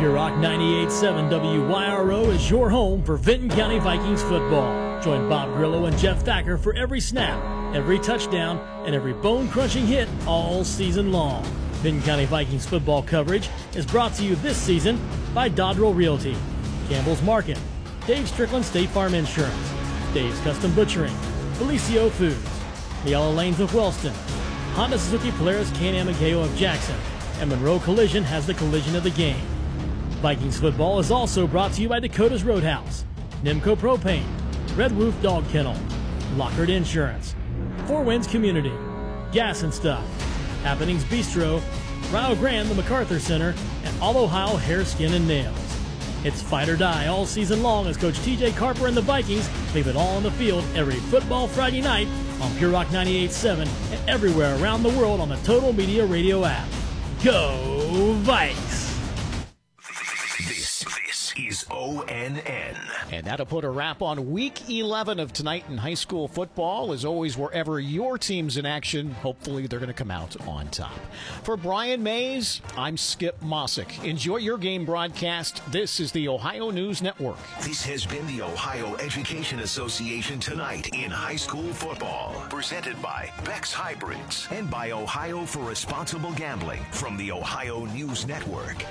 Pure Rock 98.7 WYRO is your home for Vinton County Vikings football. Join Bob Grillo and Jeff Thacker for every snap, every touchdown, and every bone crushing hit all season long. Vinton County Vikings football coverage is brought to you this season by Dodrell Realty, Campbell's Market, Dave Strickland State Farm Insurance, Dave's Custom Butchering, Felicio Foods, the Yellow Lanes of Wellston, Honda Suzuki Polaris Can-Am of Jackson, and Monroe Collision has the collision of the game. Vikings football is also brought to you by Dakota's Roadhouse, Nimco Propane, Red Roof Dog Kennel, Lockard Insurance, Four Winds Community, Gas and Stuff, Happenings Bistro, Rio Grande, the MacArthur Center, and All Ohio Hair, Skin, and Nails. It's fight or die all season long as Coach TJ Carper and the Vikings leave it all on the field every football Friday night on Pure Rock 98.7 and everywhere around the world on the Total Media Radio app. Go Vikes! ONN. And that'll put a wrap on week 11 of tonight in high school football. As always, wherever your team's in action, hopefully they're going to come out on top. For Brian Mays, I'm Skip Mossick. Enjoy your game broadcast. This is the Ohio News Network. This has been the Ohio Education Association tonight in high school football. Presented by Beck's Hybrids and by Ohio for Responsible Gambling from the Ohio News Network.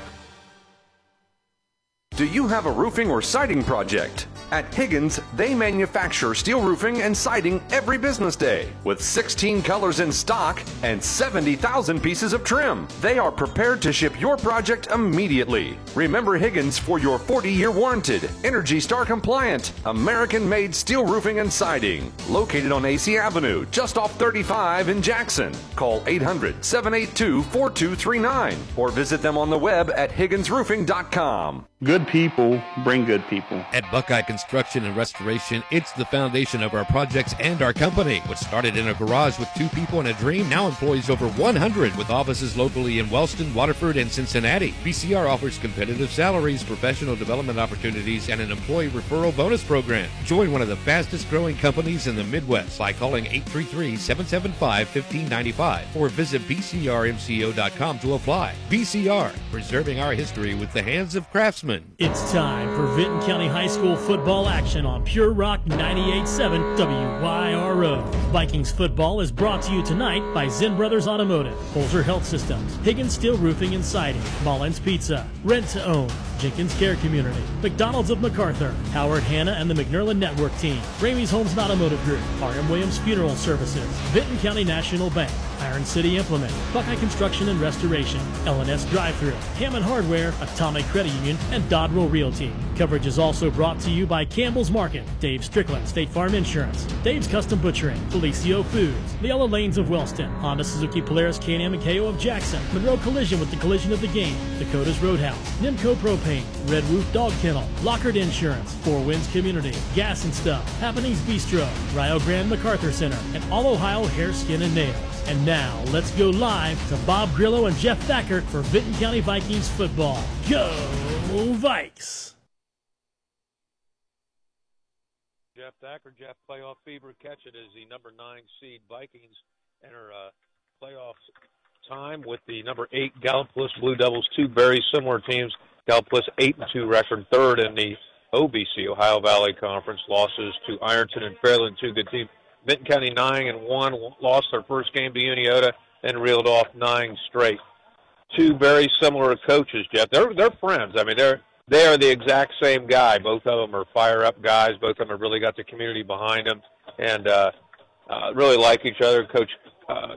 Do you have a roofing or siding project? At Higgins, they manufacture steel roofing and siding every business day with 16 colors in stock and 70,000 pieces of trim. They are prepared to ship your project immediately. Remember Higgins for your 40 year warranted, Energy Star compliant, American made steel roofing and siding. Located on AC Avenue, just off 35 in Jackson. Call 800 782 4239 or visit them on the web at HigginsRoofing.com. Good people bring good people. At Buckeye Construction and Restoration, it's the foundation of our projects and our company. What started in a garage with two people and a dream now employs over 100 with offices locally in Wellston, Waterford, and Cincinnati. BCR offers competitive salaries, professional development opportunities, and an employee referral bonus program. Join one of the fastest growing companies in the Midwest by calling 833 775 1595 or visit BCRMCO.com to apply. BCR, preserving our history with the hands of craftsmen. It's time for Vinton County High School football action on Pure Rock 98.7 WYRO. Vikings football is brought to you tonight by Zen Brothers Automotive, Holzer Health Systems, Higgins Steel Roofing and Siding, Mullins Pizza, Rent to Own, Jenkins Care Community, McDonald's of MacArthur, Howard Hanna and the McNerlin Network Team, Ramey's Homes Automotive Group, R.M. Williams Funeral Services, Vinton County National Bank, Iron City Implement, Buckeye Construction and Restoration, L&S Drive-Thru, Hammond Hardware, Atomic Credit Union, and Dodrell Realty. Coverage is also brought to you by Campbell's Market, Dave Strickland, State Farm Insurance, Dave's Custom Butchering, Felicio Foods, the Yellow Lanes of Wellston, Honda Suzuki Polaris Can-Am and KO of Jackson, Monroe Collision with the collision of the game, Dakota's Roadhouse, Nimco Propane, Red Roof Dog Kennel, Lockard Insurance, Four Winds Community, Gas and Stuff, Happenings Bistro, Rio Grande MacArthur Center, and All Ohio Hair, Skin, and Nails. And now, let's go live to Bob Grillo and Jeff Thacker for Vinton County Vikings football. Go Vikes! Jeff Thacker, Jeff playoff fever. Catch it as the number nine seed Vikings enter uh, playoff time with the number eight Gallipolis Blue Devils, two very similar teams. Gallipolis eight and two record, third in the OVC Ohio Valley Conference. Losses to Ironton and Fairland, two good teams. Vinton County nine and one lost their first game to Unioto and reeled off nine straight. Two very similar coaches, Jeff. They're they're friends. I mean, they're they are the exact same guy. Both of them are fire up guys. Both of them have really got the community behind them, and uh, uh, really like each other. Coach uh,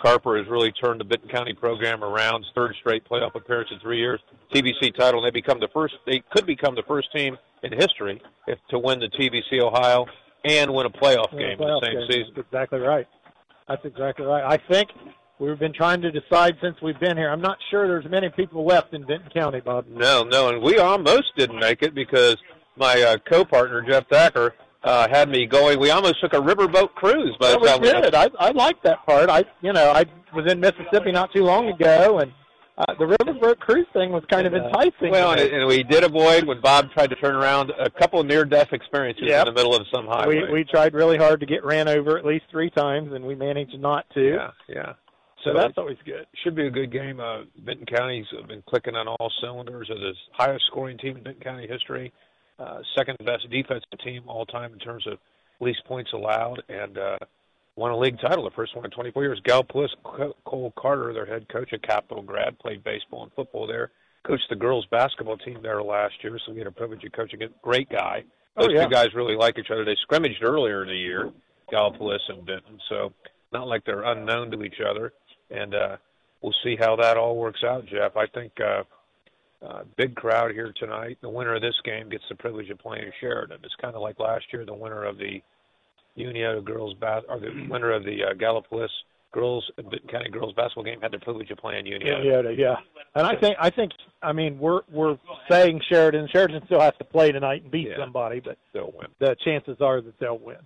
Carper has really turned the Vinton County program around. Third straight playoff appearance in three years. TVC title. And they become the first. They could become the first team in history if to win the TVC Ohio and win a playoff Win a game playoff in the same game. season. That's exactly right. That's exactly right. I think we've been trying to decide since we've been here. I'm not sure there's many people left in Vinton County, Bob. No, no, and we almost didn't make it because my uh, co-partner Jeff Thacker uh, had me going. We almost took a riverboat cruise by Well, the time we did. I, I like that part. I, you know, I was in Mississippi not too long ago, and uh, the riverboat cruise thing was kind of enticing. Well, and, and we did avoid when Bob tried to turn around a couple near-death experiences Yep. in the middle of some highway. we we tried really hard to get ran over at least three times, and we managed not to. yeah, yeah. So that's always good. Should be a good game. Uh, Vinton County's been clicking on all cylinders. Are the highest scoring team in Vinton County history, uh, second best defensive team all time in terms of least points allowed, and uh, won a league title, the first one in 24 years. Gallipolis, Cole Carter, their head coach, a Capital grad, played baseball and football there. Coached the girls basketball team there last year, so we had a privilege of coaching a great guy. Oh, Those yeah. two guys really like each other. They scrimmaged earlier in the year, Gallipolis and Vinton, so not like they're unknown to each other. And uh, we'll see how that all works out, Jeff. I think uh, uh, big crowd here tonight. The winner of this game gets the privilege of playing in Sheridan. It's kind of like last year, the winner of the Unioto girls bas- or the winner of the uh, Gallipolis girls Vinton County girls basketball game had the privilege of playing Unioto. Yeah, yeah. And I think I think I mean we're we're saying Sheridan. Sheridan still has to play tonight and beat Yeah. somebody, but They'll win. the chances are that they'll win.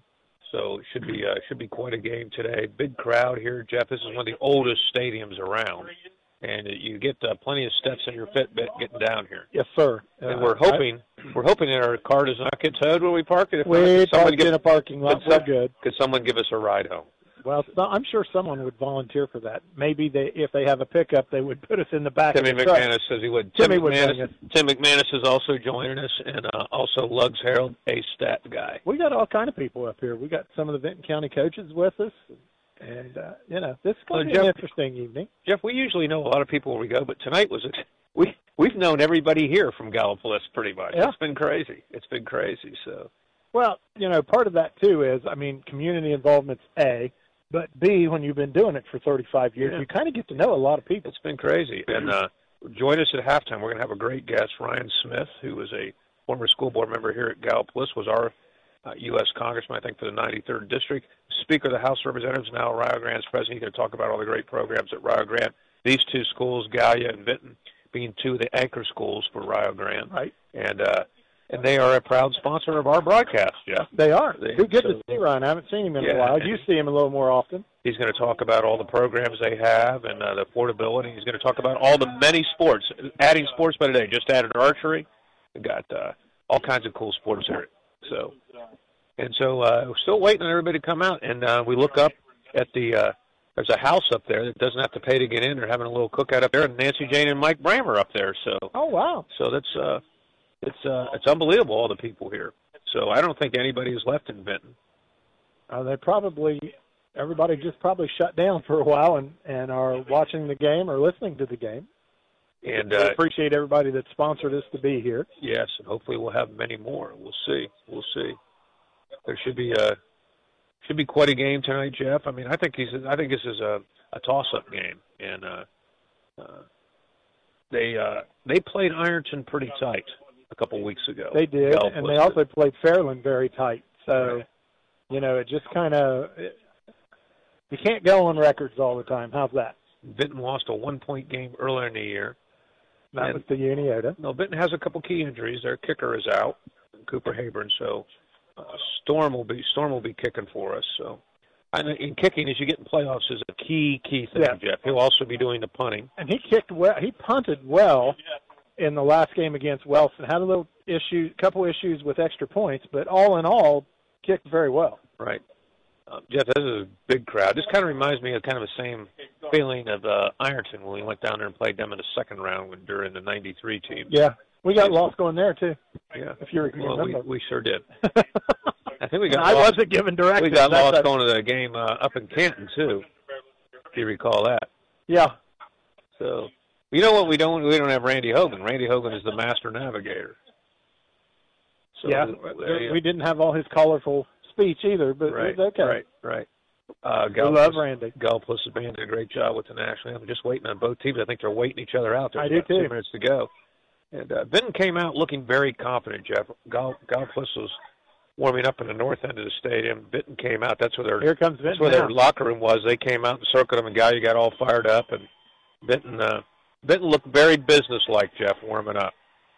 So it should be uh, should be quite a game today. Big crowd here, Jeff. This is one of the oldest stadiums around, and you get uh, plenty of steps in your Fitbit getting down here. Yes, sir. And Uh, we're hoping we're hoping that our car does not get towed when we park it. If I, not, we someone parked in a parking lot. could We're some- good. could someone give us a ride home? Well, so, I'm sure someone would volunteer for that. Maybe they, if they have a pickup, they would put us in the back Timmy of the truck. McManus says he would. Timmy Tim would McManus, Tim McManus is also joining us, and uh, also Lugs Harold, a stat guy. We got all kind of people up here. We got some of the Vinton County coaches with us, and uh, you know this is going to be an interesting evening. Jeff, we usually know a lot of people where we go, but tonight was it. we we've known everybody here from Gallipolis pretty much. Yeah. It's been crazy. It's been crazy. So Well, you know, part of that too is, I mean, community involvement's A, but B, when you've been doing it for 35 years, Yeah. you kind of get to know a lot of people. it's been crazy. And uh, join us at halftime. We're going to have a great guest, Ryan Smith, who was a former school board member here at Gallipolis, was our uh, U.S. Congressman, I think, for the 93rd District. Speaker of the House of Representatives, now Rio Grande's president. He's going to talk about all the great programs at Rio Grande. These two schools, Gallia and Vinton, being two of the anchor schools for Rio Grande. Right. And uh, and they are a proud sponsor of our broadcast, Jeff. They are. They- good so- to see Ryan. I haven't seen him in Yeah, a while. You see him a little more often. He's going to talk about all the programs they have and uh, the affordability. He's going to talk about all the many sports, adding sports by today. Just added archery. We got uh, all kinds of cool sports here. So, and so uh, we're still waiting on everybody to come out. And uh, we look up at the. Uh, there's a house up there that doesn't have to pay to get in. They're having a little cookout up there, and Nancy Jane and Mike Brammer up there. So, Oh wow. so that's uh, it's uh, it's unbelievable all the people here. So I don't think anybody is left in Vinton. Uh, they probably everybody just probably shut down for a while and and are watching the game or listening to the game. And We uh, appreciate everybody that sponsored us to be here. Yes, and hopefully we'll have many more. We'll see. We'll see. There should be a should be quite a game tonight, Jeff. I mean, I think he's. I think this is a a toss-up game, and uh, uh, they uh, they played Ironton pretty tight a couple weeks ago. They did, Gallup and they also played Fairland very tight. So, Right. you know, it just kind of you can't go on records all the time. How's that? Vinton lost a one-point game earlier in the year. That And- was the Unioto. No, Vinton has a couple key injuries. Their kicker is out, Cooper Haburn. So uh, Storm will be Storm will be kicking for us. So and in kicking, as you get in playoffs, is a key key thing, Yeah. Jeff. He'll also be doing the punting. And he kicked well. He punted well in the last game against Wellston. Had a little issue, couple issues with extra points, but all in all, kicked very well. Right. Uh, Jeff, this is a big crowd. This kind of reminds me of kind of the same feeling of uh, Ironton when we went down there and played them in the second round when, during the '93 team. Yeah, we got lost going there too. Yeah. If you Well, we, remember. we sure did. I think we got I wasn't given directions. We got That's lost a- going to the game uh, up in Canton too. If you recall that. Yeah, So, you know what? We don't we don't have Randy Hogan. Randy Hogan is the master navigator. So yeah. they, uh, we didn't have all his colorful speech either, but right, it's okay. right, right. Uh, We love Randy. Gallipolis has been doing a great job with the national anthem. Just waiting on both teams. I think they're waiting each other out. There's I do too. Two minutes to go. And uh, Vinton came out looking very confident. Jeff Gal- Gallipolis was warming up in the north end of the stadium. Vinton came out. That's where their Here comes that's where now. their locker room was. They came out and circled him, and Gallia got all fired up. And Vinton uh, Vinton looked very businesslike. Jeff warming up.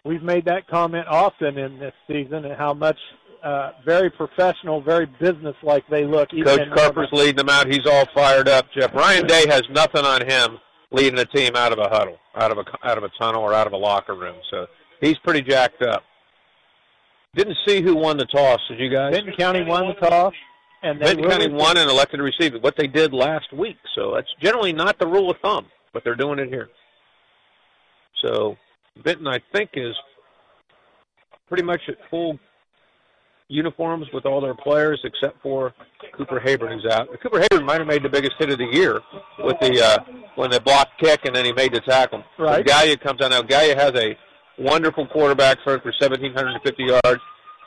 We've made that comment often in this season and how much uh, very professional, very business-like they look. Coach Carper's leading them out. He's all fired up. Jeff Ryan Day has nothing on him leading the team out of a huddle, out of a out of a tunnel, or out of a locker room. So he's pretty jacked up. Didn't see who won the toss. Did you guys? Vinton County won the toss. And Vinton County won and elected to receive it, what they did last week. So that's generally not the rule of thumb, but they're doing it here. So Vinton, I think, is pretty much at full uniforms with all their players except for Cooper Hayburn who's out. Cooper Hayburn might have made the biggest hit of the year with the uh, when they blocked kick and then he made the tackle. Right. But Gallia comes out now. Gallia has a wonderful quarterback for for 1,750 yards,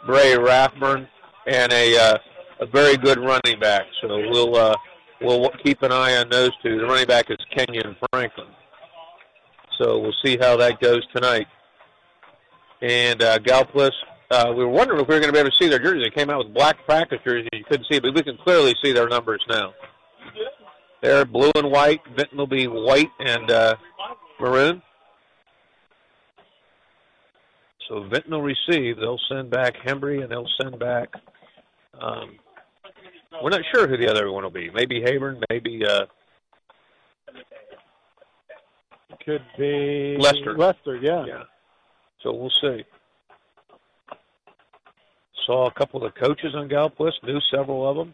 Bray Rathburn, and a uh, a very good running back. So we'll uh, we'll keep an eye on those two. The running back is Kenyon Franklin. So we'll see how that goes tonight. And uh, Gallipolis, uh, we were wondering if we were going to be able to see their jerseys. They came out with black practice jerseys. You couldn't see it, but we can clearly see their numbers now. They're blue and white. Vinton will be white and uh, maroon. So Benton will receive. They'll send back Hembry and they'll send back. Um, we're not sure who the other one will be. Maybe Hayburn. Maybe uh, could be Lester. Lester, yeah. Yeah. So we'll see. Saw a couple of the coaches on Gallipolis, knew several of them.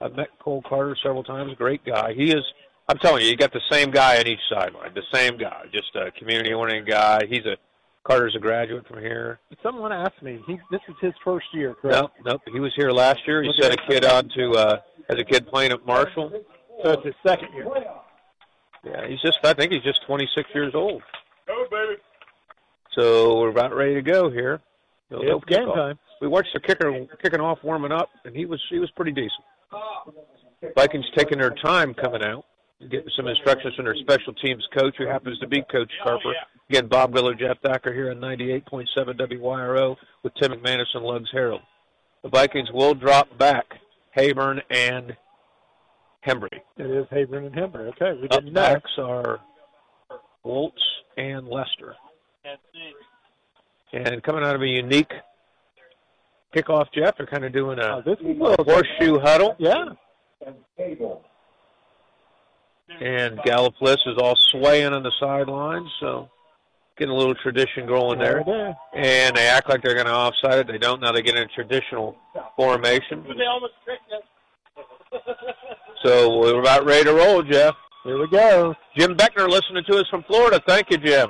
I've met Cole Carter several times. Great guy. He is. I'm telling you, you got the same guy on each sideline. The same guy, just a community-oriented guy. He's a Carter's a graduate from here. Someone asked me. He this is his first year, correct? Nope, nope. He was here last year. He sent a kid on to uh, as a kid playing at Marshall. So it's his second year. Yeah, he's just. I think he's just 26 years old. Go, baby. So we're about ready to go here. They'll- they'll game time. We watched the kicker kicking off, warming up, and he was he was pretty decent. Vikings taking their time coming out, getting some instructions from their special teams coach, who happens to be Coach Sharper. Again, Bob Giller, Jeff Thacker here on 98.7 WYRO with Tim McManus and Lugs Herald. The Vikings will drop back Hayburn and Hembry. It is Hayburn and Hember. Okay, we didn't know. backs are Woltz and Lester. And coming out of a unique kickoff, Jeff, they're kind of doing a Oh, this is little horseshoe huddle. Yeah. And Gallipolis is all swaying on the sidelines, so getting a little tradition going there. There. And they act like they're going to offside it. They don't. Now they get in a traditional formation. So we're about ready to roll, Jeff. Here we go. Jim Beckner listening to us from Florida. Thank you, Jim.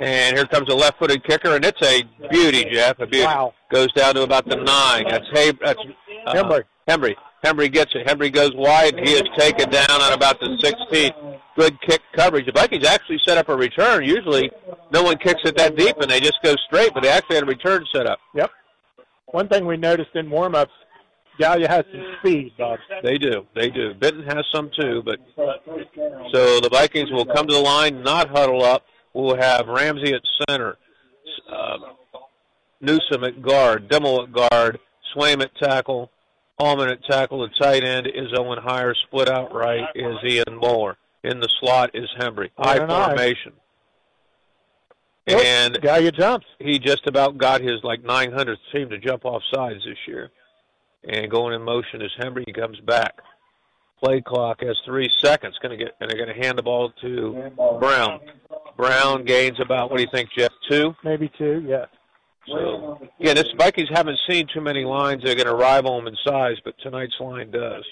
And here comes a left-footed kicker, and it's a beauty, Jeff. A beauty. Wow. Goes down to about the nine. That's Hay. That's uh, Hembry. Hembry. Hembry gets it. Hembry goes wide, he is taken down on about the 16. Good kick coverage. The Vikings actually set up a return. Usually, no one kicks it that deep, and they just go straight. But they actually had a return set up. Yep. One thing we noticed in warm-ups, Gallia has some speed, Bob. They do. They do. Vinton has some too, but so the Vikings will come to the line, not huddle up. We'll have Ramsey at center, uh, Newsom at guard, Dimmel at guard, Swaim at tackle, Allman at tackle. The tight end is Owen Heyer. Split out right is Ian Moore. In the slot is Hembry. I I. formation. And Gallia jumps. he just about got his like 900th team to jump off sides this year. And going in motion is Hembry. He comes back. Play clock has three seconds. Going to get and they're going to hand the ball to Brown. Brown gains about what do you think, Jeff? Two. Maybe two, yeah. So yeah, this Vikings haven't seen too many lines that are going to rival them in size, but tonight's line does.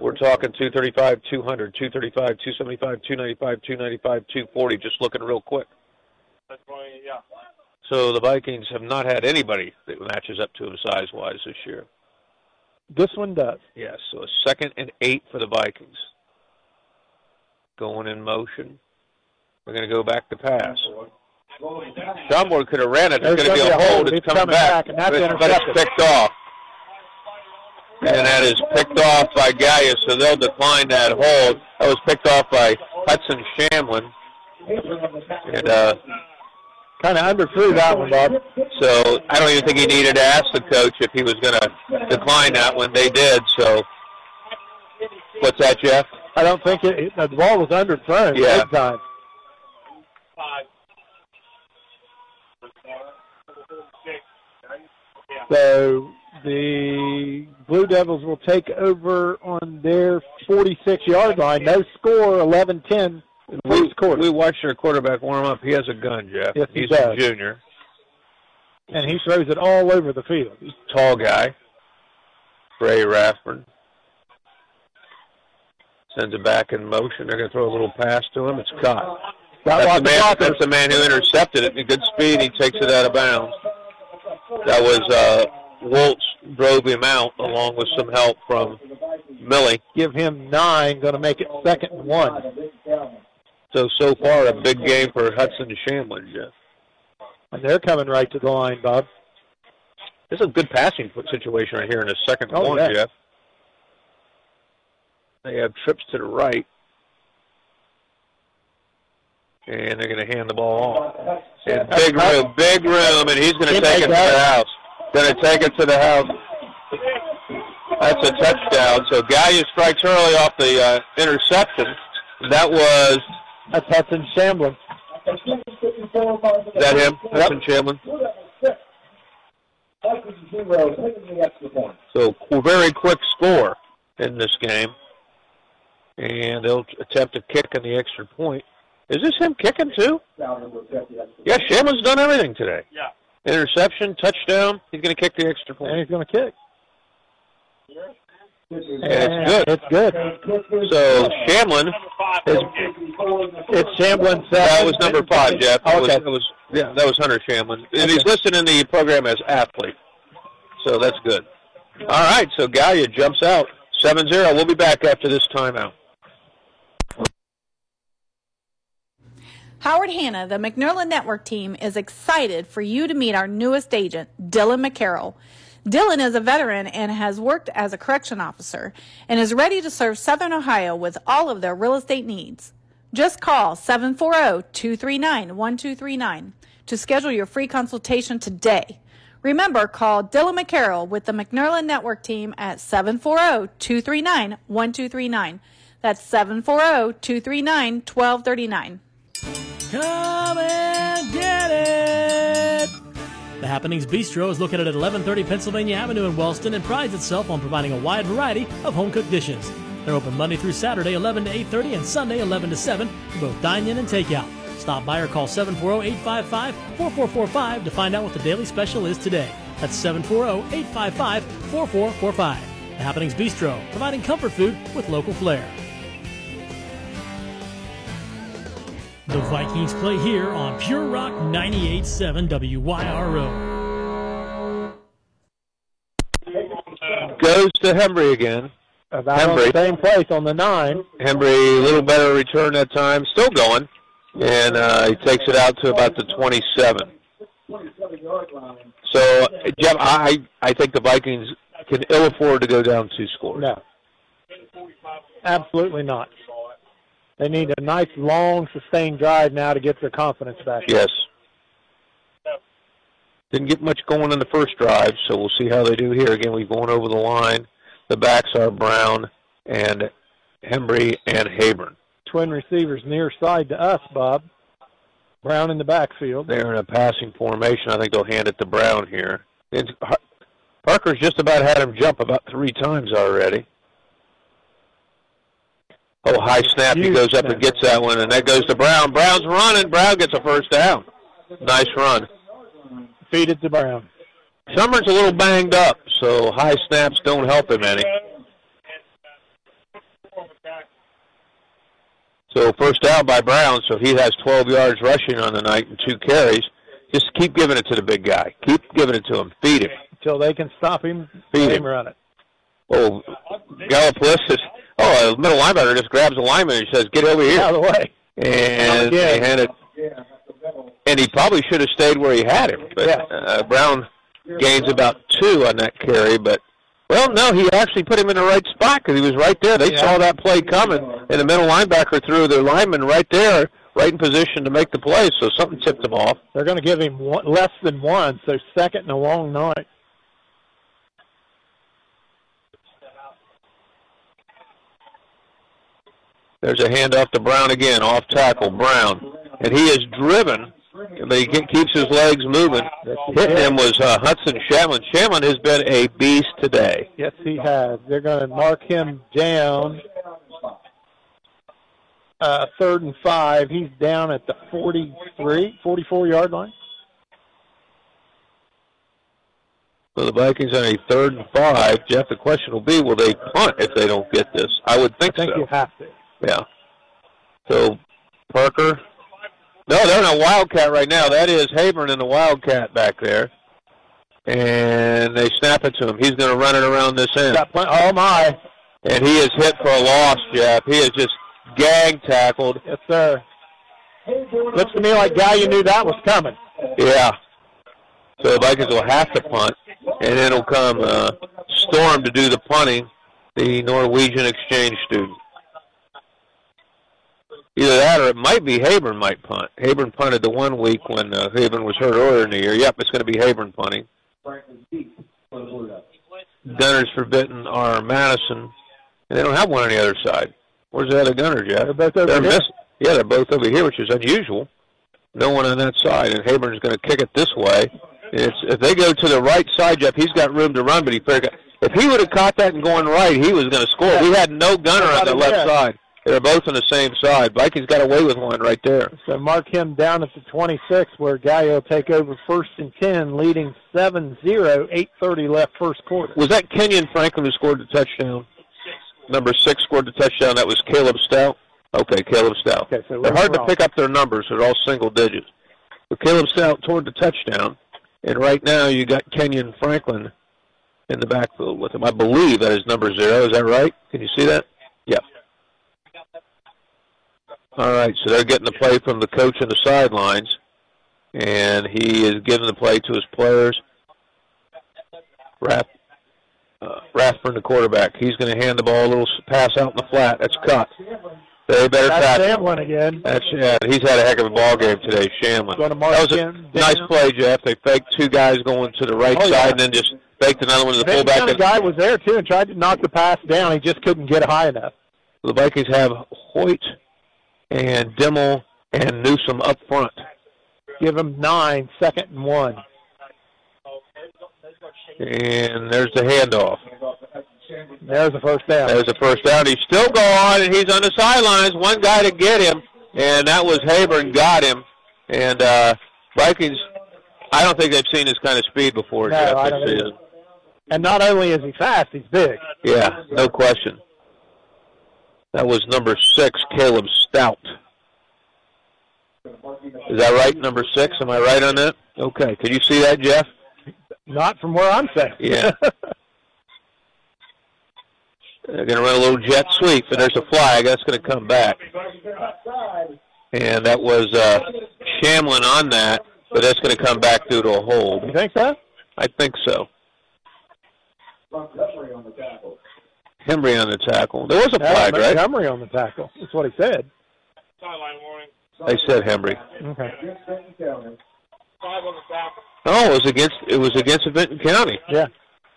We're talking 235, 200, 235, 275, 295, 295, 240. Just looking real quick. Yeah. So the Vikings have not had anybody that matches up to them size-wise this year. This one does. Yes, so a second and eight for the Vikings. Going in motion. We're going to go back to pass. Schomburg could have ran it. There's, There's going to be a hold. It's It's coming, coming back, back, and that's but, but it's picked off. And that is picked off by Gallia, so they'll decline that hold. That was picked off by Hudson Shamlin. And uh, Kind of underthrew that one, Bob. so I don't even think he needed to ask the coach if he was going to decline that when they did. So what's that, Jeff? I don't think it, the ball was underthrown Yeah. big time. So the Blue Devils will take over on their 46-yard line. No score, 11-10 in the We, quarter. we watched their quarterback warm up. He has a gun, Jeff. Yes, he He's does. a junior, and he throws it all over the field. tall guy. Trey Rathburn. Sends it back in motion. They're going to throw a little pass to him. It's caught. That's the, man, that's the man who intercepted it. In good speed, he takes it out of bounds. That was uh, Woltz drove him out along with some help from Millie. Give him nine, going to make it second one. So, so far, a big game for Hudson Shamblin, Jeff. And they're coming right to the line, Bob. This is a good passing situation right here in the second Oh, one, yeah. Jeff. They have trips to the right. And they're going to hand the ball off. And big room, big room, and he's going to take it to the house. Going to take it to the house. That's a touchdown. So Gallia strikes early off the uh, interception. That was, That's Hudson Shamblin. is that him? Hudson Chamberlain? So qu- very quick score in this game. And they'll attempt to kick in the extra point. Is this him kicking too? Yeah, Shamlin's done everything today. Yeah. Interception, touchdown. He's going to kick the extra And point. he's going to kick. And it's good. It's good. So Shamlin, Number is, It's Shamblin seven. that was number five, Jeff. That was, Okay. that was yeah, that was Hunter Shamlin, and he's listed in the program as athlete. So that's good. All right, so Gallia jumps out 7-0. We'll be back after this timeout. Howard Hanna, the McNerlin Network team, is excited for you to meet our newest agent, Dylan McCarroll. Dylan is a veteran and has worked as a correction officer and is ready to serve Southern Ohio with all of their real estate needs. Just call oh, 740-239-1239 to schedule your free consultation today. Remember, call Dylan McCarroll with the McNerlin Network team at oh, 740-239-1239. That's oh, 740-239-1239. Come and get it! The Happenings Bistro is located at 1130 Pennsylvania Avenue in Wellston and prides itself on providing a wide variety of home cooked dishes. They're open Monday through Saturday, 11 to 8:30, and Sunday, 11 to 7, for both dine-in and takeout. Stop by or call 740-855-4445 to find out what the daily special is today. That's 740-855-4445. The Happenings Bistro, providing comfort food with local flair. The Vikings play here on Pure Rock 98.7 WYRO. Goes to Hembry again. About Hembry. the same place on the nine. Hembry, a little better return that time. Still going. And uh, he takes it out to about the 27. So, Jeff, I, I think the Vikings can ill afford to go down two scores. No. Absolutely not. They need a nice, long, sustained drive now to get their confidence back. Yes. Didn't get much going in the first drive, so we'll see how they do here. Again, we've gone over the line. The backs are Brown and Hembry and Habern. Twin receivers near side to us, Bob. Brown in the backfield. They're in a passing formation. I think they'll hand it to Brown here. Har- Parker's just about had him jump about three times already. Oh, high snap. He goes up and gets that one, and that goes to Brown. Brown's running. Brown gets a first down. Nice run. Feed it to Brown. Summers a little banged up, so high snaps don't help him any. So first down by Brown, so he has 12 yards rushing on the night and two carries. Just keep giving it to the big guy. Keep giving it to him. Feed him. Until they can stop him, Feed him. him run it. Oh, Gallipolis is, oh, a middle linebacker just grabs the lineman and says, get over here. Out of the way. And they hand it. And he probably should have stayed where he had him. But Yeah. uh, Brown gains about two on that carry. But, well, no, he actually put him in the right spot because he was right there. They Yeah. saw that play coming, and the middle linebacker threw the lineman right there, right in position to make the play. So something tipped him off. They're going to give him one, less than one, so second and a long night. There's a handoff to Brown again, off tackle, Brown. And he is driven, but he keeps his legs moving. Hitting him was uh, Hudson Shamlin. Shamlin has been a beast today. Yes, he has. They're going to mark him down. Uh, third and five. He's down at the 43, 44 yard line. So the Vikings on a third and five. Jeff, the question will be, will they punt if they don't get this? I would think, I think so. you have to. Yeah. So Parker. No, they're in a Wildcat right now. That is Haburn in the Wildcat back there. And they snap it to him. He's going to run it around this end. Oh my! And he is hit for a loss, Jeff. He is just gag tackled. Yes, sir. Looks to me like guy you knew that was coming. Yeah. So the Vikings will have to punt, and then it'll come uh, Storm to do the punting, the Norwegian exchange student. Either that or it might be Habern might punt. Haburn punted the one week when uh, Haburn was hurt earlier in the year. Yep, it's going to be Habern punting. Gunners for Vinton are Madison, and they don't have one on the other side. Where's the other gunner, Jeff? They're both over They're here. missing. Yeah, they're both over here, which is unusual. No one on that side, and Haburn's going to kick it this way. It's, if they go to the right side, Jeff, he's got room to run, but he figured if he would have caught that and going right, he was going to score. We had no gunner on the left side. They're both on the same side. Vikings got away with one right there. So mark him down at the 26, where Gallo will take over first and 10, leading 7-0, 8.30 left first quarter. Was that Kenyon Franklin who scored the touchdown? Number six scored the touchdown. That was Caleb Stout. Okay, Caleb Stout. Okay, so They're hard to pick up their numbers. They're all single digits. But Caleb Stout toward the touchdown, and right now you got Kenyon Franklin in the backfield with him. I believe that is number zero. Is that right? Can you see that? Yep. All right, so they're getting the play from the coach on the sidelines, and he is giving the play to his players. Rath, uh, Rathburn, the quarterback, he's going to hand the ball a little pass out in the flat. That's cut. They better That's tackle. Shamlin again. That's yeah. He's had a heck of a ball game today, Shamlin. Going to mark That was a him nice down. play, Jeff. They faked two guys going to the right Oh, side, yeah. and then just faked another one to the fullback. And guy was there too and tried to knock the pass down. He just couldn't get high enough. the Vikings have Hoyt and Dimmel and Newsom up front. Give him nine, second and one. And there's the handoff. There's the first down. There's the first down. He's still going, and he's on the sidelines. One guy to get him, and that was Haburn got him. And uh, Vikings, I don't think they've seen this kind of speed before, No, Jeff, I this don't season. And not only is he fast, he's big. Yeah, no question. That was number six, Caleb Stout. Is that right, number six? Am I right on that? Okay. Can you see that, Jeff? Not from where I'm saying. Yeah. They're going to run a little jet sweep, and there's a flag. That's going to come back. And that was uh, Shamlin on that, but that's going to come back due to a hold. you think so? I think so. Hembry on the tackle. There was a No, flag, right? Montgomery on the tackle. That's what he said. They said Hembry. Okay. Oh, it was against it was against Vinton County. Yeah.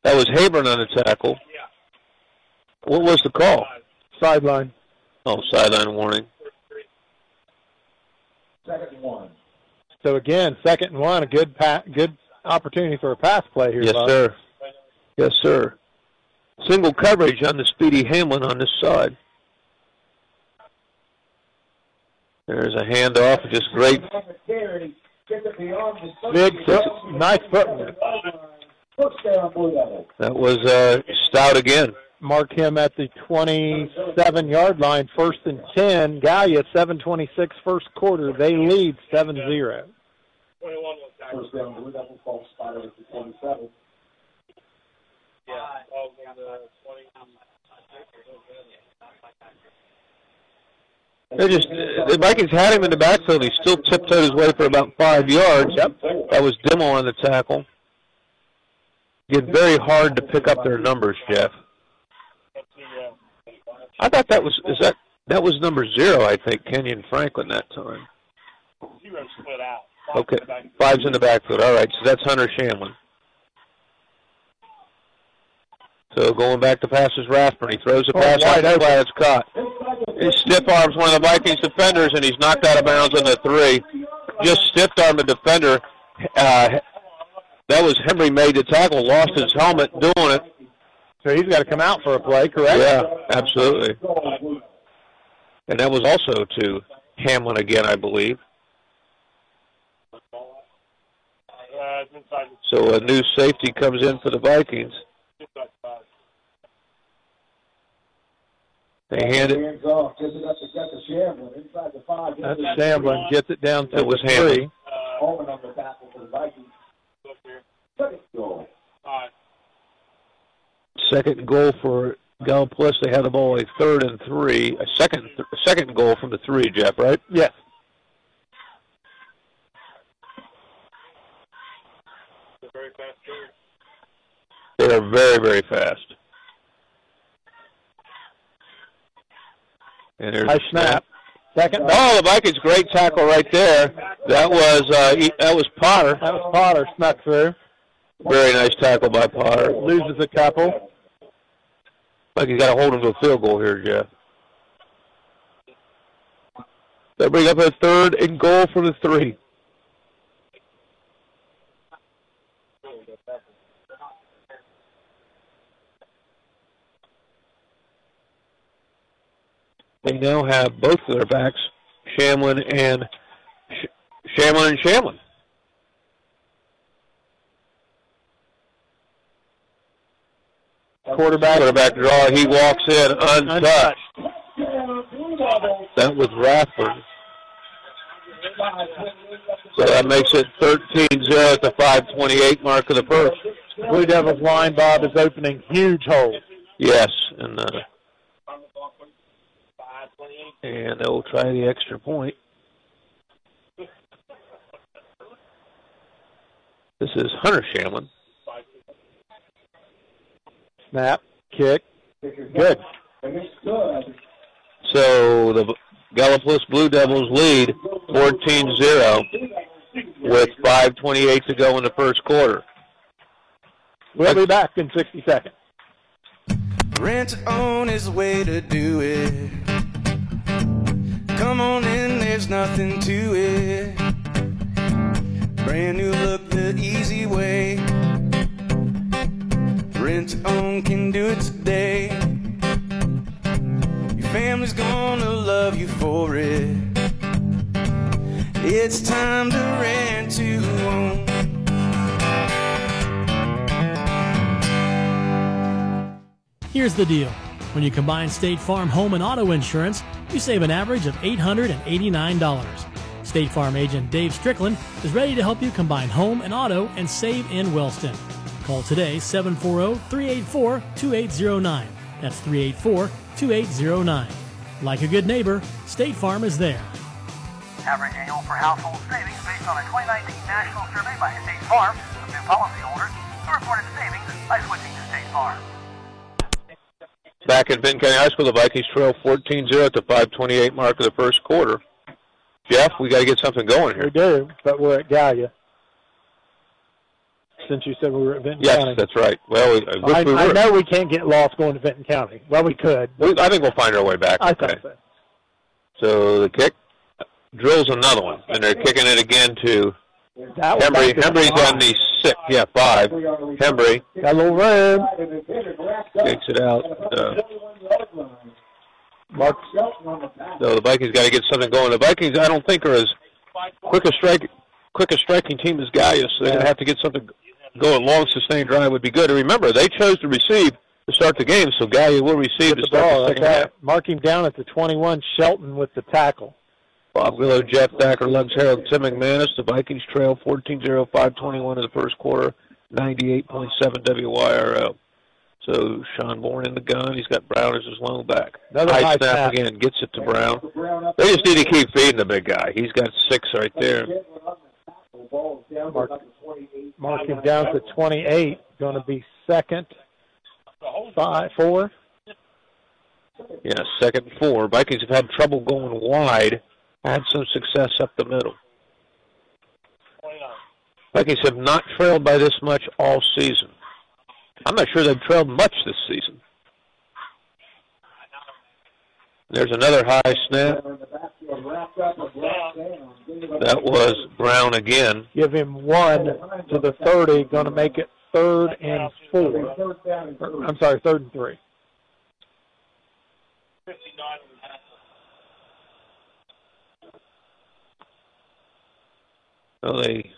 That was Haburn on the tackle. Yeah. What was the call? Sideline. Oh, sideline warning. Second one. So again, second and one, a good pa- good opportunity for a pass play here. Yes, Bob. sir. Yes, sir. Single coverage on the Speedy Hamlin on this side. There's a handoff, just great. Big nice footwork. That was uh, Stout again. Mark him at the 27-yard line, first and 10. Gallia, 7:26 first quarter. They lead 7-0. They just the Vikings had him in the backfield. He still tiptoed his way for about five yards. Yep. That was Dimmel on the tackle. Get very hard to pick up their numbers, Jeff. I thought that was is that that was number zero. I think Kenyon Franklin that time. Zero split out. Okay, five's in the backfield. All right, so that's Hunter Shamlin. So going back to passes Rathburn, he throws a Oh, pass out wide open. it's caught. He stiff arms one of the Vikings defenders, and he's knocked out of bounds on the three. Just stiff arm the defender. Uh, that was Henry made the tackle, lost his helmet doing it. So he's got to come out for a play, correct? Yeah, absolutely. And that was also to Hamlin again, I believe. So a new safety comes in for the Vikings. Inside five. They hand it. Hands off, gives it up to get the Shamblin inside the five. That's Shamblin gets it down to That was the Hamlin. three. Uh, Holman on the tackle for the Vikings. look here. Second goal. Five. Second goal for Gallipolis. They had the ball a third and three. A second, a second goal from the three, Jeff. Right? Yes. It's very fast turn. They are very, very fast. And there's a snap. Second. Oh, the Vikings great tackle right there. That was uh, that was Potter. That was Potter snuck through. Very nice tackle by Potter. Loses a couple. Like he's got to hold him to a field goal here, Jeff. They'll bring up a third and goal for the three. Now have both of their backs, Shamlin and Sh- Shamlin and Shamlin. Quarterback. Quarterback draw. He walks in untouched. That was Rathford. So that makes it 13-0 at the 528 mark of the first. Blue Devils line, Bob, is opening huge holes. Yes, and uh, and they'll try the extra point. This is Hunter Shamlin. Snap. Kick. Good. And good. So the Gallipolis Blue Devils lead 14-0 with 5.28 to go in the first quarter. We'll be back in 60 seconds. Rent to own is the way to do it. Come on in, there's nothing to it. Brand new look the easy way. Rent own can do it today. Your family's gonna love you for it. It's time to rent to own. Here's the deal. When you combine State Farm home and auto insurance, you save an average of $889. State Farm agent Dave Strickland is ready to help you combine home and auto and save in Wellston. Call today 740-384-2809. That's 384-2809. Like a good neighbor, State Farm is there. Average annual for household savings based on a 2019 national survey by State Farm of new policyholders who reported savings by switching to State Farm. Back at Vinton County High School, the Vikings trail 14-0 at the 528 mark of the first quarter. Jeff, we got to get something going here. We do, but we're at Gallia. Since you said we were at Vinton Yes, County. that's right. Well, we, I I, we I know we can't get lost going to Vinton County. Well, we could. We- I think we'll find our way back. I okay. think so. So the kick drills another one, and they're kicking it again to That Hembry. Hembry's on the six, yeah, five. Hembry Got a little room. kicks it out. Uh, Mark. so the Vikings got to get something going. The Vikings, I don't think, are as quick a strike, quick a striking team as Gallia, so they're going to have to get something going. Long sustained drive would be good. And remember, they chose to receive to start the game, so Gallia will receive to the start ball. the second half. Mark him down at the 21. Shelton with the tackle. Bob Willow, Jeff Thacker, Lugs Harold, Tim McManus. The Vikings trail 14-0, 521 in the first quarter, 98.7 WYRO. So Sean Bourne in the gun. He's got Brown as his lone back. Another high high snap snap. again. Gets it to Brown. They just need to keep feeding the big guy. He's got six right there. Mark, mark him down to 28. Going to be second. Five, four. Yeah, second and four. Vikings have had trouble going wide. Had some success up the middle. Vikings have not trailed by this much all season. I'm not sure they've trailed much this season. There's another high snap. That was Brown again. Give him one to the 30. Going to make it third and four. I'm sorry, third and three. Oh, they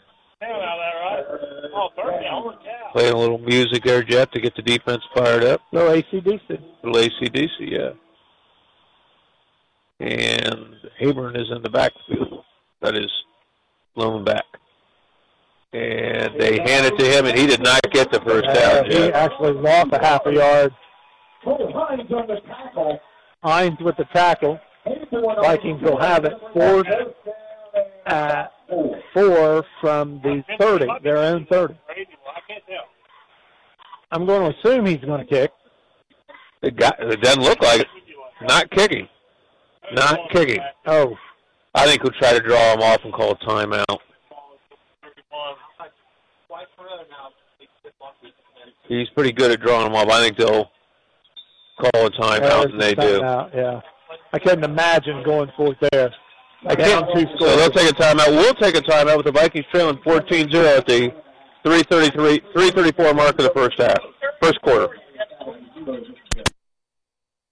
Playing a little music there, Jeff, to get the defense fired up. No ACDC. Little ACDC, yeah. And Habern is in the backfield. That is blown back. And they hand it to him, and he did not get the first down, he Jeff. actually lost a half a yard. Cole Hines the tackle. Hines with the tackle. Vikings will have it fourth at four from the 30, their own 30. I'm going to assume he's going to kick. It, got, it doesn't look like it. Not kicking. Not kicking. Oh, I think we'll try to draw him off and call a timeout. He's pretty good at drawing them off. I think they'll call a timeout, and they do. Timeout, yeah. I couldn't imagine going for it there. I can't. two So they'll take a timeout. We'll take a timeout with the Vikings trailing 14-0 at the 333, 334 mark of the first half, first quarter.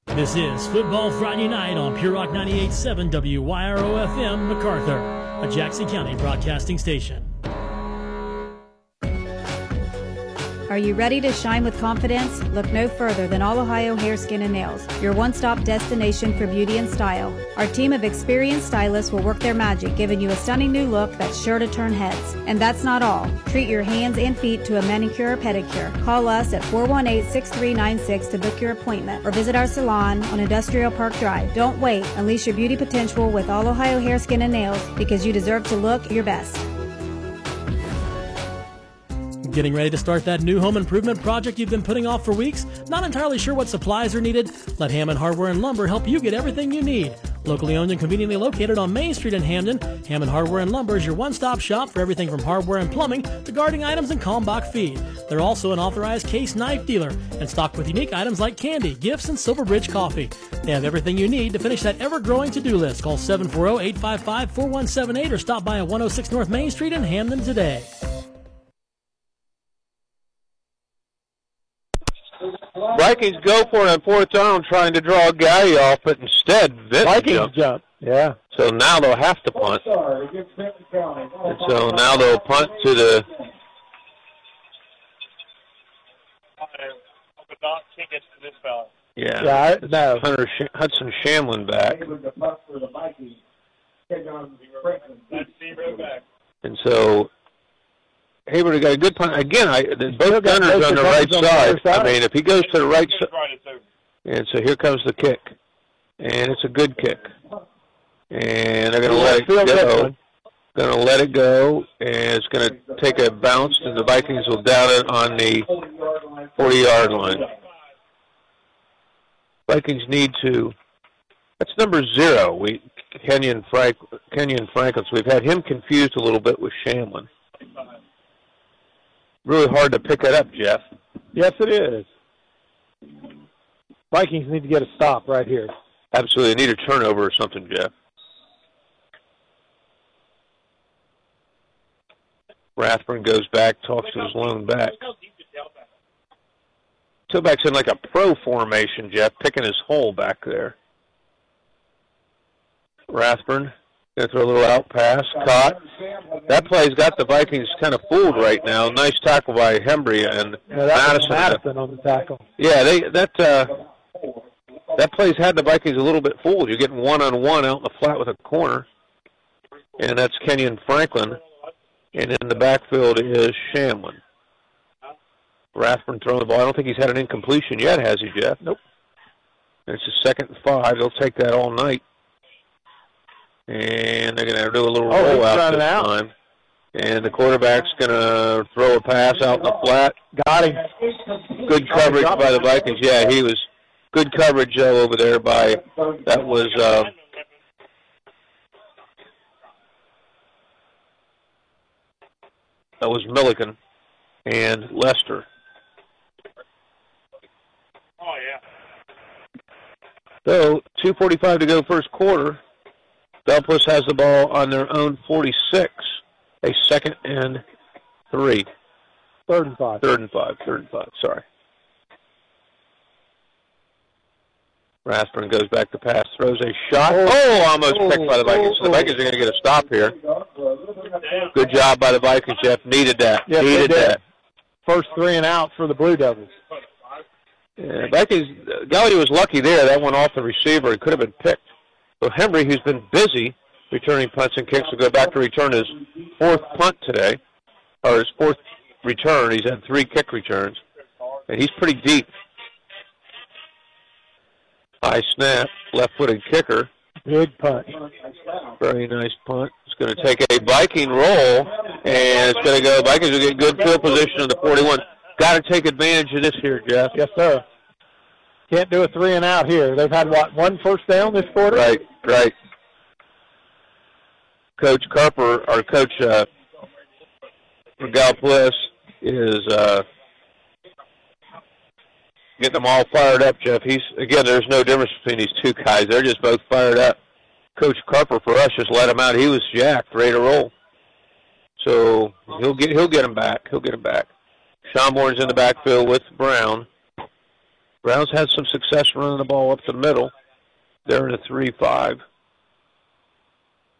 This is Football Friday Night on Pure Rock 98.7 WYRO FM MacArthur, a Jackson County broadcasting station. Are you ready to shine with confidence? Look no further than All Ohio Hair, Skin, and Nails, your one stop destination for beauty and style. Our team of experienced stylists will work their magic, giving you a stunning new look that's sure to turn heads. And that's not all. Treat your hands and feet to a manicure or pedicure. Call us at 418 6396 to book your appointment or visit our salon on Industrial Park Drive. Don't wait. Unleash your beauty potential with All Ohio Hair, Skin, and Nails because you deserve to look your best. Getting ready to start that new home improvement project you've been putting off for weeks? Not entirely sure what supplies are needed? Let Hammond Hardware and Lumber help you get everything you need. Locally owned and conveniently located on Main Street in Hamden, Hammond Hardware and Lumber is your one-stop shop for everything from hardware and plumbing to gardening items and Kalmbach feed. They're also an authorized case knife dealer and stocked with unique items like candy, gifts, and Silverbridge coffee. They have everything you need to finish that ever-growing to-do list. Call 740-855-4178 or stop by at 106 North Main Street in Hamden today. Vikings go for it on fourth down, trying to draw a guy off, but instead Vinton Vikings jumped. jump. Yeah. So now they'll have to punt. Sorry, against Vinton County. And so now they'll punt to the not tickets to this fella. yeah. Yeah, I- no. Hunter Sh- Hudson Shamlin back, Able to punt for the Vikings. Take on Franklin. That's zero back. and so Hayward got a good punt again. I the, both gunners on the right on the side. I mean, if he goes to the right side, Right, and so here comes the kick, and it's a good kick, and they're going to let it go. Going to let it go, and it's going to take a bounce, and the Vikings will down it on the 40-yard line. Vikings need to. That's number zero. We Kenyon Frank Kenyon Franklin. So we've had him confused a little bit with Shamlin. Really hard to pick it up, Jeff. Yes, it is. Vikings need to get a stop right here. Absolutely, they need a turnover or something, Jeff. Rathburn goes back, talks to his lone back. Tailback's in like a pro formation, Jeff, picking his hole back there. Rathburn gonna throw a little out pass, caught. That play's got the Vikings kind of fooled right now. Nice tackle by Hembry and Yeah, Madison. Madison on the tackle. Yeah, they that uh, that play's had the Vikings a little bit fooled. You're getting one on one out in the flat with a corner, and that's Kenyon Franklin, and in the backfield is Shamlin. Rathburn throwing the ball. I don't think he's had an incompletion yet, has he, Jeff? Nope. It's a second and five. They'll take that all night, and they're going to do a little Oh, he's roll out this out. time. And the quarterback's going to throw a pass out in the flat. Got him. Good coverage by the Vikings. Yeah, he was good coverage uh, over there by that was uh, that was Milliken and Lester. Oh, yeah. So 2:45 to go, first quarter. Belplus has the ball on their own 46. A second and three. Third and five. Third and five. Third and five. Sorry. Rathburn goes back to pass, throws a shot. Oh, oh almost picked by the oh. Vikings. So the Vikings are going to get a stop here. Good job by the Vikings, Jeff. Needed that. Yes, Needed that. First three and out for the Blue Devils. Yeah, Vikings, Gallia was lucky there. That went off the receiver. It could have been picked. So Henry, who's been busy returning punts and kicks, will go back to return his fourth punt today, or his fourth return. He's had three kick returns, and he's pretty deep. High snap, left-footed kicker. Big punt. Very nice punt. It's going to take a Viking roll, and it's going to go. Vikings will get good field position on the 41. Got to take advantage of this here, Jeff. Yes, sir. Can't do a three and out here. They've had what one first down this quarter. Right, right. Coach Carper, our coach uh, Gallipolis, is uh, getting them all fired up. Jeff, he's again. There's no difference between these two guys. They're just both fired up. Coach Carper for us just let him out. He was jacked, ready to roll. So he'll get he'll get him back. He'll get him back. Schomburg's in the backfield with Brown. Brown's had some success running the ball up the middle. They're in a three-five.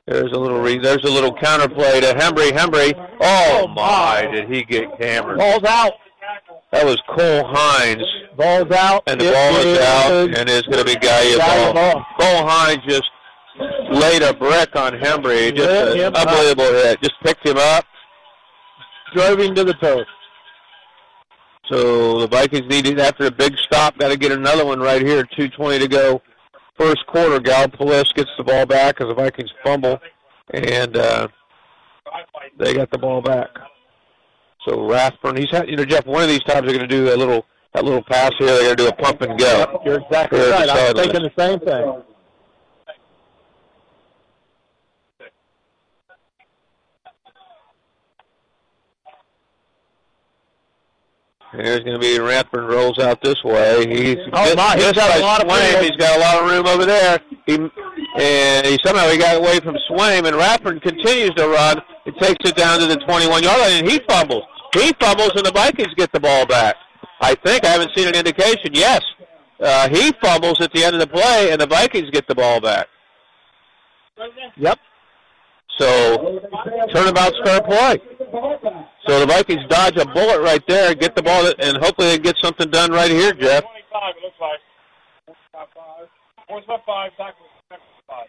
There's a little re- there's a little counterplay to Hembry. Hembry. Oh my! Did he get hammered? Ball's out. That was Cole Hines. Ball's out. And the It ball is is out, and it's going to be Gallia Gallia ball. ball. Cole Hines just laid a brick on Hembry. Just an him up. unbelievable hit. Just picked him up. Drove him to the turf. So the Vikings needed after a big stop, got to get another one right here. 2:20 to go, first quarter. Gallipolis gets the ball back as the Vikings fumble, and uh, they got the ball back. So Rathburn, he's had, you know, Jeff. One of these times they're going to do a little that little pass here. They're going to do a pump and go. You're exactly at right. I was sideline. thinking the same thing. Here's going to be Rathburn rolls out this way. He's Oh, my, he's missed got a by lot of room. He's got a lot of room over there. He and he somehow he got away from Swaim, and Rathburn continues to run. It takes it down to the 21 yard line, and he fumbles. He fumbles, and the Vikings get the ball back. I think I haven't seen an indication. Yes, uh, he fumbles at the end of the play, and the Vikings get the ball back. Yep. So turnabout's fair play. So the Vikings dodge a bullet right there, get the ball, and hopefully they get something done right here, Jeff. 25, it looks like. By five, tackles by five.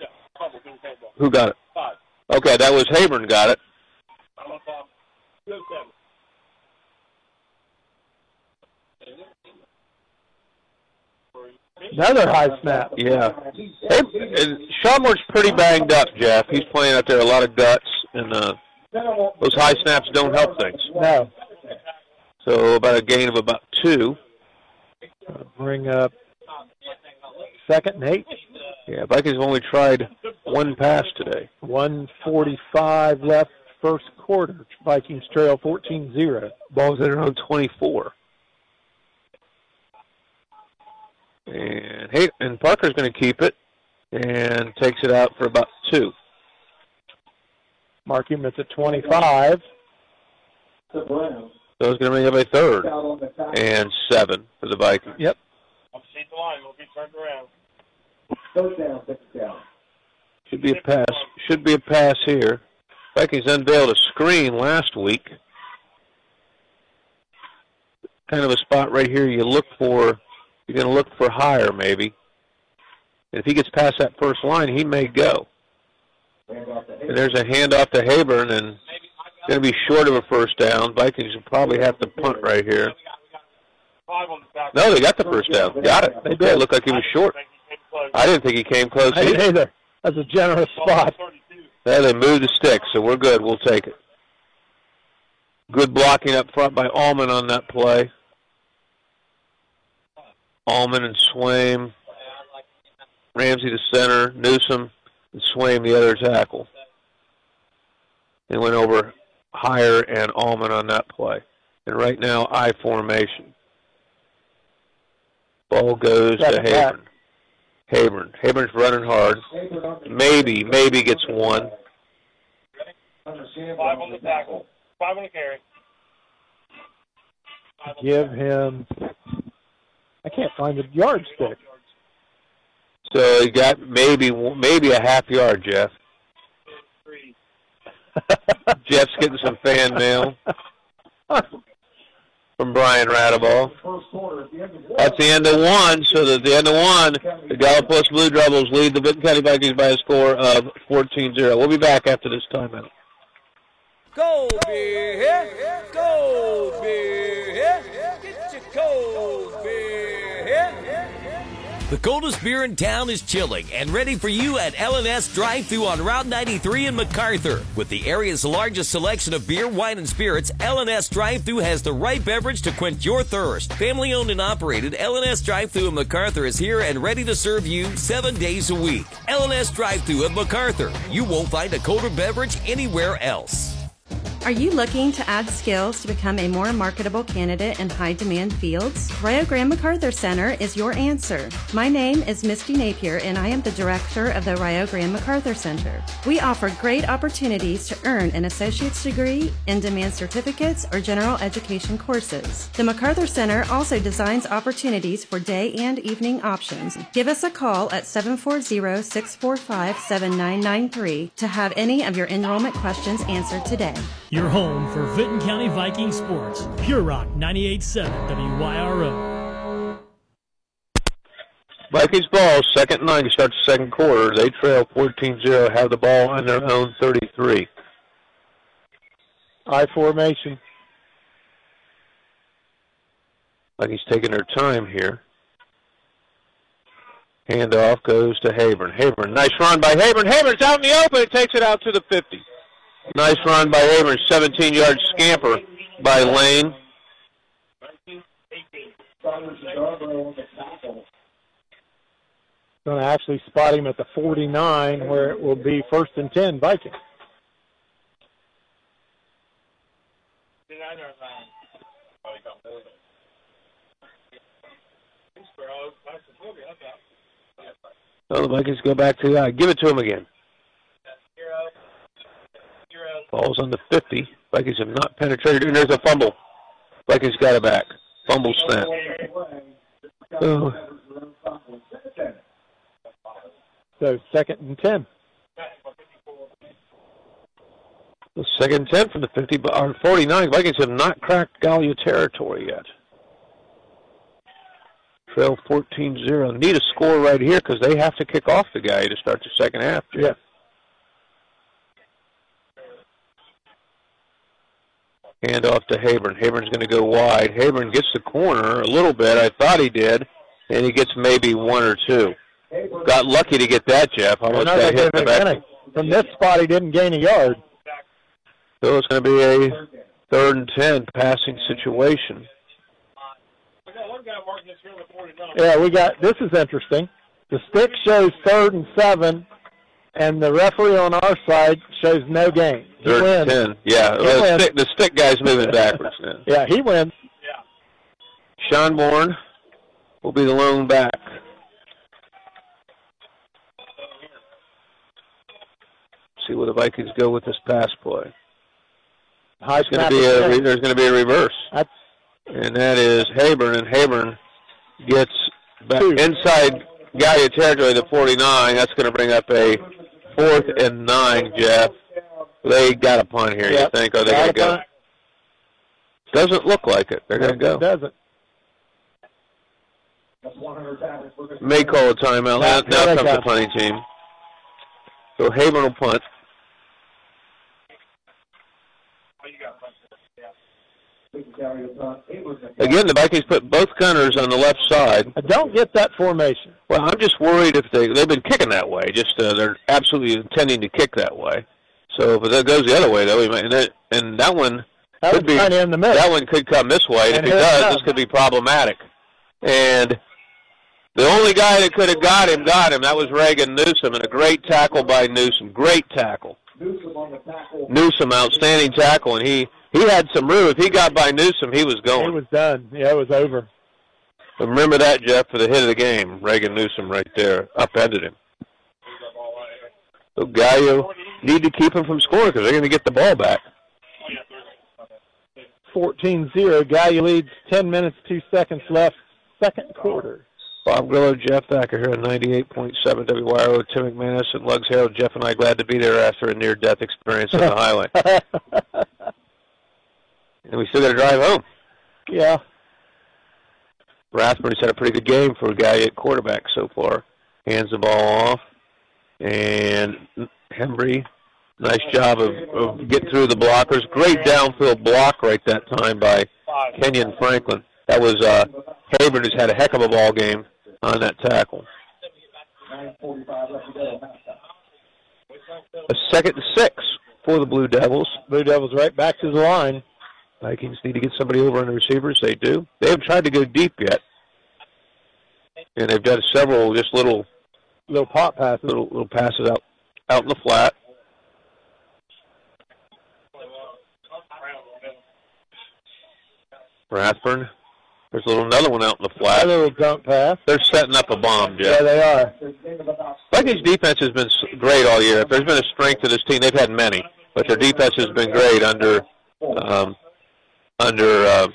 Yeah, fumble, didn't take ball. Who got it? Five. Okay, that was Haburn got it. I'm on top. Good seven. Another high snap. Yeah. Hey, and pretty banged up, Jeff. He's playing out there a lot of guts, and uh, those high snaps don't help things. No. So about a gain of about two. Bring up second and eight. Yeah, Vikings have only tried one pass today. 145 left first quarter. Vikings trail 14-0. Ball's at around 24. And hey, and Parker's going to keep it and takes it out for about two. Mark him at the 25. So it's going to bring up a third and seven for the Vikings. Yep. I'll see the line. We'll be turned around. Third down, second down. Should be a pass. Should be a pass here. Vikings unveiled a screen last week. Kind of a spot right here you look for. You're going to look for higher maybe. And if he gets past that first line, he may go. And there's a handoff to Haburn, and going to be short of a first down. Vikings will probably have to punt right here. Five on the tackle. No, they got the first down. Got it. They did. It looked like he was short. I didn't think he came close I either. either. That's a generous spot. Yeah, they moved the stick, so we're good. We'll take it. Good blocking up front by Allman on that play. Allman and Swaim. Ramsey to center. Newsom and Swaim the other tackle. They went over higher and Allman on that play. And right now, I formation. Ball goes to Second back. Haburn. Haburn. Running hard. Maybe, maybe gets one. Five on the tackle. Five on the carry. Give him I can't find the yardstick. So he got maybe maybe a half yard, Jeff. Jeff's getting some fan mail from Brian Radaball. That's the end of one, so at the end of one, the Gallipolis Blue Devils lead the Vinton County Vikings by a score of 14-0. We'll be back after this timeout. Go beer, go beer, get your cold beer. The coldest beer in town is chilling and ready for you at L&S Drive-Thru on Route 93 in MacArthur. With the area's largest selection of beer, wine, and spirits, L&S Drive-Thru has the right beverage to quench your thirst. Family owned and operated, L&S Drive-Thru in MacArthur is here and ready to serve you seven days a week. L&S Drive-Thru at MacArthur. You won't find a colder beverage anywhere else. Are you looking to add skills to become a more marketable candidate in high demand fields? Rio Grande MacArthur Center is your answer. My name is Misty Napier and I am the director of the Rio Grande MacArthur Center. We offer great opportunities to earn an associate's degree, in demand certificates, or general education courses. The MacArthur Center also designs opportunities for day and evening options. Give us a call at 740 645 7993 to have any of your enrollment questions answered today. Your home for Vinton County Viking sports. Pure Rock 98.7 WYRO. Vikings ball, second and nine to start the second quarter. They trail 14-0, have the ball on their own 33. I formation. Vikings taking their time here. Handoff goes to Haburn. Haburn, nice run by Haburn. Haburn's out in the open. It takes it out to the 50. Nice run by Haburn. 17-yard scamper by Lane. Going to actually spot him at the 49, where it will be first and 10 Vikings. Oh, the Vikings go back to uh, give it to him again. Ball's on the 50. Vikings have not penetrated, and there's a fumble. Vikings got it back. Fumble snap. Oh. So second and 10. The second 10 from the 50, or 49. Vikings have not cracked Gallia territory yet. Trail 14-0. Need a score right here because they have to kick off the guy to start the second half. Hand off to Haburn. Haburn's going to go wide. Haburn gets the corner a little bit. I thought he did, and he gets maybe one or two. Got lucky to get that, Jeff. Almost Another got hit in the back. From this spot, he didn't gain a yard. So it's going to be a third and ten passing situation. Yeah, we got. This is interesting. The stick shows third and seven, and the referee on our side shows no gain. He Third wins. and ten. Yeah, He the, wins. stick, the stick guy's moving backwards now. Yeah, he wins. Yeah. Sean Bourne will be the lone back. See where the Vikings go with this pass play. High It's going to be a re- there's going to be a reverse, That's and that is Haburn, and Haburn gets back Two. inside Gallia territory, the 49. That's going to bring up a fourth and nine. Jeff, they got a punt here. Yep. You think? Or they Got going a to go? punt. Doesn't look like it. They're going to go. It doesn't. May call a timeout. Now, Now now they comes the punting team. So Haven will punt. Again, the Vikings put both gunners on the left side. I don't get that formation. Well, I'm just worried if they they've been kicking that way. Just uh, they're absolutely intending to kick that way. So if that goes the other way, though, we might, and, that, and that one That could be in the middle. that one could come this way. And, And if it here it does, comes. this could be problematic. And the only guy that could have got him got him. That was Reagan Newsom, and a great tackle by Newsom. Great tackle. Newsom on the tackle. Newsom, outstanding tackle, and he he had some room. If he got by Newsom, he was going. It was done. Yeah, it was over. But remember that, Jeff, for the hit of the game. Reagan Newsom right there upended him. So Gallia need to keep him from scoring because they're going to get the ball back. 14-0. Guy leads 10 minutes, 2 seconds left second quarter. Bob Grillo, Jeff Thacker here on 98.7 WYRO, Tim McManus and Lugs Harold. Jeff and I glad to be there after a near-death experience on the highway. and we still got to drive home. Yeah. Rathburn has had a pretty good game for a guy at quarterback so far. Hands the ball off. And Hembry, nice job of, of getting through the blockers. Great downfield block right that time by Kenyon Franklin. That was uh, Haber, who's had a heck of a ball game on that tackle. A second and six for the Blue Devils. Blue Devils right back to the line. Vikings need to get somebody over on the receivers. They do. They haven't tried to go deep yet, and they've done several just little little pop passes, little little passes out out in the flat. Rathburn. There's a little another one out in the flat. A little dump pass. They're setting up a bomb, Jeff. Yeah, they are. Vikings defense has been great all year. If there's been a strength to this team, they've had many, but their defense has been great under um, under uh,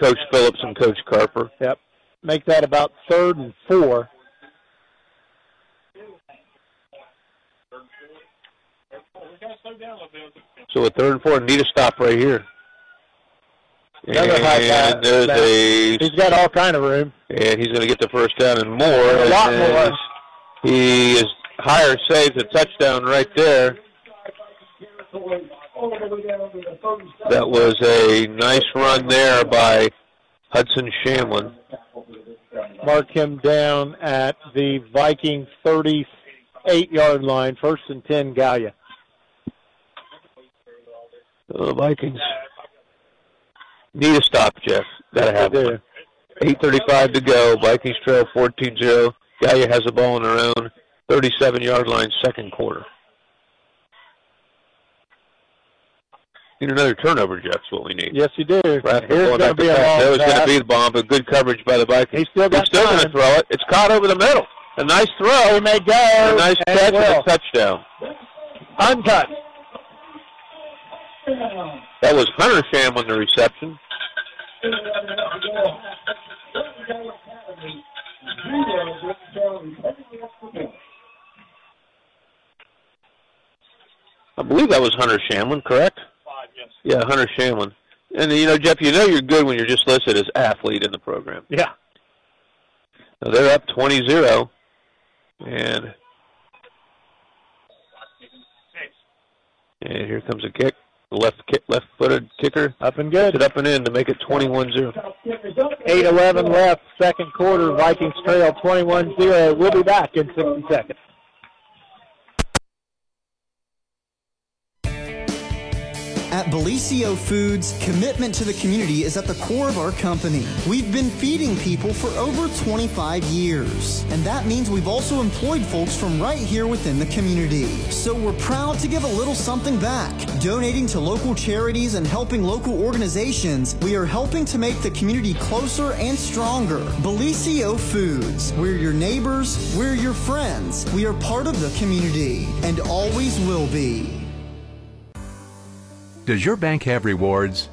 Coach Phillips and Coach Carper. Yep. Make that about third and four. So a third and four, need a stop right here. Another and high there's a He's got all kind of room. and he's going to get the first down and more. A lot more. He is higher saves a touchdown right there. That was a nice run there by Hudson Shamlin. Mark him down at the Viking 38-yard line, first and 10, Gallia. The Vikings need a stop, Jeff. Gotta have one. 8.35 to go. Vikings trail 14-0. Gallia has the ball on their own 37-yard line, second quarter. Need another turnover, Jeff, is what we need. Yes, you do. Here's going to be a long That was going to be the bomb, but good coverage by the Vikings. He's still still going to throw it. It's caught over the middle. A nice throw. He may go. A nice and catch and a touchdown. Untouched. That was Hunter Sham on the reception. I believe that was Hunter Shamlin, correct? Yeah, Hunter Shamlin. And you know, Jeff, you know you're good when you're just listed as athlete in the program. Yeah. Now they're up 20-0, and and here comes a kick. Left kick, left-footed kicker Up and good. it up and in to make it 21-0. 8-11 left, second quarter. Vikings trail 21-0. We'll be back in 60 seconds. At Bellisio Foods, commitment to the community is at the core of our company. We've been feeding people for over 25 years, and that means we've also employed folks from right here within the community. So we're proud to give a little something back. Donating to local charities and helping local organizations, we are helping to make the community closer and stronger. Bellisio Foods, we're your neighbors, we're your friends, we are part of the community, and always will be. Does your bank have rewards?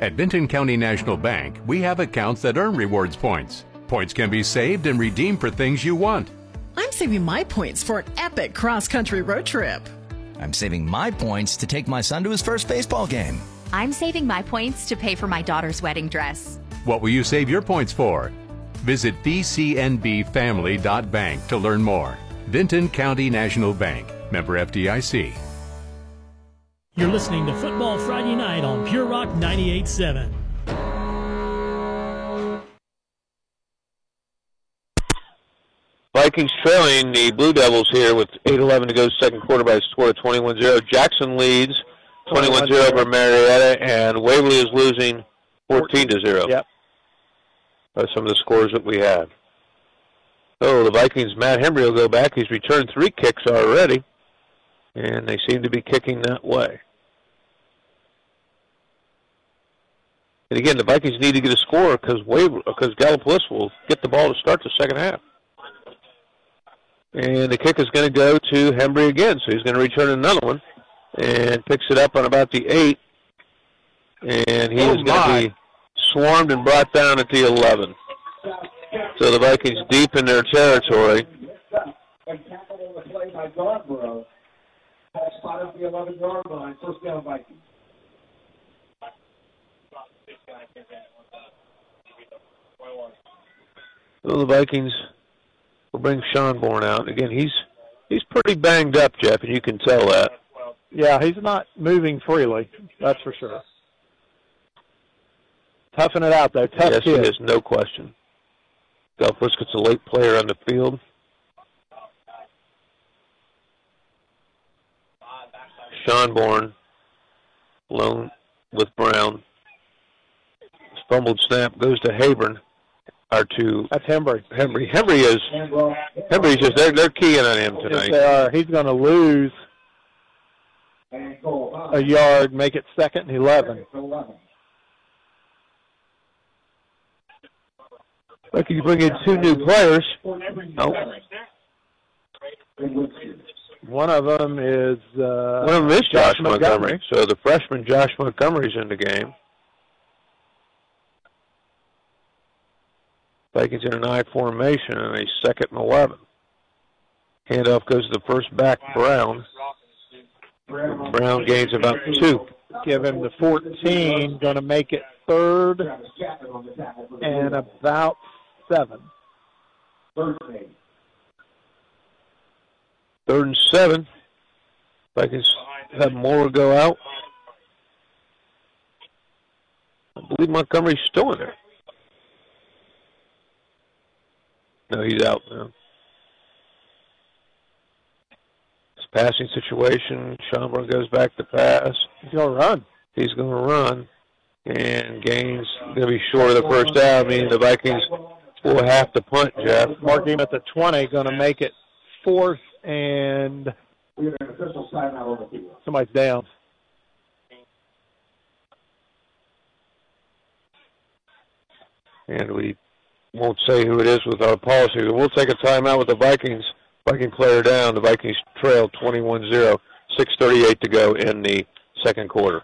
At Vinton County National Bank, we have accounts that earn rewards points. Points can be saved and redeemed for things you want. I'm saving my points for an epic cross country road trip. I'm saving my points to take my son to his first baseball game. I'm saving my points to pay for my daughter's wedding dress. What will you save your points for? Visit bcnbfamily.bank to learn more. Vinton County National Bank, member FDIC. You're listening to Football Friday Night on Pure Rock 98.7. Vikings trailing the Blue Devils here with 8-11 to go second quarter by a score of 21-0. Jackson leads 21-0 over Marietta, and Waverly is losing 14-0. Yep. Are some of the scores that we have. Oh, the Vikings, Matt Henry will go back. He's returned three kicks already, and they seem to be kicking that way. And again, the Vikings need to get a score because because Gallipolis will get the ball to start the second half. And the kick is going to go to Hembry again, so he's going to return another one and picks it up on about the eight. And he Oh, is going to be swarmed and brought down at the 11. So the Vikings deep in their territory. A tackle on the play by Garborough. Ball spotted the 11 yard line. First down Vikings. So the Vikings will bring Sean Bourne out. Again, he's he's pretty banged up, Jeff, and you can tell that. Yeah, he's not moving freely. That's for sure. Toughing it out though. Tough yes, kid. he is, no question. Galfus gets a late player on the field. Sean Bourne, alone with Brown. Fumbled snap goes to Haburn. Or to That's Hembry. Henry. Henry is Henry's just they're they're keying on him tonight. Yes, they are. He's going to lose a yard, make it second and 11. Like you bring in two new players. Oh, One of them is uh, one of them is Josh, Montgomery. So the freshman Josh Montgomery's in the game. Vikings in an I formation and a second and eleven. Handoff goes to the first back, Brown. Brown gains about two. Give him the 14, going to make it third and about seven. Third and seven. Vikings have Moore go out. I believe Montgomery's still in there. No, he's out now. It's passing situation. Schomburg goes back to pass. He's going to run. He's going to run. And Gaines going to be short of the first down, meaning the Vikings will have to punt, Jeff. Mark him at the 20, going to make it fourth and We have an official timeout on the field. somebody's down. and we won't say who it is with our policy. But we'll take a timeout with the Vikings. Viking player down. The Vikings trail 21-0. 6:38 to go in the second quarter.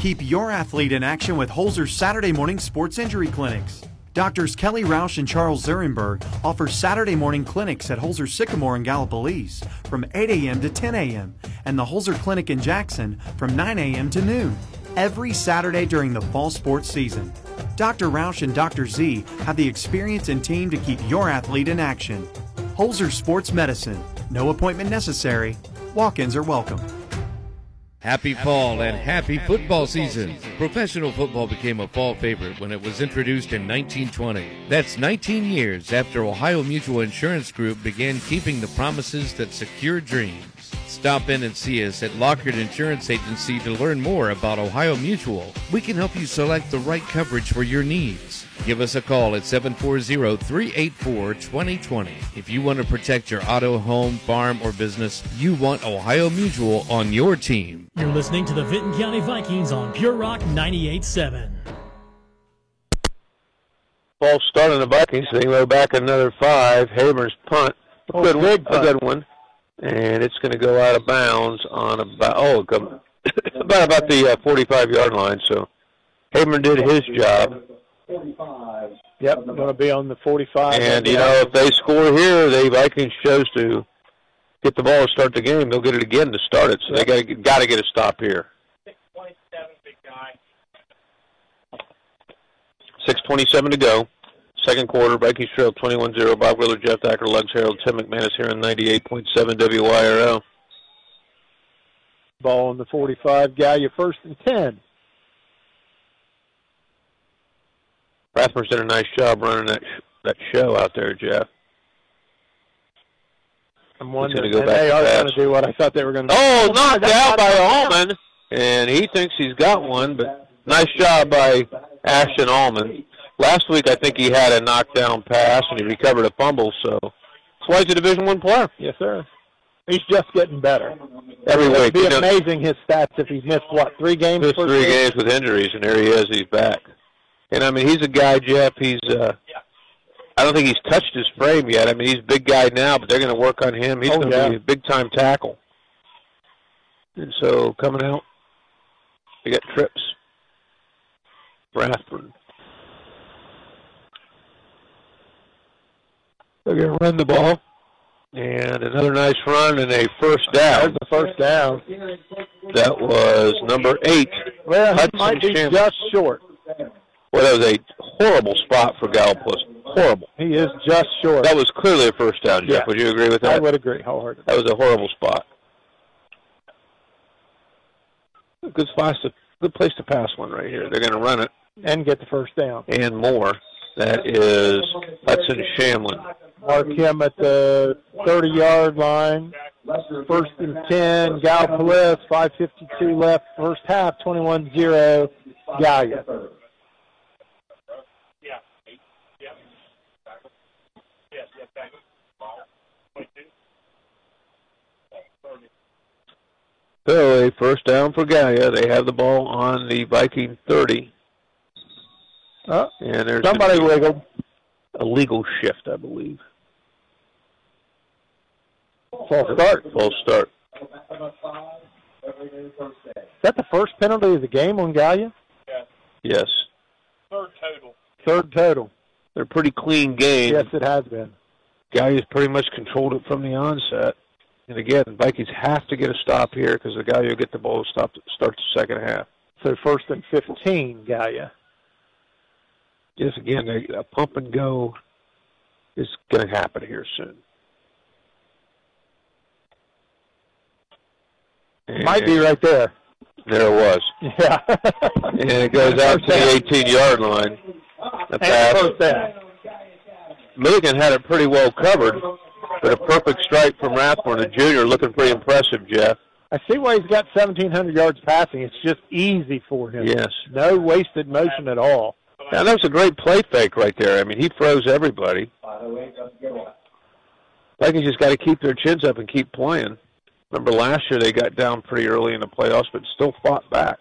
Keep your athlete in action with Holzer's Saturday morning sports injury clinics. Doctors Kelly Roush and Charles Zurenberg offer Saturday morning clinics at Holzer Sycamore in Gallipolis from 8 a.m. to 10 a.m. and the Holzer Clinic in Jackson from 9 a.m. to noon every Saturday during the fall sports season. Dr. Roush and Dr. Z have the experience and team to keep your athlete in action. Holzer Sports Medicine. No appointment necessary. Walk-ins are welcome. Happy fall and happy football season. Professional football became a fall favorite when it was introduced in 1920. That's 19 years after Ohio Mutual Insurance Group began keeping the promises that secure dreams. Stop in and see us at Lockard Insurance Agency to learn more about Ohio Mutual. We can help you select the right coverage for your needs. Give us a call at 740-384-2020. If you want to protect your auto, home, farm, or business, you want Ohio Mutual on your team. You're listening to the Vinton County Vikings on Pure Rock 98.7. Ball start on the Vikings. They go back another five. Haber's punt. A Oh, good, big one, a good one. And it's going to go out of bounds on about oh about about the uh, 45 yard line. So Haber did his job. 45. Yep, going to be on the 45. And you know, if they score here, the Vikings chose to get the ball to start the game. They'll get it again to start it. So they got got to get a stop here. 627, big guy. Six twenty-seven to go. Second quarter, Vikings trail 21-0. Bob Wheeler, Jeff Thacker, Lugs Harold, Tim McManus here on 98.7 WYRO. Ball on the 45. Guy, you first and 10. Rathmer's did a nice job running that that show out there, Jeff. I'm wondering. go and back they are going to do what I thought they were going to Oh, knocked out by Allman, and he thinks he's got one, but nice job by Ashton Allman. Last week, I think he had a knockdown pass, and he recovered a fumble, so that's why he's a Division One player. Yes, sir. He's just getting better. Every It'd week, be you know- amazing his stats if he's missed, what, three games? Missed three week? games with injuries, and there he is. He's back. And I mean, he's a guy, Jeff. He's uh, I don't think he's touched his frame yet. I mean, he's a big guy now, but they're going to work on him. He's Oh, going to yeah. be a big time tackle. And so coming out, we got trips. Rathburn. They're going to run the ball. And another nice run and a first down. The first down. That was number eight. Well, he Hudson might be just short. Well, that was a horrible spot for Gallipolis. Horrible. He is just short. That was clearly a first down, Jeff. Yeah. Would you agree with that? I would agree wholeheartedly. That was a horrible spot. Good spot to, good place to pass one right here. They're going to run it And get the first down. and more. That is Hudson Shamlin. Mark him at the 30 yard line. First and 10, Gallipolis, 5.52 left, first half, 21 0, Gallia. So a first down for Gallia. They have the ball on the Viking 30. Oh, And there's somebody wiggled. a legal shift, I believe. False start. False start. Is that the first penalty of the game on Gallia? Yes. Third total. Third total. They're a pretty clean game. Yes, it has been. Gallia's pretty much controlled it from the onset. And again, Vikings have to get a stop here because the Gallia will get the ball stop start the second half. So first and 15, Gallia. Yes, again, a pump and go is going to happen here soon. Might be right there. There it was. Yeah. And it goes out to the 18 yard line. The pass. first. Milligan had it pretty well covered, but a perfect strike from Rathburn, a junior, looking pretty impressive, Jeff. I see why he's got 1,700 yards passing. It's just easy for him. Yes. No wasted motion at all. Now, that was a great play fake right there. I mean, he froze everybody. Vikings just got to keep their chins up and keep playing. Remember last year they got down pretty early in the playoffs, but still fought back.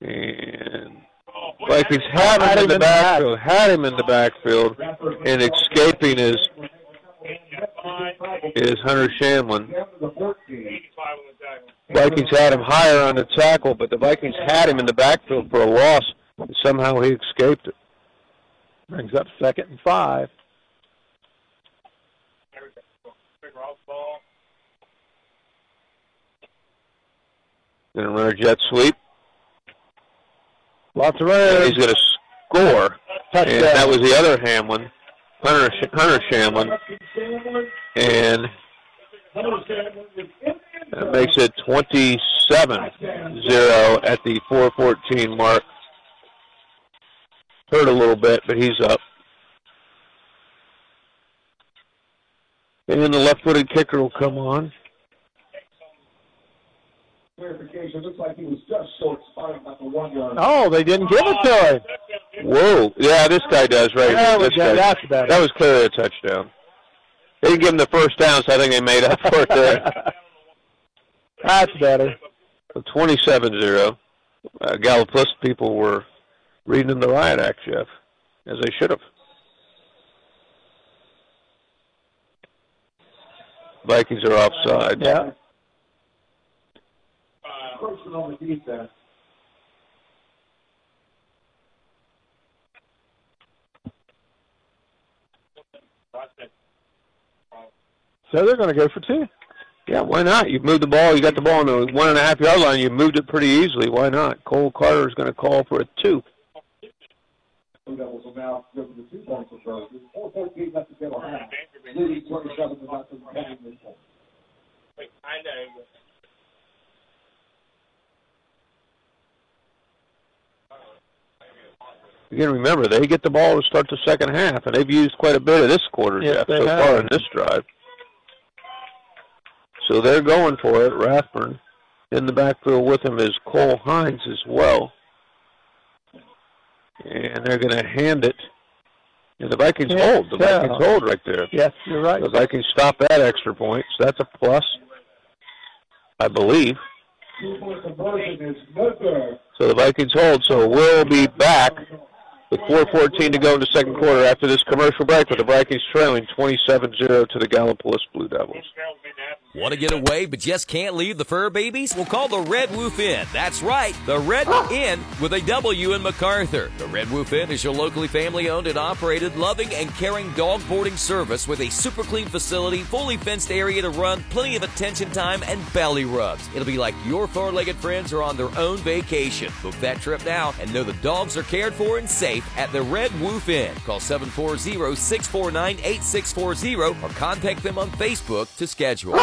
And Vikings had him in the backfield, had him in the backfield, and escaping is is Hunter Shamlin. Vikings had him higher on the tackle, but the Vikings had him in the backfield for a loss, and somehow he escaped it. Brings up second and five. Gonna run a jet sweep. Lots of And room. he's gonna score. Touchdown. And that was the other Hamlin, Hunter Hunter Shamlin, and that makes it 27-0 at the 4:14 mark. Hurt a little bit, but he's up. And then the left-footed kicker will come on. Clarification, looks like he was just short, spotted about the one yard. Oh, they didn't give it to him. Whoa! Yeah, this guy does right. There we this guy. That's better. That was clearly a touchdown. They didn't give him the first down, so I think they made up for it there. That's better. So 27-0. Uh, Gallipolis people were reading in the riot act, Jeff, as they should have. Vikings are offside. Yeah. Person on the defense. So they're going to go for two. Yeah, why not? You moved the ball. You got the ball on the one and a half yard line. You moved it pretty easily. Why not? Cole Carter is going to call for a two. Blue Devils will now go for the two points approach. Four fourteen left to go half. Leading twenty-seven to nothing. heading this point. I know. Again, remember they get the ball to start the second half, and they've used quite a bit of this quarter, Yes, Jeff, so have. far in this drive. So they're going for it. Rathburn in the backfield with him is Cole Hines as well, and they're going to hand it. And the Vikings Can't hold. The tell. Vikings hold right there. Yes, you're right. The Vikings stop that extra point, so that's a plus, I believe. Two-point conversion is no good. So the Vikings hold. So we'll be back with 4.14 to go in the second quarter after this commercial break with the Vikings trailing 27-0 to the Gallipolis Blue Devils. Carol's been to have Want to get away but just can't leave the fur babies? We'll call the Red Wolf Inn. That's right, the Red Inn with a W in MacArthur. The Red Wolf Inn is your locally family owned and operated, loving and caring dog boarding service with a super clean facility, fully fenced area to run, plenty of attention time, and belly rubs. It'll be like your four legged friends are on their own vacation. Book that trip now and know the dogs are cared for and safe at the Red Wolf Inn. Call 740 649 8640 or contact them on Facebook to schedule.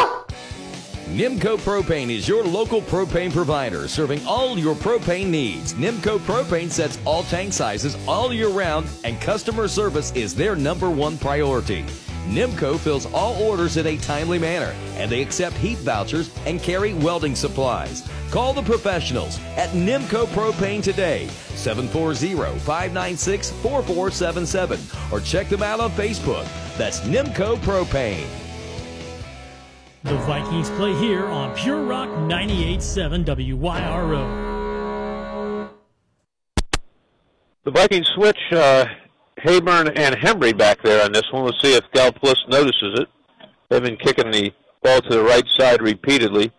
Nimco Propane is your local propane provider, serving all your propane needs. Nimco Propane sets all tank sizes all year round, and customer service is their number one priority. Nimco fills all orders in a timely manner, and they accept heat vouchers and carry welding supplies. Call the professionals at Nimco Propane today, 740-596-4477, or check them out on Facebook. That's Nimco Propane. The Vikings play here on Pure Rock 98.7 WYRO. The Vikings switch uh, Haburn and Hembry back there on this one. Let's see if Gallipolis notices it. They've been kicking the ball to the right side repeatedly.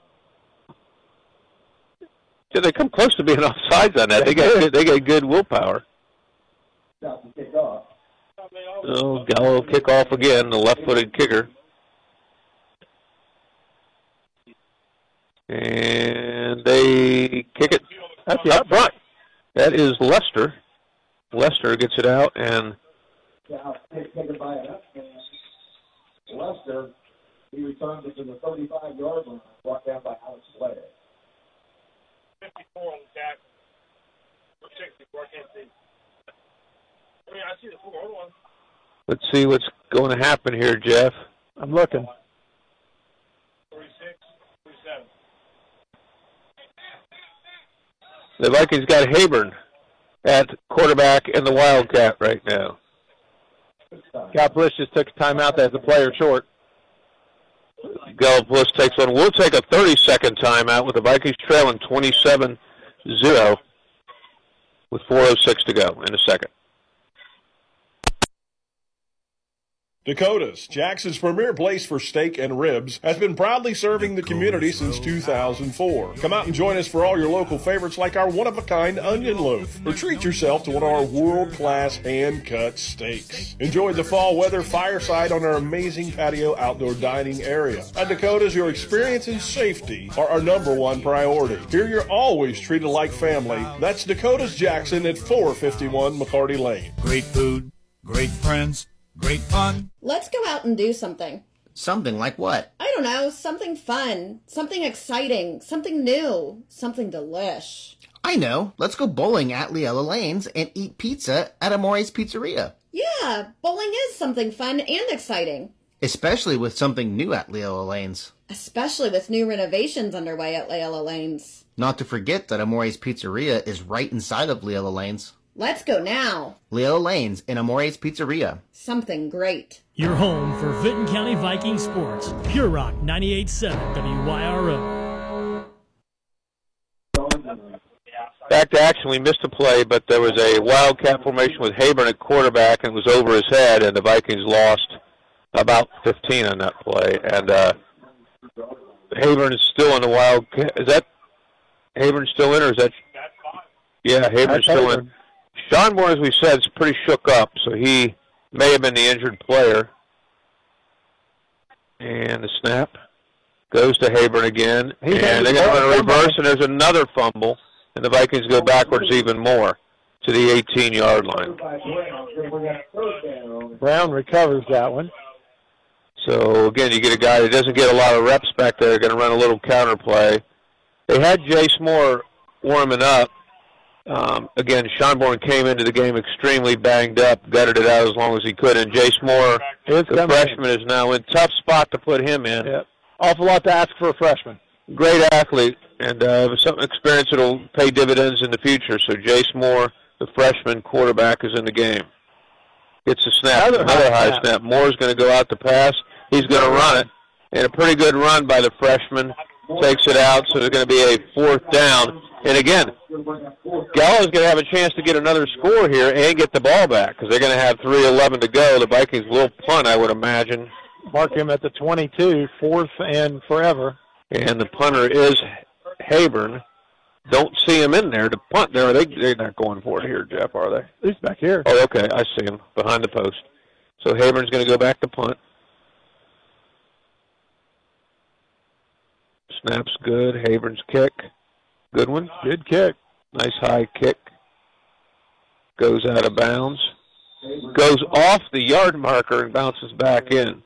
Did they come close to being offsides on that? They got good, they got good willpower. Oh, oh Gallo kick off again, the left-footed kicker. And they kick it up front. That is Lester. Lester gets it out, and taken by an Lester, he returns it to the 35-yard line, brought down by Alex Slade. 54 on the tackle. Or 64, I can't see. I mean, I see the four. Hold on. let's see what's going to happen here, Jeff. I'm looking. 46, 47. The Vikings got Haburn at quarterback and the Wildcat right now. Gallipolis just took a timeout as a player short. Gallipolis takes one. We'll take a 30-second timeout with the Vikings trailing 27-0 with 4.06 to go in a second. Dakota's, Jackson's premier place for steak and ribs, has been proudly serving the community since 2004. Come out and join us for all your local favorites like our one-of-a-kind onion loaf, or treat yourself to one of our world-class hand-cut steaks. Enjoy the fall weather fireside on our amazing patio outdoor dining area. At Dakota's, your experience and safety are our number one priority. Here you're always treated like family. That's Dakota's Jackson at 451 McCarty Lane. Great food, great friends, great fun. Let's go out and do something. Something like what? I don't know, something fun, something exciting, something new, something delish. I know. Let's go bowling at Leella Lanes and eat pizza at Amore's Pizzeria. Yeah, bowling is something fun and exciting, Especially with something new at Leella Lanes. especially with new renovations underway at Layla Lanes. Not to forget that Amore's Pizzeria is right inside of Leella Lanes. Let's go now. Leo Lanes in Amore's Pizzeria. Something great. Your home for Vinton County Viking sports. Pure Rock 98.7 WYRO. Back to action. We missed a play, but there was a wildcat formation with Haburn at quarterback, and it was over his head, and the Vikings lost about 15 on that play. And uh, Haburn is still in the wildcat. Is that Haburn still in, or is that? Yeah, Haburn's That's still in. Haburn. Sean Moore, as we said, is pretty shook up, so he may have been the injured player. And the snap goes to Haburn again, He and they're going to run a reverse, and there's another fumble, and the Vikings go backwards even more to the 18-yard line. Brown recovers that one. So again, you get a guy that doesn't get a lot of reps back there, going to run a little counter play. They had Jace Moore warming up. Um, again, Schonborn came into the game extremely banged up, gutted it out as long as he could, and Jace Moore, It's the freshman, is now in tough spot to put him in. Yep. Awful lot to ask for a freshman. Great athlete, and uh, some experience that'll pay dividends in the future. So Jace Moore, the freshman quarterback, is in the game. Gets a snap, Another another, high high snap. snap. Moore's going to go out to pass. He's going to run it, and a pretty good run by the freshman. Takes it out, so there's going to be a fourth down. And again, Gallo's going to have a chance to get another score here and get the ball back because they're going to have 3:11 to go. The Vikings will punt, I would imagine, Mark him at the 22, fourth and forever. And the punter is Haburn. Don't see him in there to punt there. They they're not going for it here, Jeff, are they? He's back here. Oh, okay. I see him behind the post. So Haburn's going to go back to punt. Snaps good. Haburn's kick. Good one. Good kick. Nice high kick. Goes out of bounds. Goes off the yard marker and bounces back in.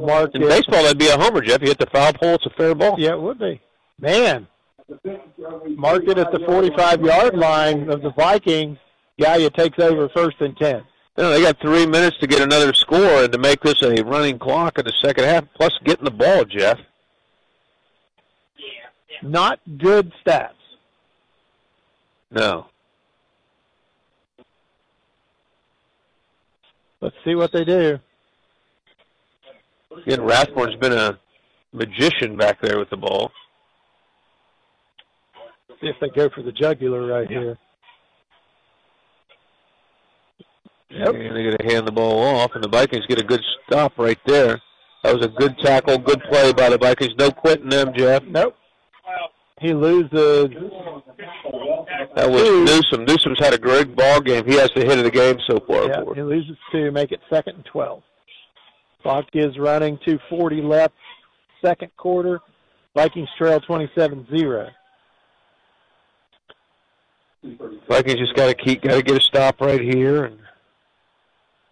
Mark In baseball, that'd be a homer, Jeff. You hit the foul pole, it's a fair ball. Yeah, it would be. Man, mark it at the 45 yard line of the Vikings. Gallia takes over first and 10. You know, they got three minutes to get another score and to make this a running clock in the second half, plus getting the ball, Jeff. Not good stats. No. Let's see what they do. Again, Rathburn's been a magician back there with the ball. See if they go for the jugular right here. Yep. And they're going to hand the ball off, and the Vikings get a good stop right there. That was a good tackle, good play by the Vikings. No quitting them, Jeff. Nope. He loses. That was Newsom. Newsom's had a great ball game. He has the hit of the game so far. Yeah, he loses two, make it second and 12. Clock is running, 240 left, second quarter. Vikings trail 27-0. Vikings just got to keep, got to get a stop right here and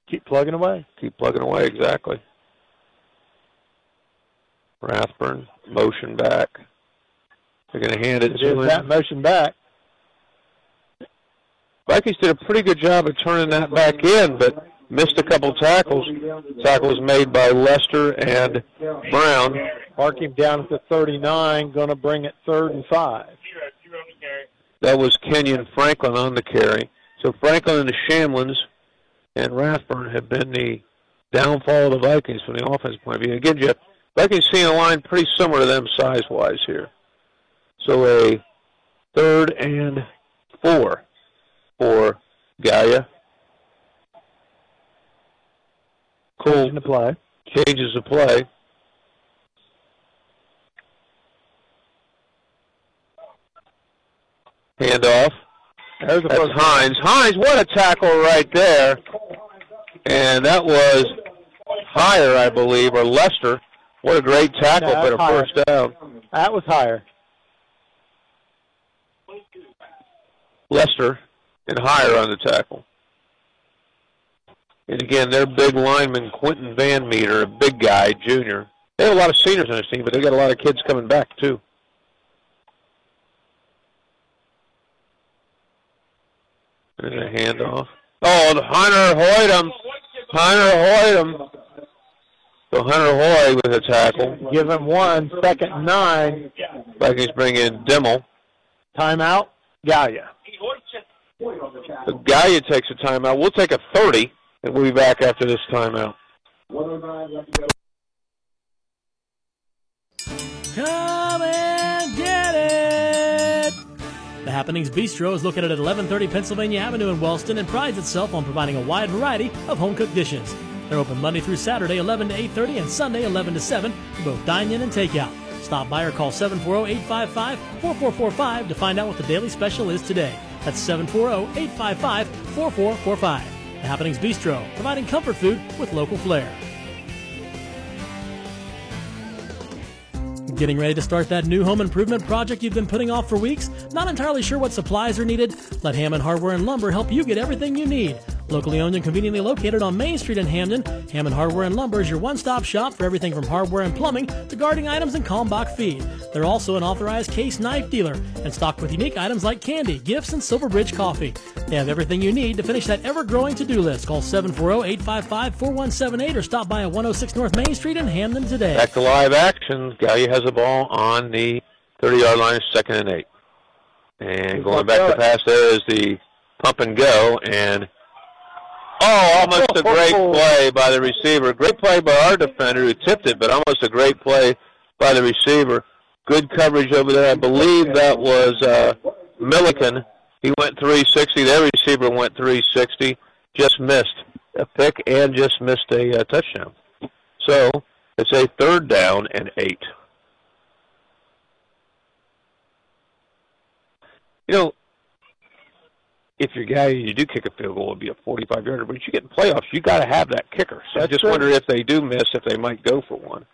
keep plugging away. Keep plugging away, exactly. Rathburn motion back. They're going to hand it, It to him. that motion back. Vikings did a pretty good job of turning that back in, but missed a couple tackles. Tackles made by Lester and Brown. Mark him down at the 39, going to bring it third and five. That was Kenyon Franklin on the carry. So Franklin and the Shamlins and Rathburn have been the downfall of the Vikings from the offense point of view. Again, Jeff, Vikings seeing a line pretty similar to them size-wise here. So a third and four for Gallia. Cole Changing the play. changes the play. Handoff. There's the That's Hines. Hines, what a tackle right there. And that was higher, I believe, or Lester. What a great tackle Yeah, for the higher. first down. That was higher. Lester and higher on the tackle. And again, their big lineman, Quentin Van Meter, a big guy, junior. They have a lot of seniors on this team, but they got a lot of kids coming back, too. And a handoff. Oh, the Hunter Hoytum. Hunter Hoytum. So Hunter Hoy with a tackle. Give him one, second nine. Vikings bring in Dimmel. Timeout, Gallia. The Gallia takes a timeout. We'll take a 30, and we'll be back after this timeout. Come and get it! The Happenings Bistro is located at 1130 Pennsylvania Avenue in Wellston and prides itself on providing a wide variety of home-cooked dishes. They're open Monday through Saturday, 11 to 8.30, and Sunday, 11 to 7, for both dine-in and takeout. Stop by or call 740-855-4445 to find out what the daily special is today. That's 740-855-4445. The Happenings Bistro, providing comfort food with local flair. Getting ready to start that new home improvement project you've been putting off for weeks? Not entirely sure what supplies are needed? Let Hammond Hardware and Lumber help you get everything you need. Locally owned and conveniently located on Main Street in Hamden, Hammond Hardware and Lumber is your one-stop shop for everything from hardware and plumbing to gardening items and Kalmbach feed. They're also an authorized case knife dealer and stocked with unique items like candy, gifts, and Silverbridge coffee. They have everything you need to finish that ever-growing to-do list. Call 740-855-4178 or stop by at 106 North Main Street in Hamden today. Back to live action. Gallia has a ball on the 30-yard line, second and eight. And going back to pass there is the pump and go, and oh, almost a great play by the receiver. Great play by our defender who tipped it, but almost a great play by the receiver. Good coverage over there. I believe that was uh, Milliken. He went 360. Their receiver went 360. Just missed a pick and just missed a uh, touchdown. So it's a third down and eight. You know, if your guy and you do kick a field goal, it'd be a 45 yarder. But if you get in playoffs, you got to have that kicker. So I just true. wonder if they do miss, if they might go for one.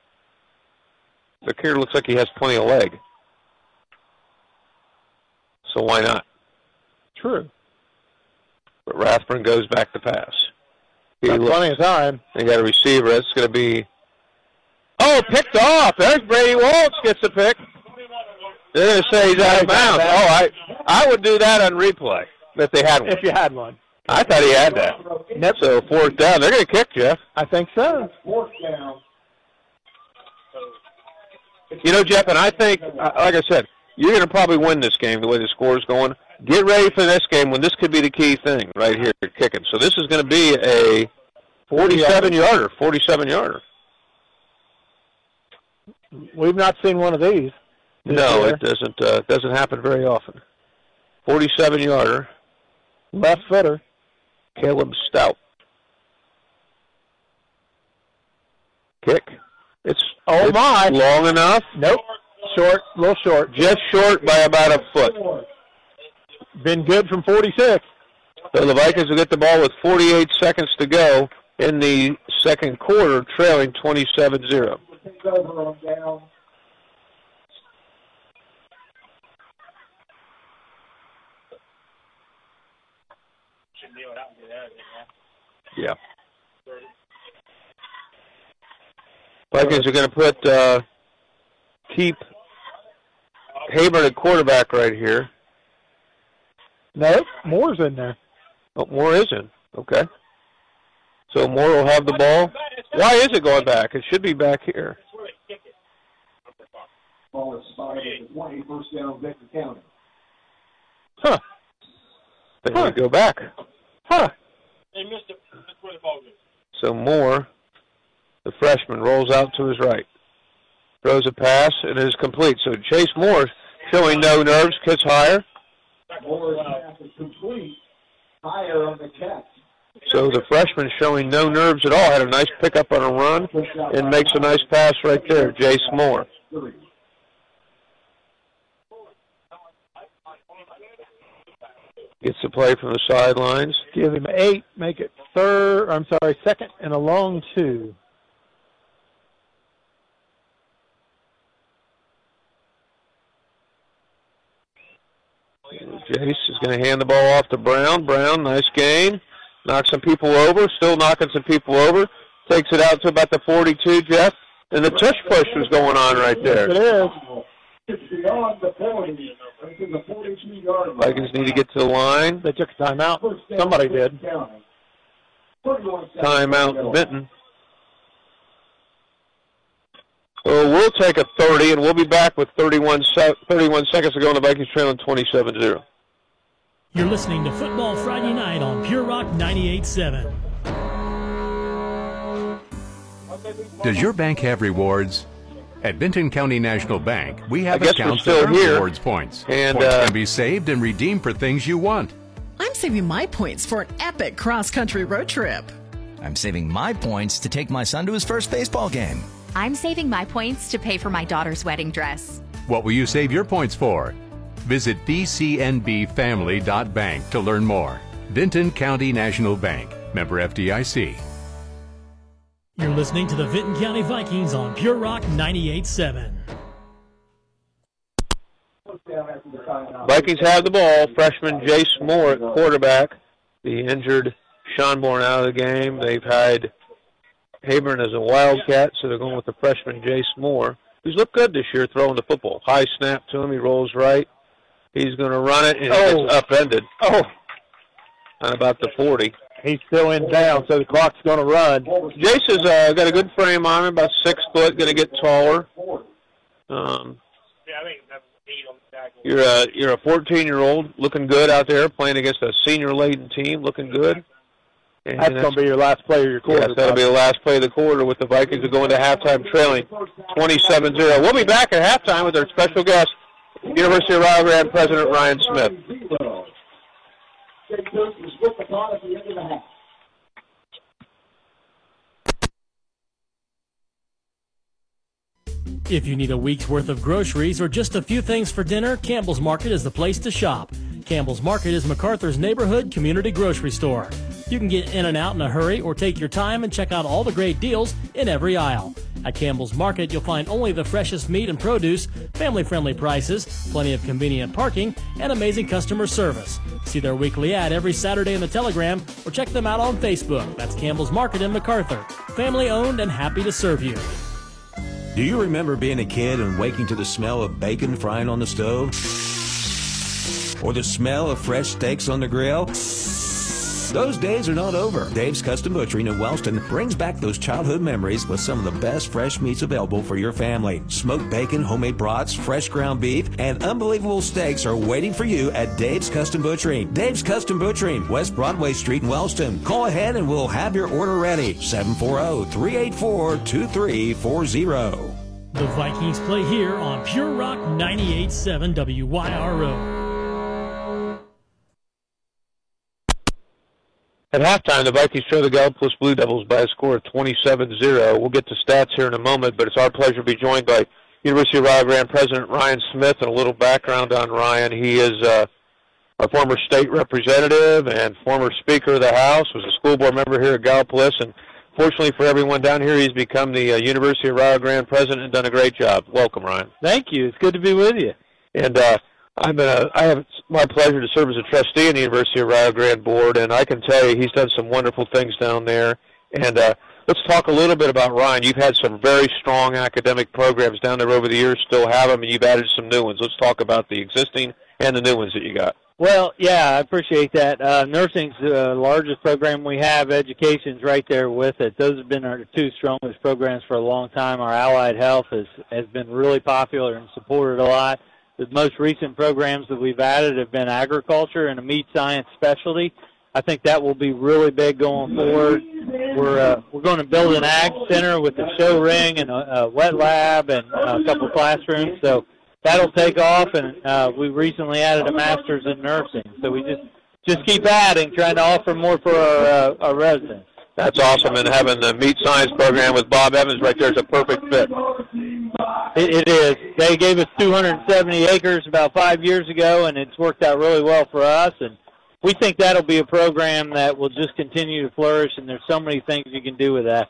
The kicker looks like he has plenty of leg. So why not? True. But Rathburn goes back to pass. He looks- plenty of time. They got a receiver. That's going to be. Oh, picked off. There's Brady Waltz gets the pick. They're going to say he's out of bounds. Oh, I I would do that on replay if they had one. If you had one. I thought he had that. Nope. So fourth down. They're going to kick, Jeff. I think so. Fourth down. You know, Jeff, and I think, uh, like I said, you're going to probably win this game the way the score is going. Get ready for this game when this could be the key thing right here, kicking. So this is going to be a 47 yarder, 47 yarder. We've not seen one of these. No, year. it doesn't. Uh, doesn't happen very often. 47 yarder left footer, Caleb Stout. Kick. It's oh it's my. Long enough? Nope. Short, a little short. Just short by about a foot. Been good from 46. So the Vikings will get the ball with 48 seconds to go in the second quarter, trailing 27 0. Yeah. Vikings are going to put uh, keep Haber at quarterback right here. No, Moore's in there. Oh, Moore isn't. Okay. So Moore will have the ball. Why is it going back? It should be back here. Is County. Huh. They huh. go back. Huh. They missed it. That's where the ball goes. So Moore, the freshman, rolls out to his right. Throws a pass, and it is complete. So Jace Moore, showing no nerves, gets higher. Moore's pass is complete. Higher on the catch. So the freshman showing no nerves at all, had a nice pickup on a run, and makes a nice pass right there, Jace Moore. Gets the play from the sidelines. Give him eight. Make it third. I'm sorry, second and a long two. Jace is going to hand the ball off to Brown. Brown, nice gain. Knocks some people over. Still knocking some people over. Takes it out to about the 42, Jeff. And the tush push was going on right there. Yes, it is. It's beyond the 40. It's in the 42-yard line. Vikings need to get to the line. They took a timeout. Somebody did. Timeout, Vinton. Well, we'll take a 30, and we'll be back with 31, se- 31 seconds to go, and the Vikings trailing 27-0. You're listening to Football Friday Night on Pure Rock 98.7. Does your bank have rewards? At Vinton County National Bank, we have I guess we're accounts that earn rewards points. And, points uh, can be saved and redeemed for things you want. I'm saving my points for an epic cross country road trip. I'm saving my points to take my son to his first baseball game. I'm saving my points to pay for my daughter's wedding dress. What will you save your points for? Visit bcnbfamily.bank to learn more. Vinton County National Bank, member FDIC. You're listening to the Vinton County Vikings on Pure Rock 98.7. Vikings have the ball. Freshman Jace Moore at quarterback. The injured Schonborn out of the game. They've had Haburn as a wildcat, so they're going with the freshman Jace Moore, who's looked good this year throwing the football. High snap to him. He rolls right. He's going to run it, and Oh. it gets upended Oh, on about the 40. He's still in town, so the clock's going to run. Jace has uh, got a good frame on him, about six foot, going to get taller. Um, Yeah, I think that's eight on the tackle. You're a you're a 14 year old looking good out there playing against a senior laden team looking good. And That's going to be your last play of your quarter. Yes, that'll be the last play of the quarter with the Vikings going to halftime trailing 27-0. We'll be back at halftime with our special guest, University of Rio Grande President Ryan Smith. Jake Cook was with the ball at the end of the half. If you need a week's worth of groceries or just a few things for dinner, Campbell's Market is the place to shop. Campbell's Market is MacArthur's neighborhood community grocery store. You can get in and out in a hurry or take your time and check out all the great deals in every aisle. At Campbell's Market, you'll find only the freshest meat and produce, family friendly prices, plenty of convenient parking, and amazing customer service. See their weekly ad every Saturday in the Telegram or check them out on Facebook. That's Campbell's Market in MacArthur. Family owned and happy to serve you. Do you remember being a kid and waking to the smell of bacon frying on the stove? Or the smell of fresh steaks on the grill? Those days are not over. Dave's Custom Butchering in Wellston brings back those childhood memories with some of the best fresh meats available for your family. Smoked bacon, homemade brats, fresh ground beef, and unbelievable steaks are waiting for you at Dave's Custom Butchering. Dave's Custom Butchering, West Broadway Street in Wellston. Call ahead and we'll have your order ready. 740-384-2340. The Vikings play here on Pure Rock 98.7 WYRO. At halftime, the Vikings show the Gallipolis Blue Devils by a score of 27-0. We'll get to stats here in a moment, but it's our pleasure to be joined by University of Rio Grande President Ryan Smith. And a little background on Ryan: he is uh, a former state representative and former Speaker of the House. Was a school board member here at Gallipolis, and fortunately for everyone down here, he's become the uh, University of Rio Grande president and done a great job. Welcome, Ryan. Thank you. It's good to be with you. And uh, Been a, I have my pleasure to serve as a trustee in the University of Rio Grande board, and I can tell you he's done some wonderful things down there. And uh, let's talk a little bit about Ryan. You've had some very strong academic programs down there over the years, still have them, and you've added some new ones. Let's talk about the existing and the new ones that you got. Well, yeah, I appreciate that. Uh, nursing's the largest program we have. Education's right there with it. Those have been our two strongest programs for a long time. Our allied health has has been really popular and supported a lot. The most recent programs that we've added have been agriculture and a meat science specialty. I think that will be really big going forward. We're uh, we're going to build an ag center with a show ring and a, a wet lab and a couple classrooms. So that'll take off. And uh, we recently added a master's in nursing. So we just just keep adding, trying to offer more for our uh, our residents. That's awesome, and having the meat science program with Bob Evans right there is a perfect fit. It, it is. They gave us 270 acres about five years ago, and it's worked out really well for us. And we think that'll be a program that will just continue to flourish. And there's so many things you can do with that.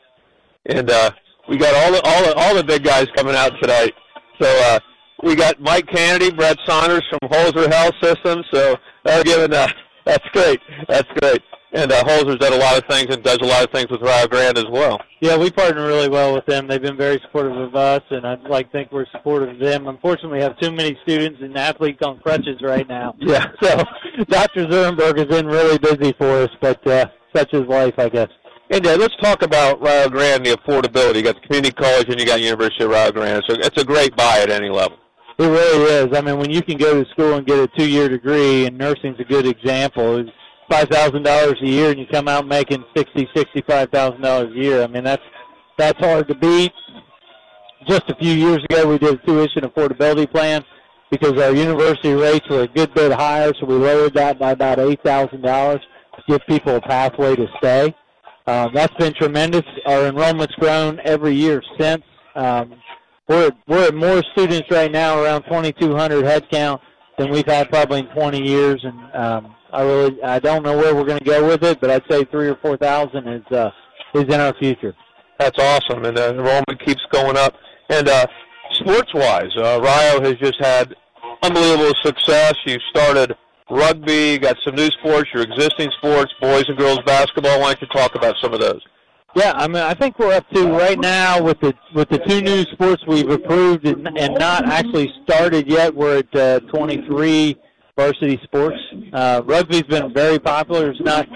And uh, we got all the all the all the big guys coming out tonight. So uh, we got Mike Kennedy, Brett Saunders from Holzer Health Systems. So they're giving uh, that's great. That's great. And uh, Holzer's done a lot of things and does a lot of things with Rio Grande as well. Yeah, we partner really well with them. They've been very supportive of us, and I'd like think we're supportive of them. Unfortunately, we have too many students and athletes on crutches right now. Yeah. So Dr. Zurenberg has been really busy for us, but uh, such is life, I guess. And uh, let's talk about Rio Grande, and the affordability. You got the community college and you got University of Rio Grande. So it's a great buy at any level. It really is. I mean, when you can go to school and get a two-year degree, and nursing's a good example. It's five thousand dollars a year, and you come out making sixty, sixty-five thousand dollars a year. I mean, that's that's hard to beat. Just a few years ago, we did a tuition affordability plan because our university rates were a good bit higher, so we lowered that by about eight thousand dollars to give people a pathway to stay. Um, that's been tremendous. Our enrollment's grown every year since. Um, we're we're at more students right now, around 2,200 head count, than we've had probably in 20 years, and um, I really I don't know where we're going to go with it, but I'd say three or four thousand is uh, is in our future. That's awesome, and the enrollment keeps going up. And uh, sports-wise, uh, Rio has just had unbelievable success. You started rugby, got some new sports, your existing sports, boys and girls basketball. Why don't you talk about some of those? Yeah, I mean, I think we're up to right now with the with the two new sports we've approved and, and not actually started yet. We're at uh, 23 varsity sports. Uh, rugby's been very popular. It's not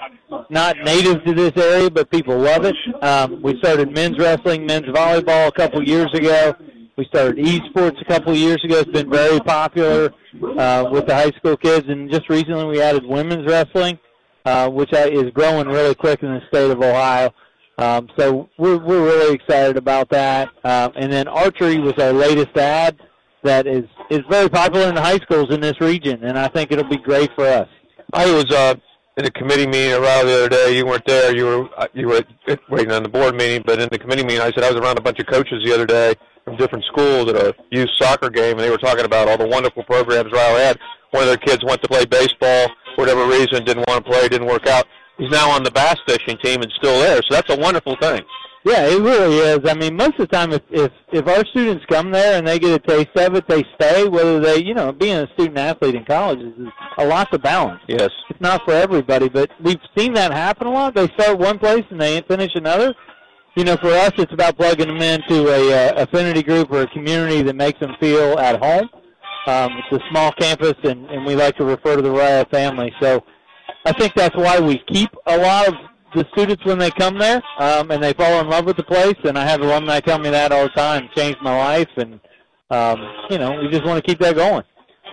not native to this area, but people love it. Um, we started men's wrestling, men's volleyball a couple years ago. We started esports a couple years ago. It's been very popular uh, with the high school kids, and just recently we added women's wrestling, uh, which is growing really quick in the state of Ohio. Um, so we're we're really excited about that. Um, and then archery was our latest ad that is is very popular in the high schools in this region, and I think it'll be great for us. I was uh, in a committee meeting Raleigh the other day. You weren't there. You were uh, you were waiting on the board meeting, but in the committee meeting, I said I was around a bunch of coaches the other day from different schools at a youth soccer game, and they were talking about all the wonderful programs Raleigh had. One of their kids went to play baseball for whatever reason, didn't want to play, didn't work out. He's now on the bass fishing team and still there, so that's a wonderful thing. Yeah, it really is. I mean, most of the time, if if if our students come there and they get a taste of it, they stay. Whether they, you know, being a student athlete in college is a lot to balance. Yes. It's not for everybody, but we've seen that happen a lot. They start one place and they finish another. You know, for us, it's about plugging them into a uh, affinity group or a community that makes them feel at home. Um, it's a small campus, and, and we like to refer to the Raya family. So I think that's why we keep a lot of the students when they come there, um, and they fall in love with the place. And I have alumni tell me that all the time. Changed my life, and um, you know, we just want to keep that going.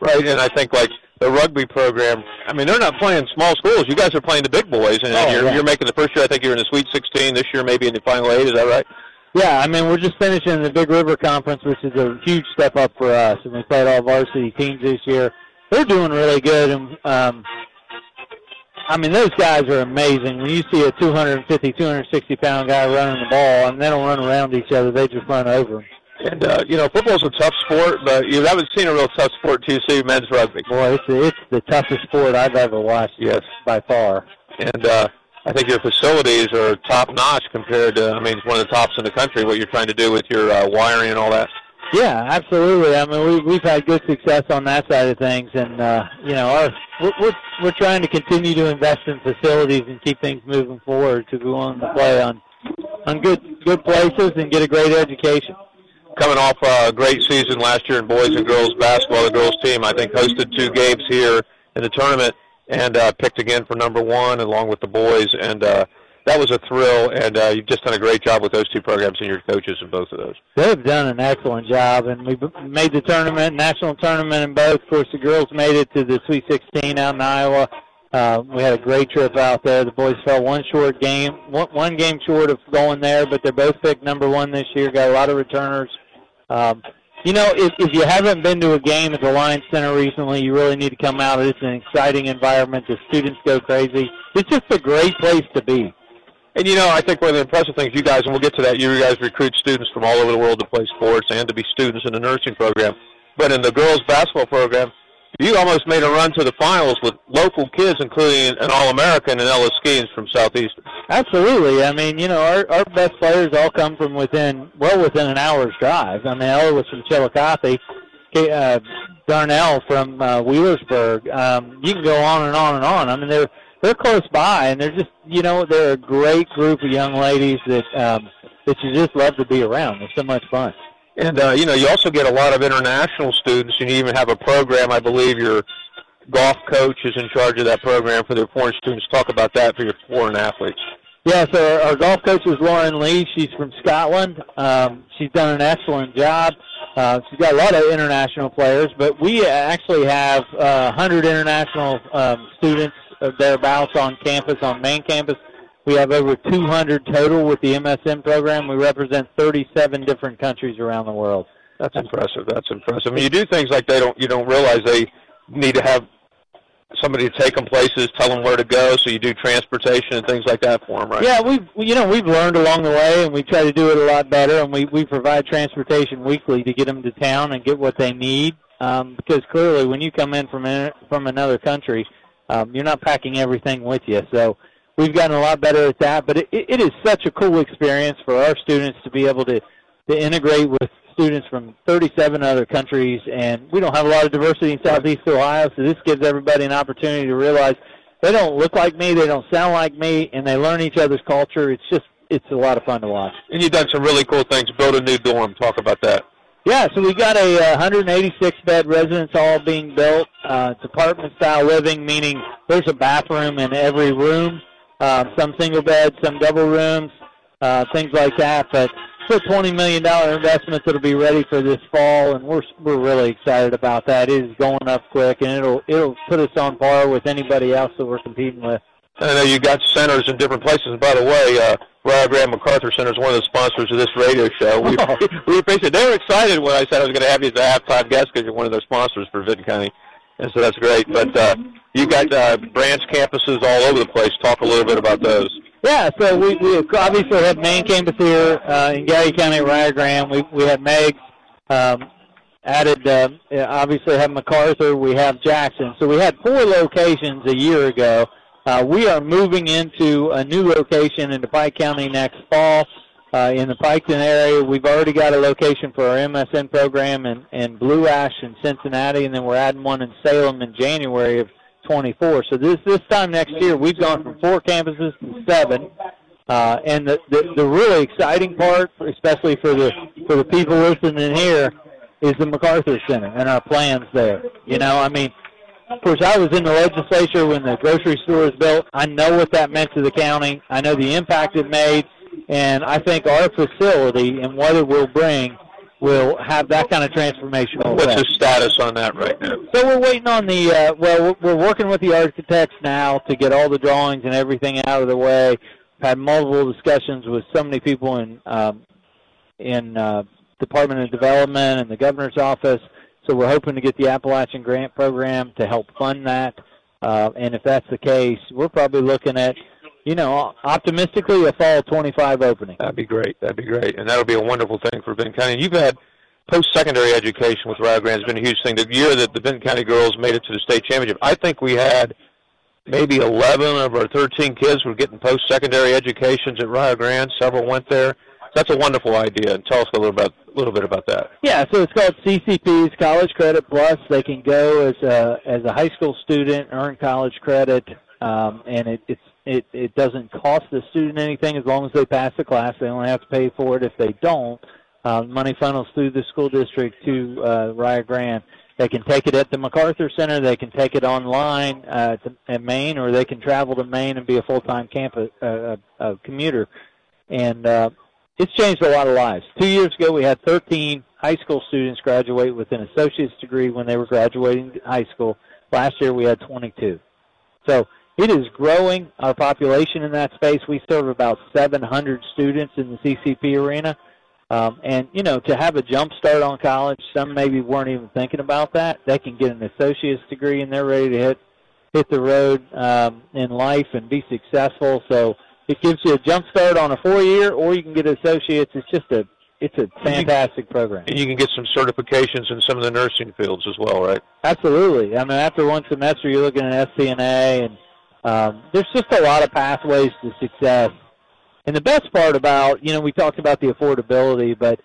Right, and I think like the rugby program. I mean, they're not playing small schools. You guys are playing the big boys, and Oh, you're, yeah. you're making the first year. I think you're in the Sweet 16 this year, maybe in the Final Eight. Is that right? Yeah, I mean, we're just finishing the Big River Conference, which is a huge step up for us, and we played all varsity teams this year. They're doing really good, and um, I mean, those guys are amazing. When you see a 250, 260 pound guy running the ball, and they don't run around each other; they just run over them. And uh, you know, football's a tough sport, but you haven't seen a real tough sport you see men's rugby. Boy, it's it's the toughest sport I've ever watched. Yes, by far. And uh, I think your facilities are top notch compared to. I mean, it's one of the tops in the country. What you're trying to do with your uh, wiring and all that. Yeah, absolutely. I mean, we, we've had good success on that side of things, and uh, you know, our, we're, we're we're trying to continue to invest in facilities and keep things moving forward to go on to play on on good good places and get a great education. Coming off a great season last year in boys and girls basketball, the girls team I think hosted two games here in the tournament and uh, picked again for number one along with the boys, and uh, that was a thrill. And uh, you've just done a great job with those two programs and your coaches in both of those. They've done an excellent job, and we made the tournament, national tournament in both. Of course, the girls made it to the Sweet 16 out in Iowa. Uh, we had a great trip out there. The boys fell one short game, one, one game short of going there, but they're both picked number one this year. Got a lot of returners. Um, you know, if, if you haven't been to a game at the Lions Center recently, you really need to come out. It's an exciting environment. The students go crazy. It's just a great place to be. And you know, I think one of the impressive things you guys, and we'll get to that, you guys recruit students from all over the world to play sports and to be students in the nursing program. But in the girls basketball program, you almost made a run to the finals with local kids, including an All-American and Ella Skeens from Southeast. Absolutely. I mean, you know, our our best players all come from within, well, within an hour's drive. I mean, Ella was from Chillicothe, uh, Darnell from uh, Wheelersburg. Um, you can go on and on and on. I mean, they're they're close by, and they're just, you know, they're a great group of young ladies that um, that you just love to be around. They're so much fun. And uh, you know, you also get a lot of international students, and you even have a program. I believe your golf coach is in charge of that program for their foreign students. Talk about that for your foreign athletes. Yeah, so our, our golf coach is Lauren Lee. She's from Scotland. Um, she's done an excellent job. Uh, she's got a lot of international players, but we actually have uh, 100 international um, students uh, thereabouts on campus, on main campus. We have over 200 total with the MSN program. We represent 37 different countries around the world. That's impressive. That's impressive. I mean, you do things like they don't. You don't realize they need to have somebody to take them places, tell them where to go. So you do transportation and things like that for them, right? Yeah, we've you know we've learned along the way, and we try to do it a lot better. And we we provide transportation weekly to get them to town and get what they need. Um, because clearly, when you come in from in, from another country, um, you're not packing everything with you. So we've gotten a lot better at that. But it, it is such a cool experience for our students to be able to to integrate with students from 37 other countries, and we don't have a lot of diversity in Southeast Ohio, so this gives everybody an opportunity to realize they don't look like me, they don't sound like me, and they learn each other's culture. It's just it's a lot of fun to watch. And you've done some really cool things. Build a new dorm. Talk about that. Yeah, so we've got a uh, 186 bed residence hall being built. Uh, it's apartment style living, meaning there's a bathroom in every room. Uh, some single beds, some double rooms, uh, things like that. But it's a 20 million dollar investment that'll be ready for this fall, and we're we're really excited about that. It is going up quick, and it'll it'll put us on par with anybody else that we're competing with. I know you got centers in different places. By the way, uh, Rio Grande MacArthur Center is one of the sponsors of this radio show. We, we appreciate. They were excited when I said I was going to have you as a halftime guest because you're one of their sponsors for Vinton County. and so that's great. But uh, you got uh, branch campuses all over the place. Talk a little bit about those. Yeah, so we, we obviously have main campus here uh, in Gallia County, Rio Grande. We we have Meigs, um, added uh, obviously have MacArthur. We have Jackson. So we had four locations a year ago. Uh, we are moving into a new location in the Pike County next fall. Uh, in the Piketon area, we've already got a location for our MSN program in, in Blue Ash in Cincinnati, and then we're adding one in Salem in January of 24. So this this time next year, we've gone from four campuses to seven. Uh, and the, the the really exciting part, especially for the for the people listening here, is the MacArthur Center and our plans there. You know, I mean, of course, I was in the legislature when the grocery store was built. I know what that meant to the county. I know the impact it made, and I think our facility and what it will bring will have that kind of transformational. What's effect. the status on that right now? So we're waiting on the. Uh, well, we're we're working with the architects now to get all the drawings and everything out of the way. Had multiple discussions with so many people in um, in uh, Department of Development and the governor's office. So we're hoping to get the Appalachian Grant Program to help fund that. Uh, and if that's the case, we're probably looking at, you know, optimistically a fall 25 opening. That'd be great. That'd be great, and that'll be a wonderful thing for Vinton County. And you've had post-secondary education with Rio Grande has been a huge thing. The year that the Vinton County girls made it to the state championship, I think we had maybe 11 of our 13 kids were getting post-secondary educations at Rio Grande. Several went there. That's a wonderful idea. And tell us a little a little bit about that. Yeah, so it's called CCP's College Credit Plus. They can go as a as a high school student, earn college credit, um, and it it's it it doesn't cost the student anything as long as they pass the class. They only have to pay for it if they don't. Uh, money funnels through the school district to uh, Grande. They can take it at the MacArthur Center. They can take it online uh, to, at main, or they can travel to main and be a full-time campus uh, uh, commuter. And uh, it's changed a lot of lives. Two years ago, we had 13 high school students graduate with an associate's degree when they were graduating high school. Last year, we had 22. So it is growing our population in that space. We serve about 700 students in the CCP arena. Um, and, you know, to have a jump start on college, some maybe weren't even thinking about that. They can get an associate's degree and they're ready to hit hit the road um, in life and be successful. So it gives you a jump start on a four year, or you can get associates. It's just a it's a fantastic program. And you can get some certifications in some of the nursing fields as well, right? Absolutely. I mean, after one semester, you're looking at STNA, and um, there's just a lot of pathways to success. And the best part about, you know, we talked about the affordability, but,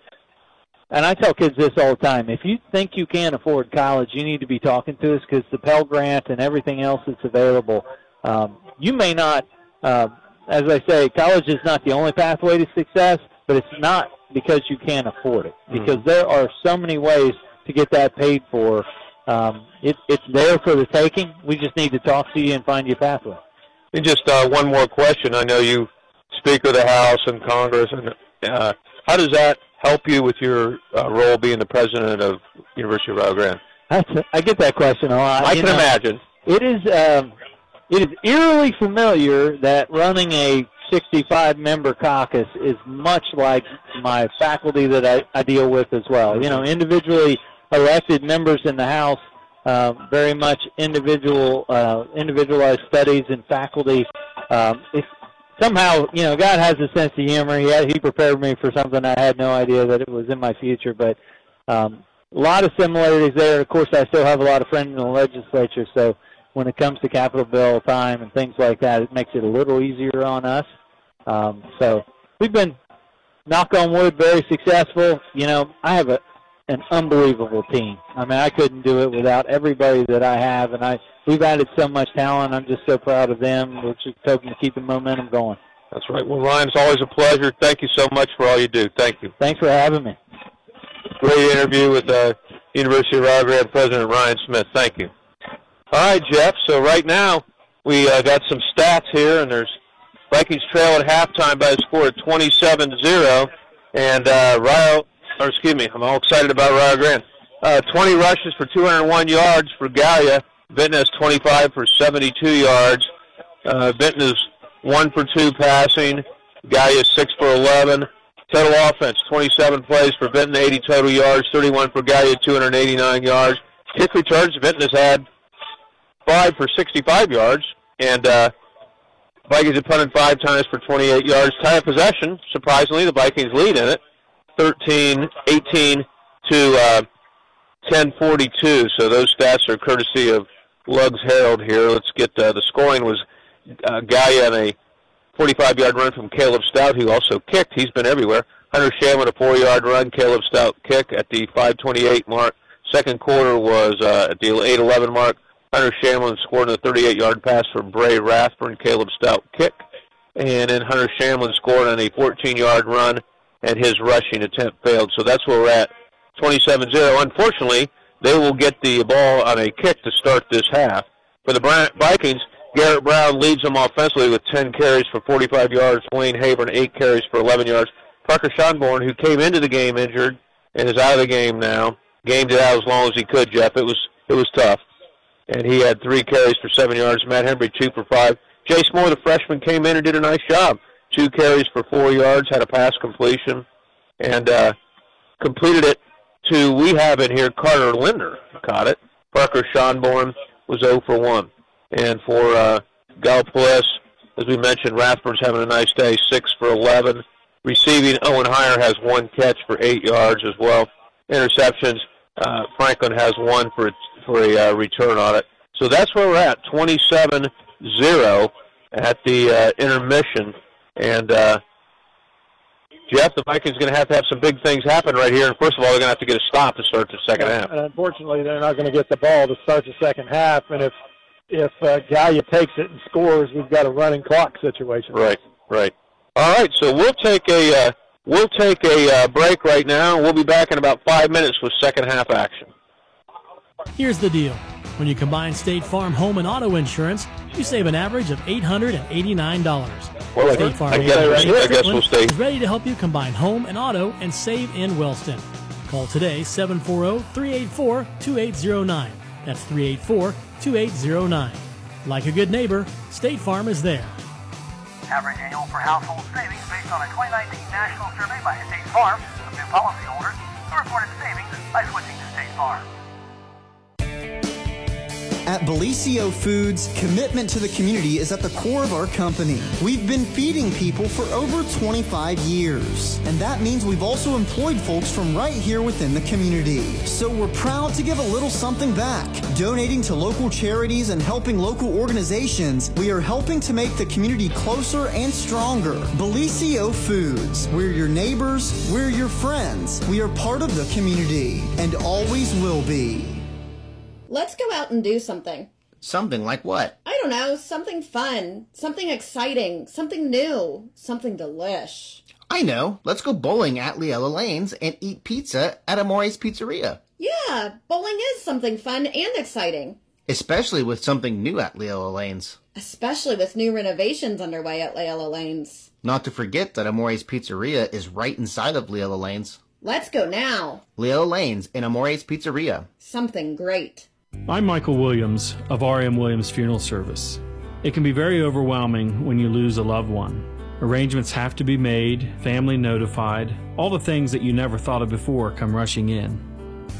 and I tell kids this all the time, if you think you can't afford college, you need to be talking to us because the Pell Grant and everything else that's available, um, you may not, uh, as I say, college is not the only pathway to success, but it's not because you can't afford it. Because there are so many ways to get that paid for. Um, it, it's there for the taking. We just need to talk to you and find you a pathway. And just uh, one more question. I know you Speaker of the House and Congress, and uh, how does that help you with your uh, role being the president of University of Rio Grande? That's, I get that question a lot. I You can know, imagine. It is um, it is eerily familiar that running a 65 member caucus is much like my faculty that I, I deal with as well. You know, individually elected members in the House, uh, very much individual uh, individualized studies and faculty. Um, if somehow, you know, God has a sense of humor. He had, he prepared me for something I had no idea that it was in my future, but um, a lot of similarities there. Of course, I still have a lot of friends in the legislature, so when it comes to capital bill time and things like that, it makes it a little easier on us. Um, so we've been, knock on wood, very successful. You know, I have a an unbelievable team. I mean, I couldn't do it without everybody that I have, and I we've added so much talent. I'm just so proud of them. We're just hoping to keep the momentum going. That's right. Well, Ryan, it's always a pleasure. Thank you so much for all you do. Thank you. Thanks for having me. Great interview with uh, University of Rio President Ryan Smith. Thank you. All right, Jeff. So right now we uh, got some stats here, and there's Vikings trail at halftime by a score of 27-0, and uh, Rio, or excuse me, I'm all excited about Rio Grande. Uh, 20 rushes for 201 yards for Gallia. Vinton has 25 for 72 yards. Uh, Vinton is one for two passing. Gallia six for 11. Total offense, 27 plays for Vinton, 80 total yards, 31 for Gallia, 289 yards. Kick returns, Vinton has had five for 65 yards, and uh, Vikings have punted five times for 28 yards. Time of possession, surprisingly, the Vikings lead in it, 13, 18 to uh, 10:42. So those stats are courtesy of Lugs Herald here. Let's get uh, the scoring was uh, Gallia and a 45-yard run from Caleb Stout, who also kicked. He's been everywhere. Hunter Shamlin a four-yard run. Caleb Stout kick at the 5:28 mark. Second quarter was uh, at the 8:11 mark. Hunter Shamlin scored on a 38-yard pass for Bray Rathburn. Caleb Stout kick, and then Hunter Shamlin scored on a 14-yard run, and his rushing attempt failed. So that's where we're at, 27-0. Unfortunately, they will get the ball on a kick to start this half. For the Vikings, Garrett Brown leads them offensively with 10 carries for 45 yards. Wayne Haber, 8 carries for 11 yards. Parker Schonborn, who came into the game injured and is out of the game now, gamed it out as long as he could, Jeff. It was it was tough and he had three carries for seven yards. Matt Henry, two for five. Jace Moore, the freshman, came in and did a nice job. Two carries for four yards, had a pass completion, and uh, completed it to, we have in here, Carter Linder caught it. Parker Schonborn was 0 for 1. And for uh, Gallipolis, as we mentioned, Rathburn's having a nice day, 6 for 11. Receiving, Owen Heyer has one catch for eight yards as well. Interceptions, uh, Franklin has one for for a uh, return on it. So that's where we're at, 27-0 at the uh, intermission. And uh, Jeff, the Vikings are going to have to have some big things happen right here. And first of all, they're going to have to get a stop to start the second yeah, half. And unfortunately, they're not going to get the ball to start the second half. And if if uh, Gallia takes it and scores, we've got a running clock situation. Right, right. All right, so we'll take a uh, we'll take a uh, break right now. We'll be back in about five minutes with second half action. Here's the deal. When you combine State Farm home and auto insurance, you save an average of $889. Well, State Farm I guess, I guess we'll stay. is ready to help you combine home and auto and save in Wellston. Call today 740-384-2809. That's 384-2809. Like a good neighbor, State Farm is there. Average annual for household savings based on a 2019 national survey by State Farm of new policyholders who reported savings by switching to State Farm. At Bellisio Foods, commitment to the community is at the core of our company. We've been feeding people for over 25 years, and that means we've also employed folks from right here within the community. So we're proud to give a little something back. Donating to local charities and helping local organizations, we are helping to make the community closer and stronger. Bellisio Foods, we're your neighbors, we're your friends, we are part of the community, and always will be. Let's go out and do something. Something like what? I don't know, something fun, something exciting, something new, something delish. I know. Let's go bowling at Leella Lanes and eat pizza at Amore's Pizzeria. Yeah, bowling is something fun and exciting. Especially with something new at Leella Lanes. Especially with new renovations underway at Leella Lanes. Not to forget that Amore's Pizzeria is right inside of Leella Lanes. Let's go now. Leella Lanes in Amore's Pizzeria. Something great. I'm Michael Williams of R.M. Williams Funeral Service. It can be very overwhelming when you lose a loved one. Arrangements have to be made, family notified, all the things that you never thought of before come rushing in.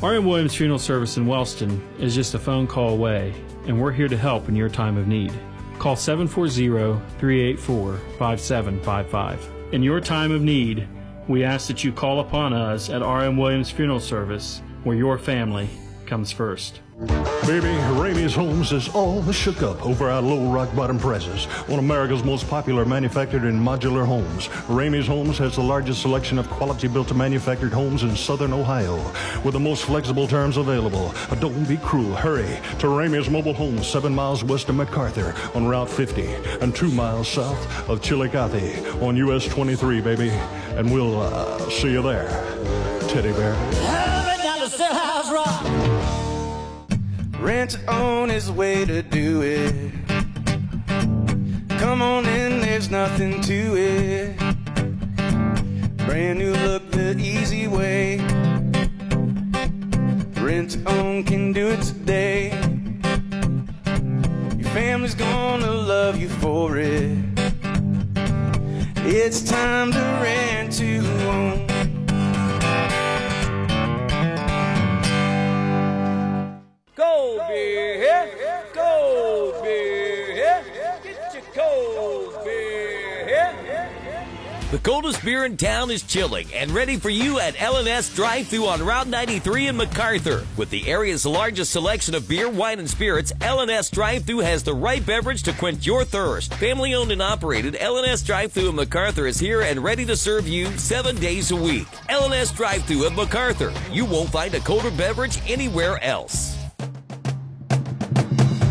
R.M. Williams Funeral Service in Wellston is just a phone call away, and we're here to help in your time of need. Call 740 384 5755. In your time of need, we ask that you call upon us at R.M. Williams Funeral Service, where your family comes first. Baby, Ramey's Homes is all the shook up over our low rock bottom prices. One of America's most popular manufactured and modular homes. Ramey's Homes has the largest selection of quality built manufactured homes in southern Ohio with the most flexible terms available. Don't be cruel. Hurry to Ramey's Mobile Homes, seven miles west of MacArthur on Route 50 and two miles south of Chillicothe on US 23, baby. And we'll uh, see you there. Teddy Bear. Rent to own is the way to do it. Come on in, there's nothing to it. Brand new look, the easy way. Rent own can do it today. Your family's gonna love you for it. It's time to rent to own. Get your cold beer. The coldest beer in town is chilling and ready for you at LNS Drive Thru on Route 93 in MacArthur. With the area's largest selection of beer, wine, and spirits, LNS Drive Thru has the right beverage to quench your thirst. Family owned and operated, LNS Drive Thru in MacArthur is here and ready to serve you seven days a week. LNS Drive Thru in MacArthur. You won't find a colder beverage anywhere else.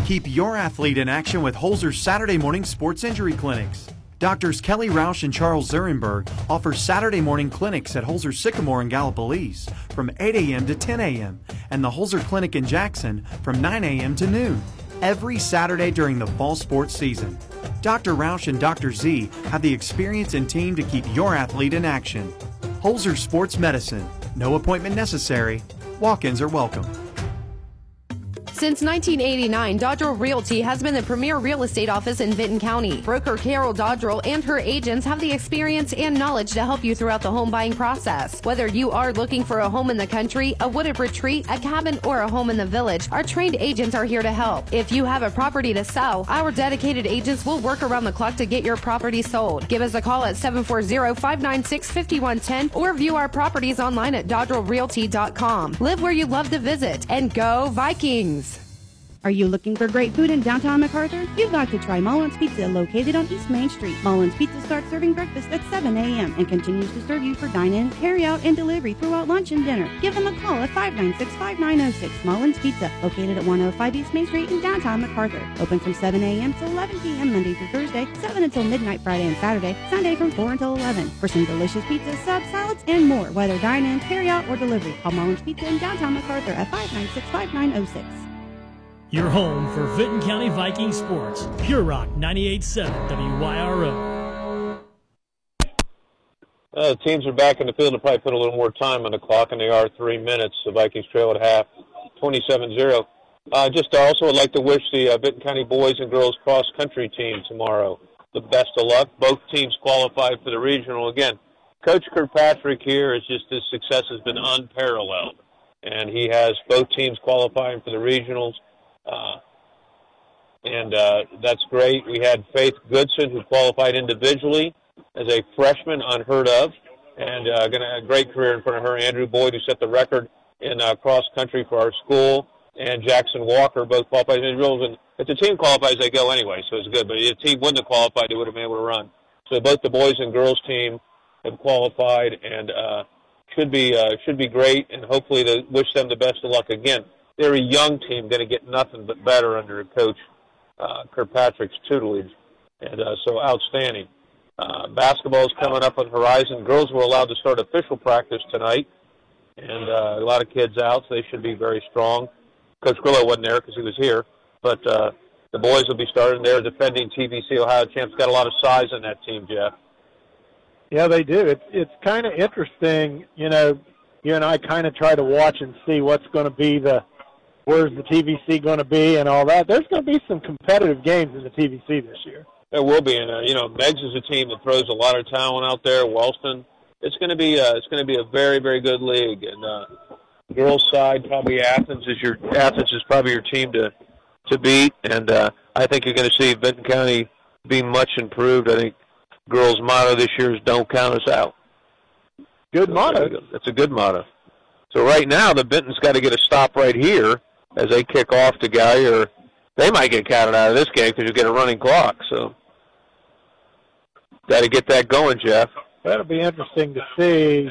Keep your athlete in action with Holzer's Saturday morning sports injury clinics. Doctors Kelly Roush and Charles Zurenberg offer Saturday morning clinics at Holzer Sycamore in Gallipolis from 8 a.m. to 10 a.m. and the Holzer Clinic in Jackson from 9 a.m. to noon every Saturday during the fall sports season. Dr. Roush and Dr. Z have the experience and team to keep your athlete in action. Holzer Sports Medicine. No appointment necessary. Walk ins are welcome. Since 1989, Dodrell Realty has been the premier real estate office in Vinton County. Broker Carol Dodrell and her agents have the experience and knowledge to help you throughout the home buying process. Whether you are looking for a home in the country, a wooded retreat, a cabin, or a home in the village, our trained agents are here to help. If you have a property to sell, our dedicated agents will work around the clock to get your property sold. Give us a call at 740-596-5110 or view our properties online at dodrellrealty.com. Live where you love to visit and go Vikings! Are you looking for great food in downtown MacArthur? You've got to try Mullins Pizza located on East Main Street. Mullins Pizza starts serving breakfast at 7 a.m. and continues to serve you for dine-in, carry-out, and delivery throughout lunch and dinner. Give them a call at 596-5906 Mullins Pizza, located at 105 East Main Street in downtown MacArthur. Open from 7 a.m. to 11 p.m. Monday through Thursday, 7 until midnight Friday and Saturday, Sunday from 4 until 11. For some delicious pizza, subs, salads, and more, whether dine-in, carry-out, or delivery, call Mullins Pizza in downtown MacArthur at 596-5906. Your home for Vinton County Viking sports. Pure Rock 98.7 WYRO. Uh, the teams are back in the field. They'll probably put a little more time on the clock, and they are three minutes. The Vikings trail at half, 27-0. Uh, just also would like to wish the uh, Vinton County boys and girls cross country team tomorrow the best of luck. Both teams qualified for the regional again. Coach Kirkpatrick here is just his success has been unparalleled, and he has both teams qualifying for the regionals. Uh, and uh, that's great. We had Faith Goodson, who qualified individually as a freshman, unheard of, and uh, going to a great career in front of her. Andrew Boyd, who set the record in uh, cross country for our school, and Jackson Walker, both qualified individuals. And if the team qualifies, they go anyway, so it's good. But if the team wouldn't have qualified, they would have been able to run. So both the boys and girls team have qualified, and uh, should be uh, should be great. And hopefully, to wish them the best of luck again a young team, going to get nothing but better under Coach uh, Kirkpatrick's tutelage, and uh, so outstanding. Uh, basketball is coming up on the horizon. Girls were allowed to start official practice tonight, and uh, a lot of kids out, so they should be very strong. Coach Grillo wasn't there because he was here, but uh, the boys will be starting. They're defending TVC Ohio champs. Got a lot of size in that team, Jeff. Yeah, they do. It's it's kind of interesting. You know, you and I kind of try to watch and see what's going to be the where's the TVC going to be and all that. There's going to be some competitive games in the TVC this year. There will be, and uh, you know, Meigs is a team that throws a lot of talent out there. Wellston, it's going to be uh, it's going to be a very very good league. And uh, girls side, probably Athens is your Athens is probably your team to to beat. And uh, I think you're going to see Vinton County be much improved. I think girls' motto this year is "Don't count us out." Good motto. That's a good motto. So right now, the Vinton's got to get a stop right here as they kick off to Gallia, or they might get counted out of this game because you get a running clock. So got to get that going, Jeff. That'll be interesting to see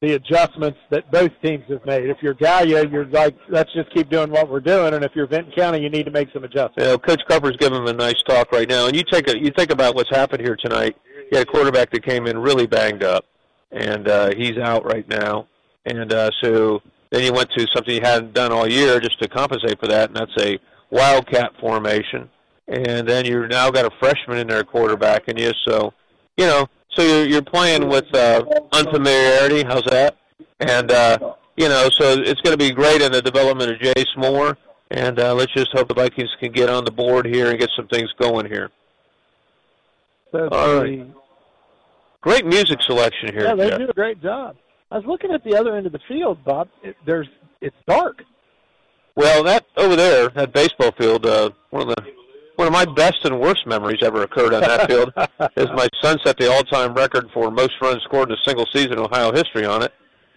the adjustments that both teams have made. If you're Gallia, you're like, let's just keep doing what we're doing, and if you're Vinton County, you need to make some adjustments. You know, Coach Carper's giving them a nice talk right now, and you take a you think about what's happened here tonight. You had a quarterback that came in really banged up, and uh, he's out right now, and uh, so then you went to something you hadn't done all year just to compensate for that, and that's a wildcat formation. And then you've now got a freshman in there quarterback, and you so you know so you're you're playing with uh, unfamiliarity. How's that? And uh, you know, so it's going to be great in the development of Jace Moore. And uh, let's just hope the Vikings can get on the board here and get some things going here. That's All right. Great music selection here. Yeah, they Jeff. do a great job. I was looking at the other end of the field, Bob. It, there's it's dark. Well, that over there, that baseball field, uh, one of the one of my best and worst memories ever occurred on that field. is my son set the all-time record for most runs scored in a single season in Ohio history on it,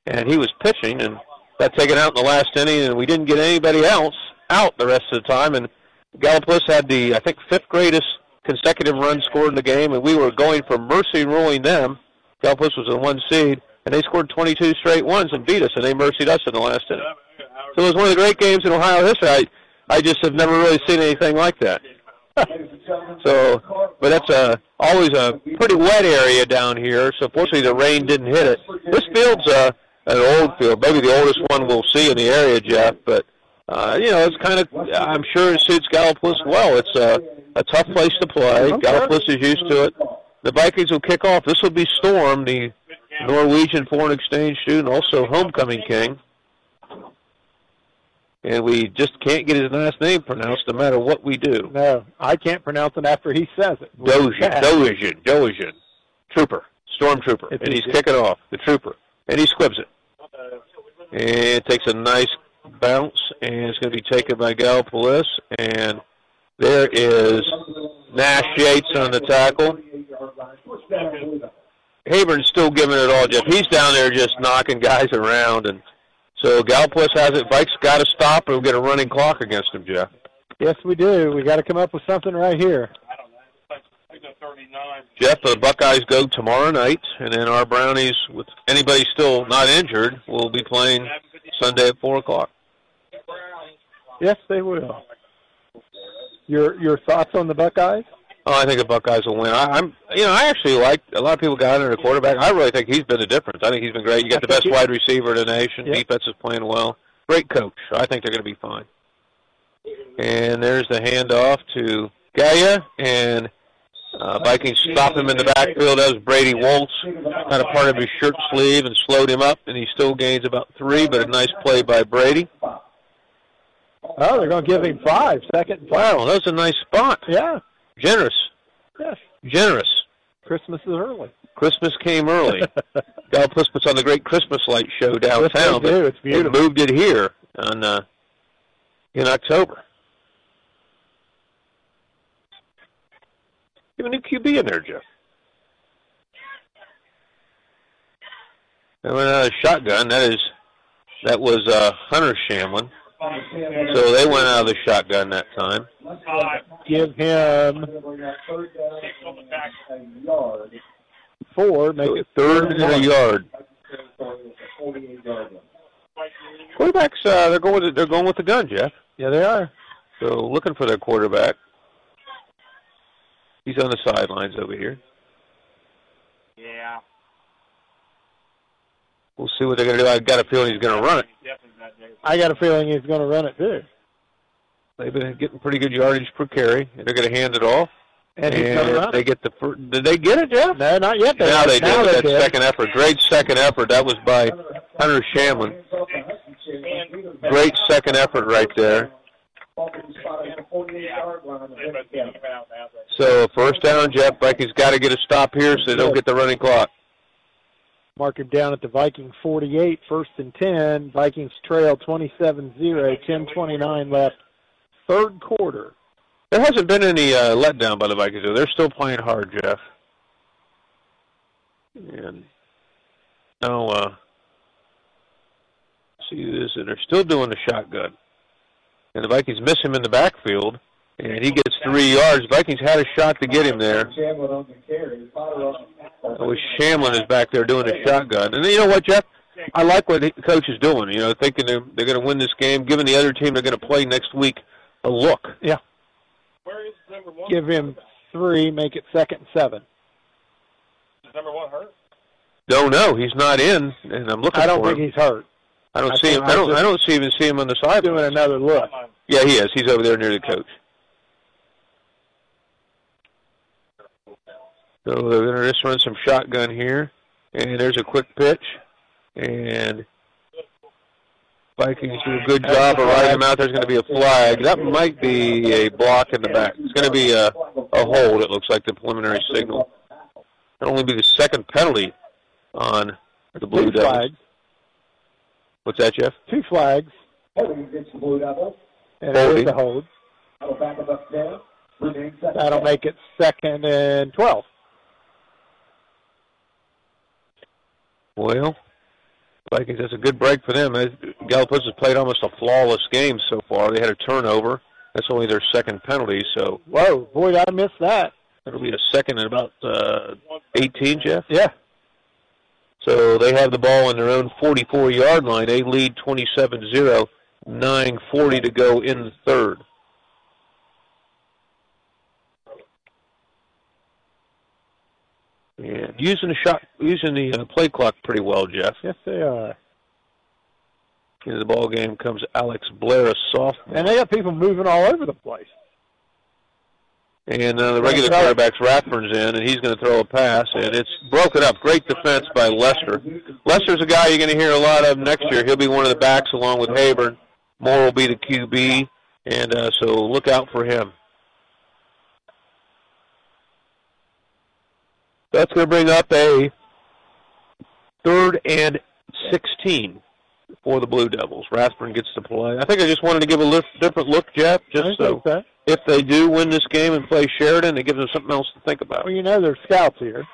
and he was pitching and got taken out in the last inning, and we didn't get anybody else out the rest of the time, and Gallipolis had the I think fifth greatest consecutive runs scored in the game, and we were going for mercy ruling them. Gallipolis was the one seed, and they scored 22 straight ones and beat us, and they mercied us in the last inning. So it was one of the great games in Ohio history. I, I just have never really seen anything like that. so, but that's a always a pretty wet area down here. So fortunately, the rain didn't hit it. This field's uh, an old field, maybe the oldest one we'll see in the area, Jeff. But uh, you know, it's kind of I'm sure it suits Gallipolis well. It's a a tough place to play. Gallipolis is used to it. The Vikings will kick off. This will be Storm, the Norwegian foreign exchange student, also homecoming king and we just can't get his last name pronounced no matter what we do. No, I can't pronounce it after he says it. Dozian, Dozian, Dozian, Trooper, Stormtrooper, and he's kicking off the Trooper, and he squibs it, and it takes a nice bounce, and it's going to be taken by Gallipolis, and there is Nash Yates on the tackle. Haburn's still giving it all, Jeff. He's down there just knocking guys around and so Gallipolis has it. Vikes got to stop, or we'll get a running clock against him, Jeff. Yes, we do. We got to come up with something right here. I don't know. Jeff, the Buckeyes go tomorrow night, and then our Brownies, with anybody still not injured, will be playing Sunday at four o'clock. Yes, they will. Your your thoughts on the Buckeyes? Oh, I think the Buckeyes will win. I, I'm, you know, I actually like a lot of people got under the quarterback. I really think he's been the difference. I think he's been great. You got the best wide receiver in the nation. Yep. Defense is playing well. Great coach. I think they're going to be fine. And there's the handoff to Gallia, and uh, Vikings stop him in the backfield. That was Brady Waltz, kind of part of his shirt sleeve, and slowed him up, and he still gains about three. But a nice play by Brady. Oh, they're going to give him five. Second. and five. Wow, that was a nice spot. Yeah. Generous. Yes. Generous. Christmas is early. Christmas came early. Gallipolis puts on the great Christmas light show downtown. they do. It's beautiful. They moved it here on uh, in October. You have a new QB in there, Jeff. They went out of shotgun. That is, that was uh, Hunter Shamlin. So they went out of the shotgun that time. Give him four. Make So it third and a yard. Quarterbacks, uh, they're going with they're going with the gun, Jeff. Yeah, they are. So looking for their quarterback. He's on the sidelines over here. Yeah. We'll see what they're going to do. I've got a feeling he's going to run it. I got a feeling he's going to run it too. They've been getting pretty good yardage per carry. and They're going to hand it off. And gonna they get the first. Did they get it, Jeff? No, not yet. now they now did. they That did. second effort, great second effort. That was by Hunter Shamlin. Great second effort right there. So first down, Jeff. Vikings got to get a stop here so they don't get the running clock. Mark him down at the Viking 48, first and 10. Vikings trail 27-0, 10-29 left. Third quarter. There hasn't been any uh, letdown by the Vikings. though. They're still playing hard, Jeff. And now, uh, see this, and they're still doing the shotgun. And the Vikings miss him in the backfield, and he gets three yards. Vikings had a shot to get him there. It was Shamlin is back there doing a shotgun. And you know what, Jeff? I like what the coach is doing. You know, thinking they're they're going to win this game, giving the other team they're going to play next week a look. Yeah. Where is number one? Give him three, make it second and seven. Is number one hurt? Don't know. He's not in, and I'm looking I don't for think him. he's hurt. I don't I see him. I don't. I I don't see even see him on the side. Doing another look. Yeah, he is. He's over there near the coach. So they're going to just run some shotgun here, and there's a quick pitch, and Vikings do a good job of riding him out. There's going to be a flag. That might be a block in the back. It's going to be a, a hold. It looks like the preliminary signal. It'll only be the second penalty on the Blue Two Devils. flags. What's that, Jeff? Two flags. Holding against the Blue Devils. And it is Holding. a hold. I'll back it up there. That'll make it second and 12. Well, Vikings, that's a good break for them. Uh, has played almost a flawless game so far. They had a turnover. That's only their second penalty, so. Whoa, boy, I miss that. It'll be a second and about uh, 18, Jeff? Yeah. So they have the ball in their own 44-yard line. They lead 27-0, 9.40 to go in the third. Yeah, using the shot, using the uh, play clock pretty well, Jeff. Yes, they are. Into the ball game comes Alex Blair, a sophomore. And they got people moving all over the place. And uh, the regular quarterback's Rathburn's in, and he's going to throw a pass, and it's broken up. Great defense by Lester. Lester's a guy you're going to hear a lot of next year. He'll be one of the backs along with Haburn. Moore will be the QB, and uh, so look out for him. That's going to bring up a third and 16 for the Blue Devils. Rathburn gets to play. I think I just wanted to give a different look, Jeff, just so so. if they do win this game and play Sheridan, it gives them something else to think about. Well, you know there's scouts here.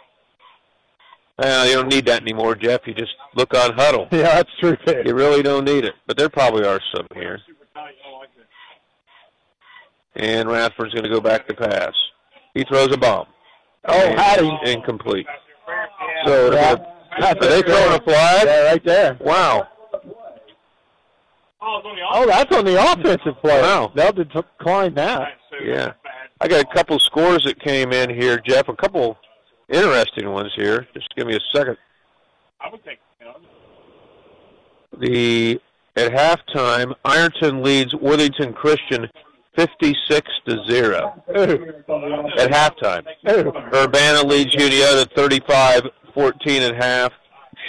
Uh, you don't need that anymore, Jeff. You just look on huddle. Yeah, that's true. Too. You really don't need it, but there probably are some here. And Rathburn's going to go back to pass. He throws a bomb. Oh, And howdy. Uh, incomplete. So they're Yeah. gonna- are they throwing a flag? Yeah, right there. Wow. Oh, oh, that's on the offensive play. Wow. They'll decline that. Yeah. I got a couple scores that came in here, Jeff. A couple interesting ones here. Just give me a second. I would think, The at halftime, Ironton leads Worthington Christian 56 to 0 at halftime. Urbana leads Unioto 35 14 at half.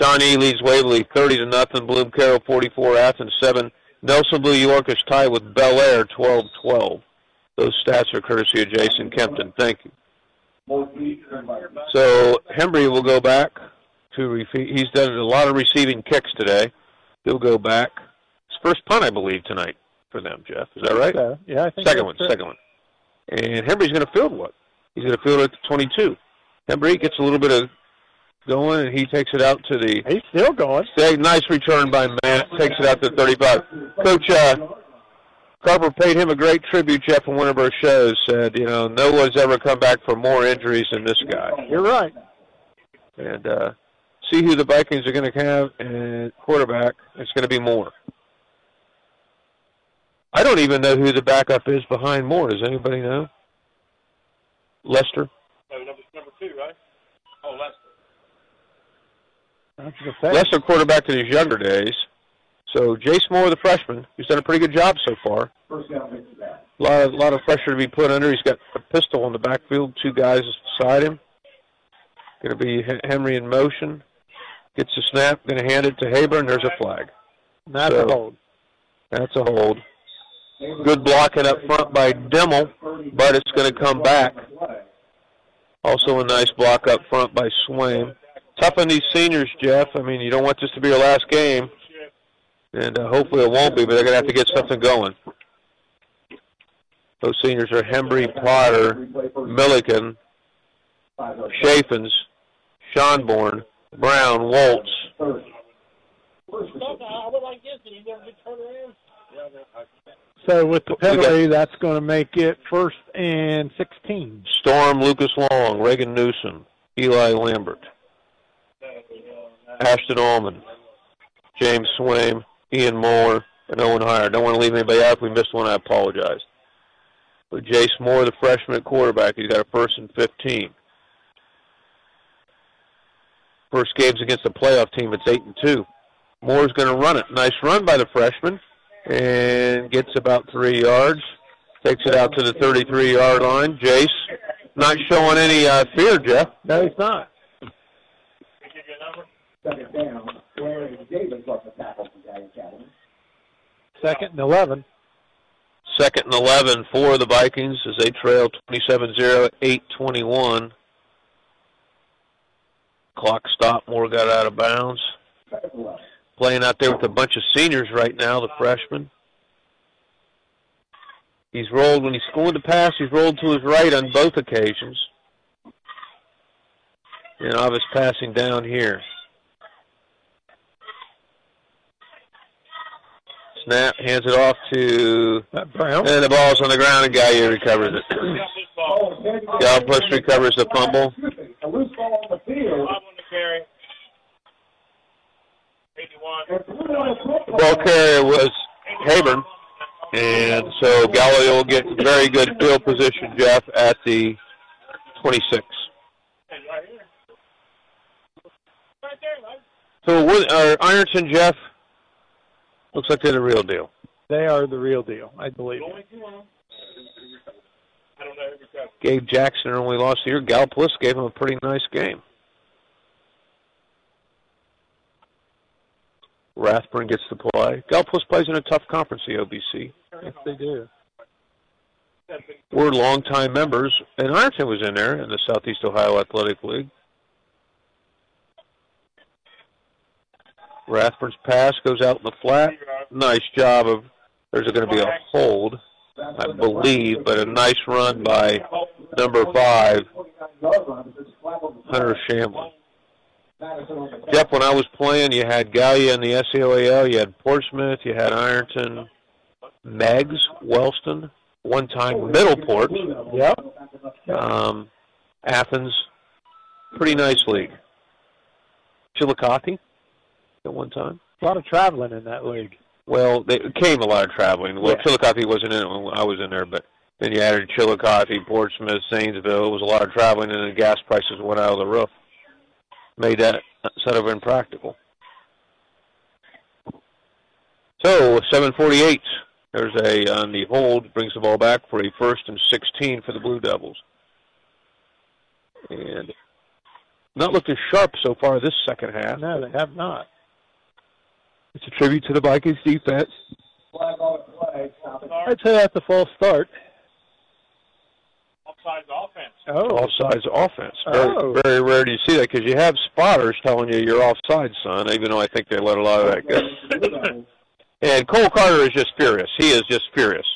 Shawnee leads Waverly 30 to nothing. Bloom Carroll 44, Athens 7. Nelsonville-York is tied with Belpre 12 12. Those stats are courtesy of Jason Kempton. Thank you. So Hembry will go back to he's done a lot of receiving kicks today. He'll go back. His first punt, I believe, tonight for them. Jeff, is that right? So, yeah, I think Second one, it. second one. And Hembry's going to field what? He's going to field it at the 22. Hembry gets a little bit of going, and he takes it out to the. He's still going. Say, nice return by Matt. Takes it out to 35. Coach uh, Carper paid him a great tribute. Jeff in one of our shows said, you know, no one's ever come back from more injuries than this guy. You're right. And uh, see who the Vikings are going to have and quarterback. It's going to be Moore. I don't even know who the backup is behind Moore. Does anybody know? Lester. no, number, number two, right? Oh, Lester. That's the thing. Lester quarterback in his younger days. So Jace Moore, the freshman, he's done a pretty good job so far. First down, makes it back. A lot of lot of pressure to be put under. He's got a pistol in the backfield, two guys beside him. Going to be Henry in motion. Gets the snap. Going to hand it to Haburn. There's a flag. That's So- a hold. That's a hold. Good blocking up front by Dimmel, but it's going to come back. Also a nice block up front by Swain. Tough on these seniors, Jeff. I mean, you don't want this to be your last game, and uh, hopefully it won't be, but they're going to have to get something going. Those seniors are Hembry, Potter, Milliken, Chafins, Schonborn, Brown, Waltz. I would like this, and he never did turn around. Yeah, I- So with the penalty, that's going to make it first and 16. Storm, Lucas Long, Reagan Newsom, Eli Lambert, Ashton Allman, James Swaim, Ian Moore, and Owen Hire. Don't want to leave anybody out. If we missed one, I apologize. But Jace Moore, the freshman quarterback, he's got a first and 15. First game's against a playoff team. It's 8 and 2. Moore's going to run it. Nice run by the freshman. And gets about three yards. Takes it out to the 33 yard line. Jace not showing any uh, fear, Jeff. No, he's not. Second down, Larry Davis off the tackle from Gallia Academy. Second and 11. Second and 11 for the Vikings as they trail 27-0, 8-21. Clock stopped. Moore got out of bounds. Playing out there with a bunch of seniors right now, the freshmen. He's rolled when he's scored the pass. He's rolled to his right on both occasions. And Avis passing down here. Snap, hands it off to Brown. And the ball's on the ground, and Gallia recovers it. Gallipolis recovers the fumble. A loose ball on the field. Ball carrier was Haburn. And so Gallia will get very good field position, Jeff, at the 26. So what, uh, Ironton, Jeff, looks like they're the real deal. They are the real deal, I believe. Gabe Jackson only lost the year. Gallipolis gave him a pretty nice game. Rathburn gets to play. Gallipolis plays in a tough conference, the OVC. Yes, they do. We're longtime members, and Ironton was in there in the Southeast Ohio Athletic League. Rathburn's pass goes out in the flat. Nice job of. There's going to be a hold, I believe, but a nice run by number five, Hunter Shamlin. Jeff, when I was playing, you had Gallia in the SEOAL, you had Portsmouth, you had Ironton, Meigs, Wellston, one time Middleport, Yep. um, Athens. Pretty nice league. Chillicothe at one time. A lot of traveling in that league. Well, they came a lot of traveling. Well, Yeah. Chillicothe wasn't in it when I was in there, but then you added Chillicothe, Portsmouth, Zanesville. It was a lot of traveling, and the gas prices went out of the roof. Made that sort of impractical. So 7:48. There's a on the hold brings the ball back for a first and 16 for the Blue Devils, and not looked as sharp so far this second half. No, they have not. It's a tribute to the Vikings defense. Flag on the play. Stop it. I'd say that's a false start. Offsides offense. Oh. offsides offense. Very, Oh. very rare do you see that because you have spotters telling you you're offside, son. Even though I think they let a lot of that go. and Cole Carter is just furious. He is just furious.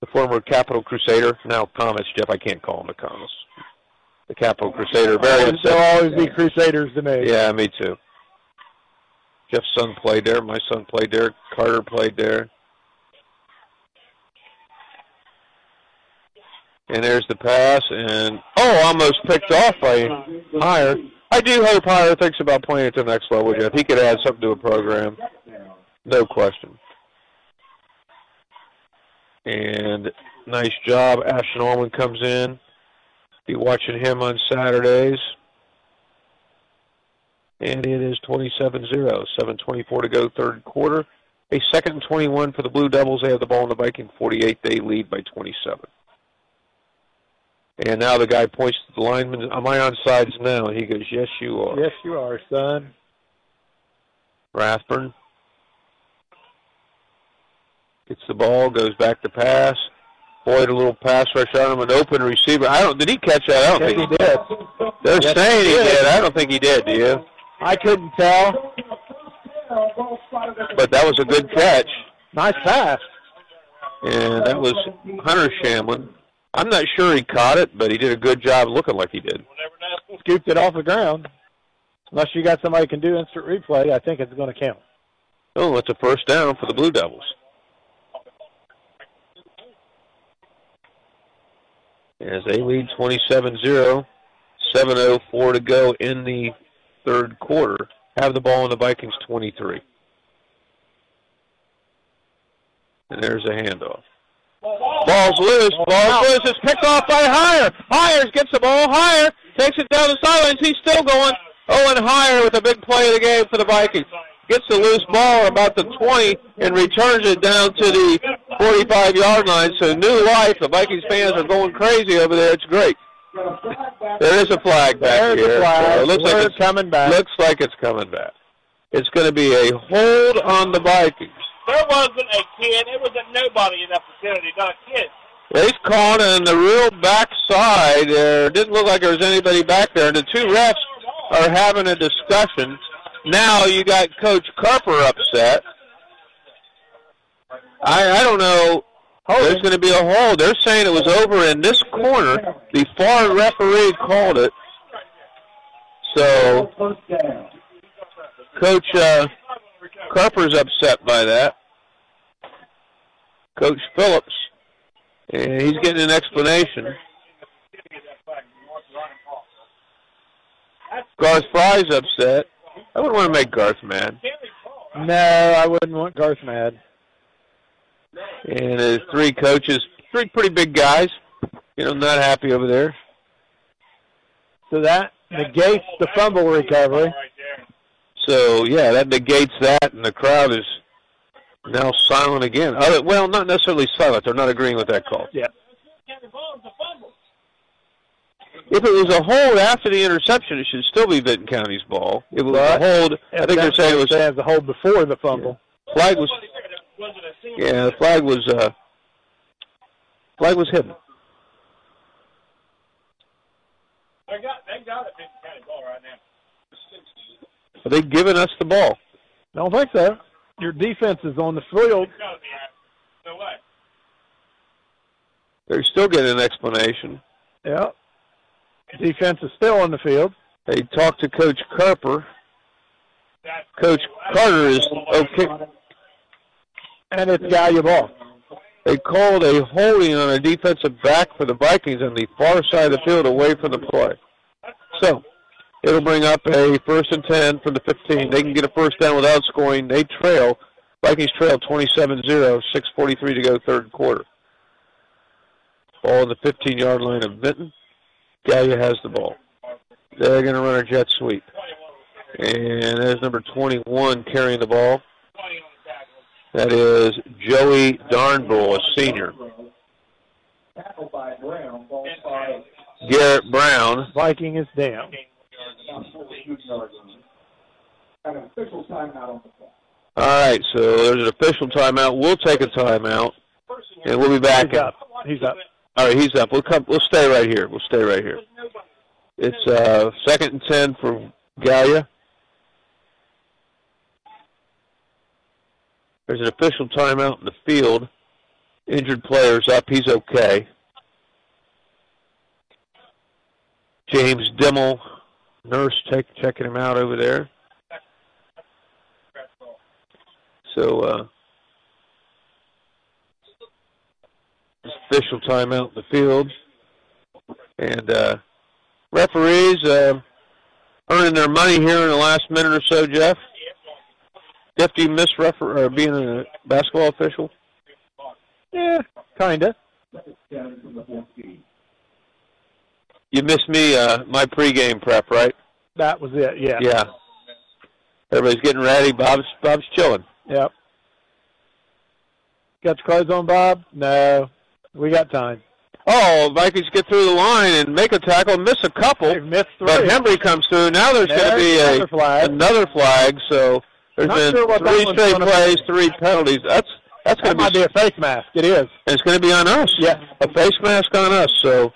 The former Capital Crusader, now Comets. Jeff, I can't call him the Comets. The Capital Crusader, very oh, upset. They'll always be Crusaders to me. Yeah, me too. Jeff's son played there. My son played there. Carter played there. And there's the pass, and oh, almost picked off by Hire. I do hope Hire thinks about playing at the next level, Jeff. He could add something to a program, no question. And nice job. Ashton Allman comes in. Be watching him on Saturdays. And it is 27-0, 7.24 to go, third quarter. A second and 21 for the Blue Devils. They have the ball in the Viking 48. They lead by 27. And now the guy points to the lineman. Am I on sides now? And He goes, yes, you are. Yes, you are, son. Rathburn gets the ball, goes back to pass. Boyd a little pass rush on him, an open receiver. I don't. Did he catch that? I don't Yes, think he did. They're Yes, saying he he did. did. I don't think he did. Do you? I couldn't tell. But that was a good catch. Nice pass. And that was Hunter Shamlin. I'm not sure he caught it, but he did a good job looking like he did. Scooped it off the ground. Unless you got somebody who can do instant replay, I think it's going to count. Oh, it's a first down for the Blue Devils. As they lead 27-0, 7.04 to go in the third quarter. Have the ball in the Vikings 23. And there's a handoff. Ball's loose. Ball's loose. It's picked off by Hire. Hires gets the ball. Hire takes it down the sidelines. He's still going. Oh Owen Hire with a big play of the game for the Vikings. Gets the loose ball about the 20 and returns it down to the 45-yard line. So new life. The Vikings fans are going crazy over there. It's great. There is a flag back There's a here. flag. So it looks like We're it's coming back. Looks like it's coming back. It's going to be a hold on the Vikings. There wasn't a kid. It wasn't nobody in that vicinity, not a kid. He's calling in the real backside. There didn't look like there was anybody back there. The two refs are having a discussion. Now you got Coach Carper upset. I I don't know. There's going to be a hold. They're saying it was over in this corner. The far referee called it. So, Coach uh, Carper's upset by that. Coach Phillips, and he's getting an explanation. Garth Fry's upset. I wouldn't want to make Garth mad. No, I wouldn't want Garth mad. And his three coaches, three pretty big guys, you know, not happy over there. So that negates the fumble recovery. So yeah, that negates that, and the crowd is now silent again. Other, well, not necessarily silent. They're not agreeing with that call. Yeah. If it was a hold after the interception, it should still be Vinton County's ball. It was a hold. I think they're saying it was as a hold before the fumble. flag was. Yeah, the flag was. Uh, flag was hidden. They got, they got a Vinton County ball right now. Are they giving us the ball? I don't think so. Your defense is on the field. No way. They're still getting an explanation. Yeah. Defense is still on the field. They talked to Coach Carper. Coach Carter is okay. And it's Gallia ball. They called a holding on a defensive back for the Vikings on the far side of the field away from the play. So it'll bring up a first and 10 from the 15. They can get a first down without scoring. They trail. Vikings trail 27-0, 6.43 to go third quarter. Ball on the 15-yard line of Vinton. Gallia has the ball. They're going to run a jet sweep. And there's number 21 carrying the ball. That is Joey Darnbull, a senior. Tackled by Brown, balled by Garrett Brown. Viking is down. An official timeout on the clock. All right, so there's an official timeout. We'll take a timeout, and we'll be back. He's up. He's up. All right, he's up. We'll come. We'll stay right here. We'll stay right here. It's uh, second and ten for Gallia. There's an official timeout in the field. Injured player's up. He's okay. James Dimmel, nurse, take, checking him out over there. So, uh, official timeout in the field. And uh, referees uh, earning their money here in the last minute or so, Jeff. Jeff, do you miss refer- or being a basketball official? Yeah, kinda. You missed me, uh, my pregame prep, right? That was it. Yeah. Yeah. Everybody's getting ready. Bob's Bob's chilling. Yep. Got your clothes on, Bob? No. We got time. Oh, Vikings get through the line and make a tackle, miss a couple. They've missed three. But Henry comes through. Now there's, going to be another a flag. another flag. So there's Not been sure three straight plays, be. three penalties. That's that's That going to might be, be a face mask. It is. and it's going to be on us. Yeah. a face mask on us. So.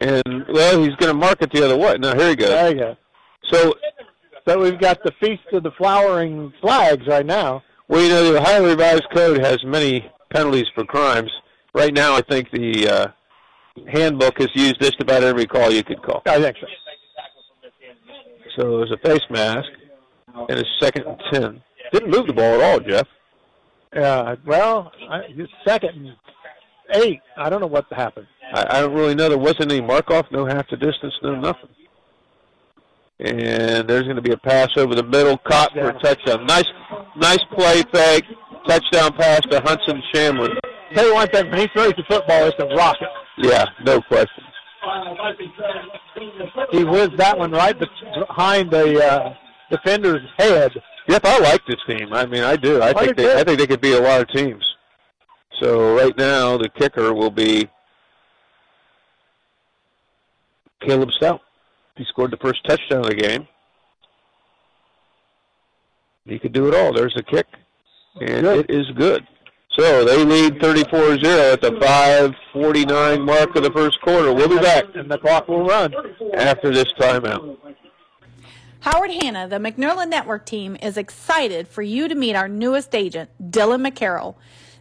And well, he's going to mark it the other way. Now here he goes. There you go. So, so we've got the feast of the flowering flags right now. Well, you know, the Ohio Revised Code has many penalties for crimes. Right now, I think the uh, handbook has used just about every call you could call. I think so. So there's a face mask, and it's second and ten. Didn't move the ball at all, Jeff. Yeah. Well, I, second and eight. I don't know what happened. I, I don't really know. There wasn't any mark off, no half the distance, no nothing. And there's going to be a pass over the middle, caught for a touchdown. Nice, nice play fake, touchdown pass to Hudson Shamlin. Tell you one thing, when he throws the football, it's a rocket. Yeah, no question. He whizzed that one right behind the uh, defender's head. Yep, I like this team. I mean, I do. I think they, too. I think they could be a lot of teams. So right now, the kicker will be Caleb Stout. He scored the first touchdown of the game. He could do it all. There's the kick, and it is good. So they lead 34-0 at the 5:49 mark of the first quarter. We'll be back, and the clock will run after this timeout. Howard Hanna, the McNerland Network team, is excited for you to meet our newest agent, Dylan McCarroll.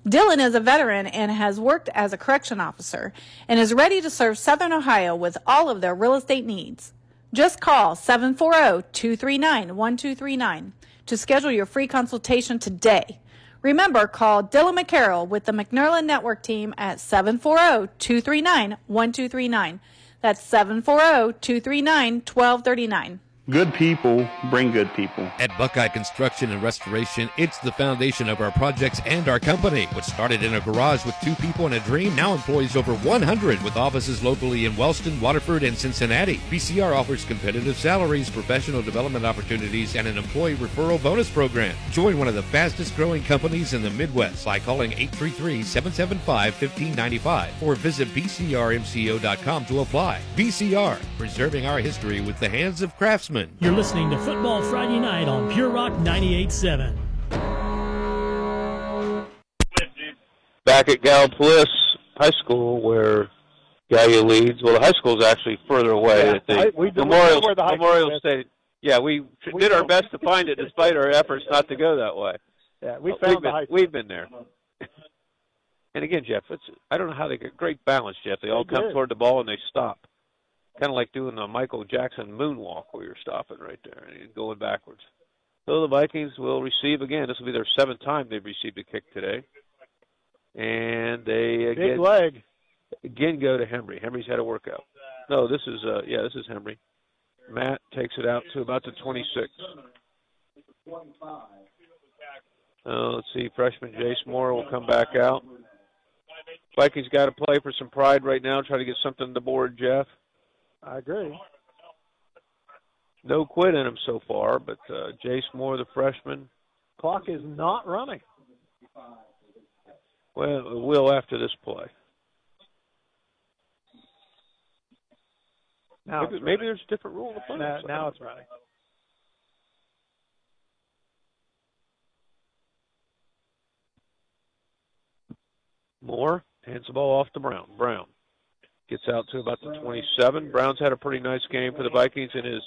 Dylan is a veteran and has worked as a correction officer and is ready to serve Southern Ohio with all of their real estate needs. Just call 740-239-1239 to schedule your free consultation today. Remember, call Dylan McCarroll with the McNerlin Network team at 740-239-1239. That's 740-239-1239. Good people bring good people. At Buckeye Construction and Restoration, it's the foundation of our projects and our company, which started in a garage with two people and a dream, now employs over 100 with offices locally in Wellston, Waterford, and Cincinnati. BCR offers competitive salaries, professional development opportunities, and an employee referral bonus program. Join one of the fastest growing companies in the Midwest by calling 833-775-1595 or visit bcrmco.com to apply. BCR, preserving our history with the hands of craftsmen. You're listening to Football Friday Night on Pure Rock 98.7. Back at Gallipolis High School, where Gallia leads. Well, the high school is actually further away. Yeah, at the I- we Memorial, we where the high Memorial is. Stadium. Yeah, we We did our best to find it, despite our efforts not to go that way. Yeah, we found we've the been, high. We've been there. and again, Jeff, it's I don't know how they get great balance, Jeff. They all They come do. toward the ball and they stop. Kind of like doing the Michael Jackson moonwalk where you're stopping right there and going backwards. So the Vikings will receive again. This will be their seventh time they've received a kick today. And they Big again, leg. again go to Henry. Henry's had a workout. No, this is uh yeah, this is Henry. Matt takes it out to about the 26. Uh, let's see, freshman Jace Moore will come back out. Vikings got to play for some pride right now, try to get something on the board, Jeff. I agree. No quit in him so far, but uh, Jace Moore, the freshman, Clock is not running. well, it will after this play. Now maybe, maybe there's a different rule in the play. Now, now it's running. Moore hands the ball off to Brown. Brown gets out to about the 27. Brown's had a pretty nice game for the Vikings in his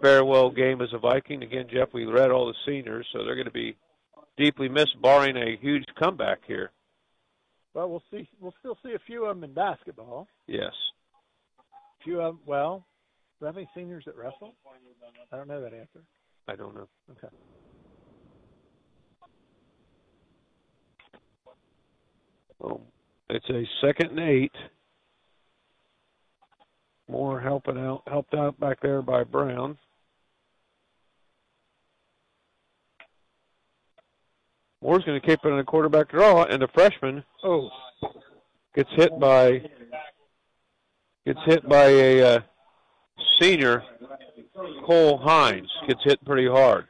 farewell game as a Viking. Again, Jeff, we read all the seniors, so they're going to be deeply missed, barring a huge comeback here. Well, we'll see. We'll still see a few of them in basketball. Yes. A few of them. Well, do we have any seniors that wrestle? I don't know that answer. I don't know. Okay. Well, it's a second and eight. Moore helping out, helped out back there by Brown. Moore's going to keep it in a quarterback draw, and the freshman oh gets hit by gets hit by a uh, senior, Cole Hines. Gets hit pretty hard.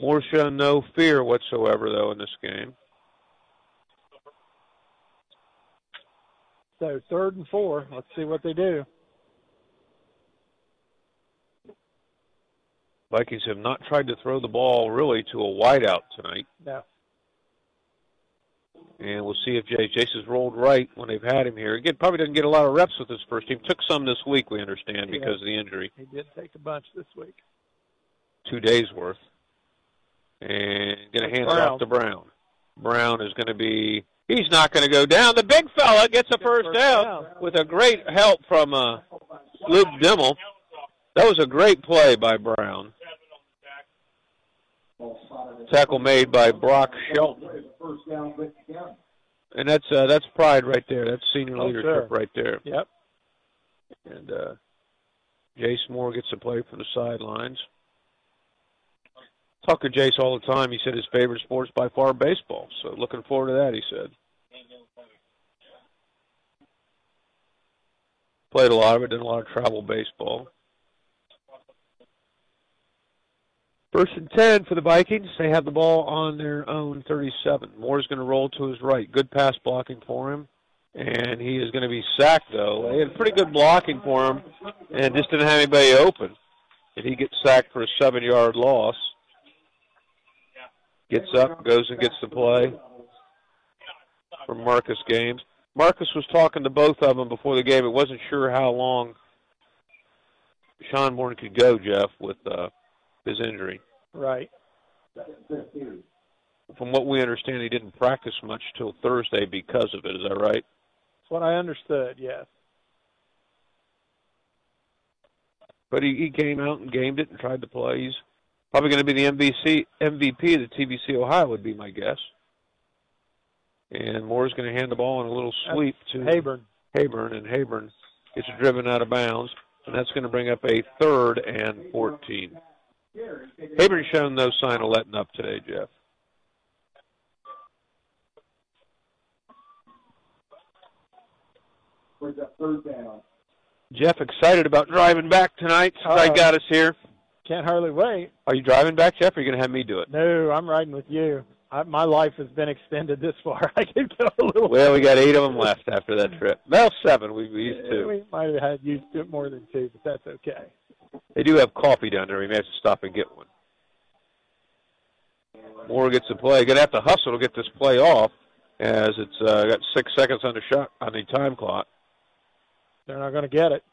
Moore shown no fear whatsoever though in this game. So third and four. Let's see what they do. Vikings have not tried to throw the ball really to a wideout tonight. No. And we'll see if Jay Jace has rolled right when they've had him here. Again, probably doesn't get a lot of reps with his first team. Took some this week, we understand, Yeah. because of the injury. He did take a bunch this week. Two days worth. And going to hand it off to Brown. Brown is going to be. He's not going to go down. The big fella gets a first, down, with a great help from uh, Luke Dimmel. That was a great play by Brown. Tackle made by Brock Shelton. And that's uh, that's pride right there. That's senior Oh, leadership sure. right there. Yep. And uh, Jace Moore gets to play from the sidelines. Talk to Jace all the time. He said his favorite sport's by far baseball. So looking forward to that, he said. Played a lot of it, did a lot of travel baseball. First and 10 for the Vikings. They have the ball on their own 37. Moore's going to roll to his right. Good pass blocking for him. And he is going to be sacked, though. They had pretty good blocking for him and just didn't have anybody open. And he gets sacked for a seven yard loss. Gets up, goes and gets the play from Marcus Games. Marcus was talking to both of them before the game. It wasn't sure how long Schonborn could go, Jeff, with uh, his injury. Right. from what we understand, he didn't practice much till Thursday because of it. Is that right? That's what I understood. Yes. But he, he came out and gamed it and tried to play. He's probably going to be the MVC MVP of the TVC Ohio, would be my guess. And Moore's going to hand the ball in a little sweep to Haburn. Haburn, and Haburn gets driven out of bounds, and that's going to bring up a third and 14. Haburn's shown no sign of letting up today, Jeff. Brings up third down. Jeff, excited about driving back tonight since I Uh, got us here. Can't hardly wait. Are you driving back, Jeff, or are you going to have me do it? No, I'm riding with you. I, my life has been extended this far. I could go a little. Well, we got eight of them left after that trip. Well, seven. We, we used two. We might have had used more than two, but that's okay. They do have coffee down there. We may have to stop and get one. Moore gets the play. Going to have to hustle to get this play off, as it's uh, got six seconds on the shot on the time clock. They're not going to get it.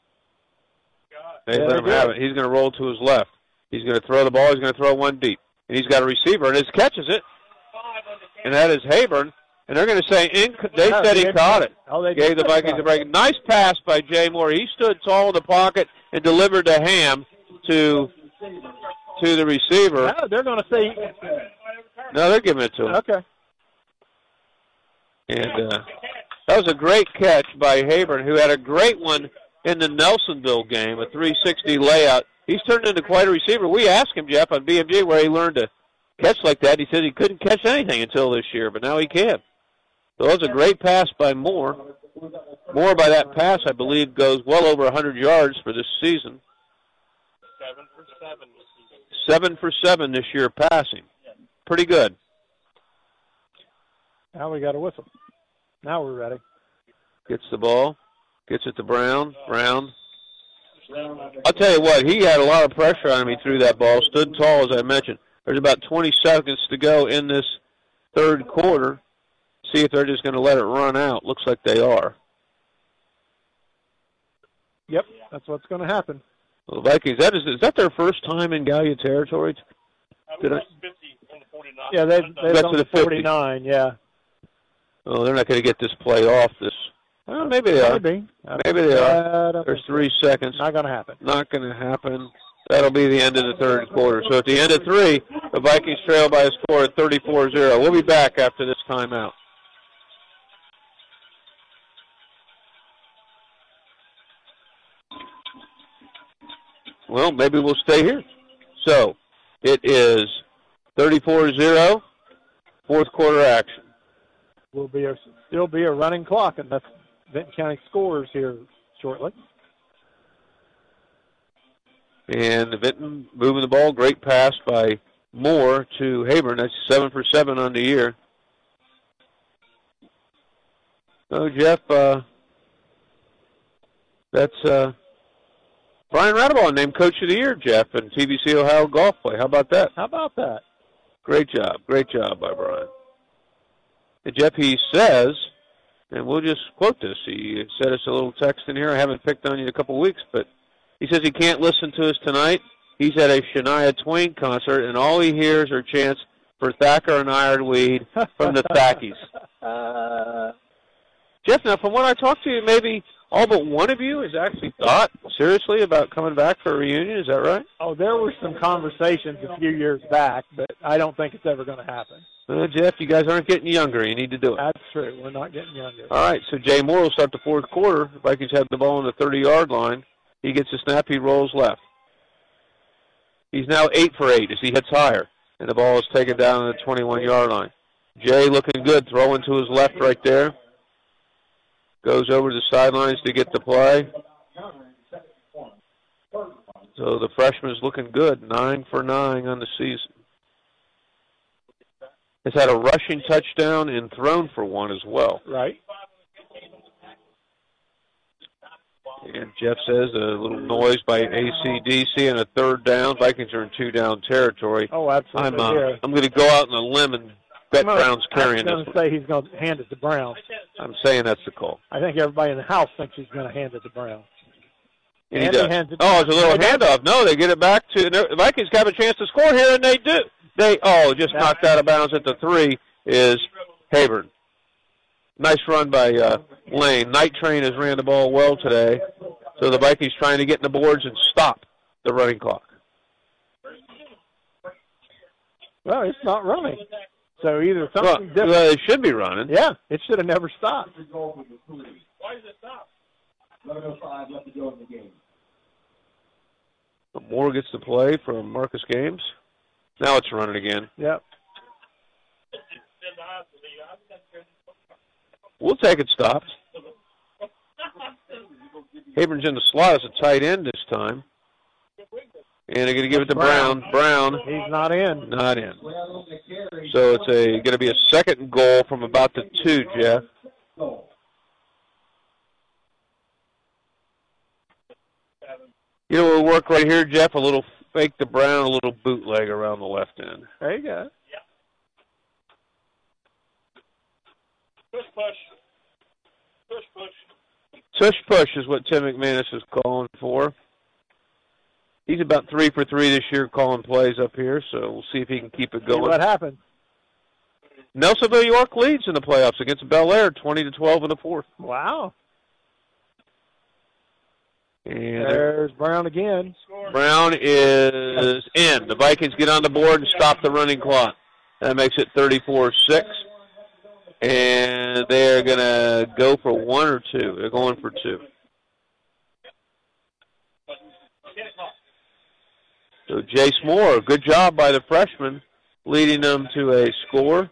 They Yeah, let him have it. He's going to roll to his left. He's going to throw the ball. He's going to throw one deep, and he's got a receiver, and his catches it, and that is Haburn. And they're going to say inc- they Yeah, said he caught it. Oh, they Gave the Vikings a break. Nice pass by Jay Moore. He stood tall in the pocket and delivered to Ham to to the receiver. No, they're going to say. No, they're giving it to him. Okay. And uh, that was a great catch by Haburn, who had a great one in the Nelsonville game, a 360 layout. He's turned into quite a receiver. We asked him, Jeff, on BMG where he learned to catch like that. He said he couldn't catch anything until this year, but now he can. So that was a great pass by Moore. Moore, by that pass, I believe, goes well over 100 yards for this season. Seven for seven. Seven for seven this year passing. Pretty good. Now we got a whistle. Now we're ready. Gets the ball, gets it to Brown. Brown I'll tell you what, he had a lot of pressure on him. He threw that ball, stood tall, as I mentioned. There's about 20 seconds to go in this third quarter. See if they're just going to let it run out. Looks like they are. Yep, that's what's going to happen. Well, the Vikings, that is, is that their first time in Gallia territory? Did I, Yeah, they they Got on to the the 50. 49. Yeah, oh, they're not going to get this play off. This, well, maybe they are. maybe. I Maybe they are. There's think so. three seconds. Not going to happen. Not going to happen. That'll be the end of the third quarter. So at the end of three, the Vikings trail by a score of 34-0. We'll be back after this timeout. Well, maybe we'll stay here. So it is 34-0, fourth quarter action. Will be a, still be a running clock unless Vinton County scores here shortly. And Vinton moving the ball. Great pass by Moore to Haburn. That's seven for seven on the year. So Jeff, uh, that's uh, Brian Radaball named Coach of the Year, Jeff, in TVC Ohio Golf Play. How about that? How about that? Great job. Great job by Brian. And Jeff, he says, and we'll just quote this. He sent us a little text in here. I haven't picked on you in a couple of weeks, but he says he can't listen to us tonight. He's at a Shania Twain concert, and all he hears are chants for Thacker and Ironweed from the Thackies. Uh, Jeff, now from what I talked to you, maybe all but one of you has actually thought seriously about coming back for a reunion. Is that right? oh, there were some conversations a few years back, but I don't think it's ever going to happen. Uh, Jeff, you guys aren't getting younger. You need to do it. That's true. We're not getting younger. All right, so Jay Moore will start the fourth quarter. Vikings have the ball on the 30-yard line. He gets the snap. He rolls left. He's now eight for eight as he hits Heyer, and the ball is taken down on the 21-yard line. Jay looking good, throwing to his left right there. Goes over to the sidelines to get the play. So the freshman's looking good, nine for nine on the season. Has had a rushing touchdown and thrown for one as well. Right. And Jeff says a little noise by ACDC and a third down. Vikings are in two down territory. Oh, absolutely. I'm uh, yeah. I'm going to go out on a limb and bet I'm Brown's carrying going to say he's going to hand it to Brown. I'm saying that's the call. I think everybody in the house thinks he's going to hand it to Brown. And he And he does. hands it- Oh, it's a little handoff. No, they get it back to the Vikings have a chance to score here, and they do. They oh just knocked out of bounds at the three is Haburn. Nice run by uh, Lane. Night Train has ran the ball well today, so the Vikings trying to get in the boards and stop the running clock. Well, it's not running. So either Well, something different. well, it should be running. Yeah, it should have never stopped. Why does it stop? 11.05 left to go in the game. Moore gets the play from Marcus Games. Now it's running again. Yep. We'll take it stopped. Haburn's in the slot as a tight end this time. And they're going to give it to Brown. Brown. He's not in. Not in. So it's a going to be a second goal from about the two, Jeff. You know, we'll work right here, Jeff. A little fake to Brown, a little bootleg around the left end. There you go. Push, push. Push, push. Tush push is what Tim McManus is calling for. He's about three for three this year calling plays up here, so we'll see if he can keep it See going. what happens. Nelsonville York leads in the playoffs against Belpre, twenty to twelve in the fourth. Wow. And There's Brown again. Brown is in. The Vikings get on the board and stop the running clock. That makes it 34-6. And they're going to go for one or two. They're going for two. So Jace Moore, good job by the freshman, leading them to a score.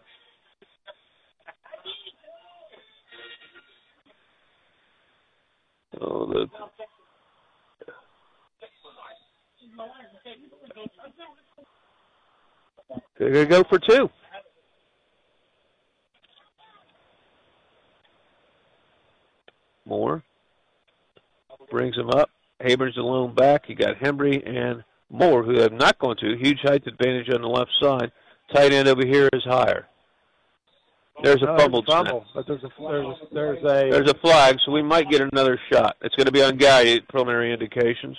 So the they're going to go for two. Moore brings him up. Haburn's alone back. You got Hembry and Moore, who have not gone to. Huge height advantage on the left side. Tight end over here is higher. There's a oh, No, fumbled snap. fumble, but there's a there's a, there's a There's a flag, so we might get another shot. It's going to be on Guy, preliminary indications.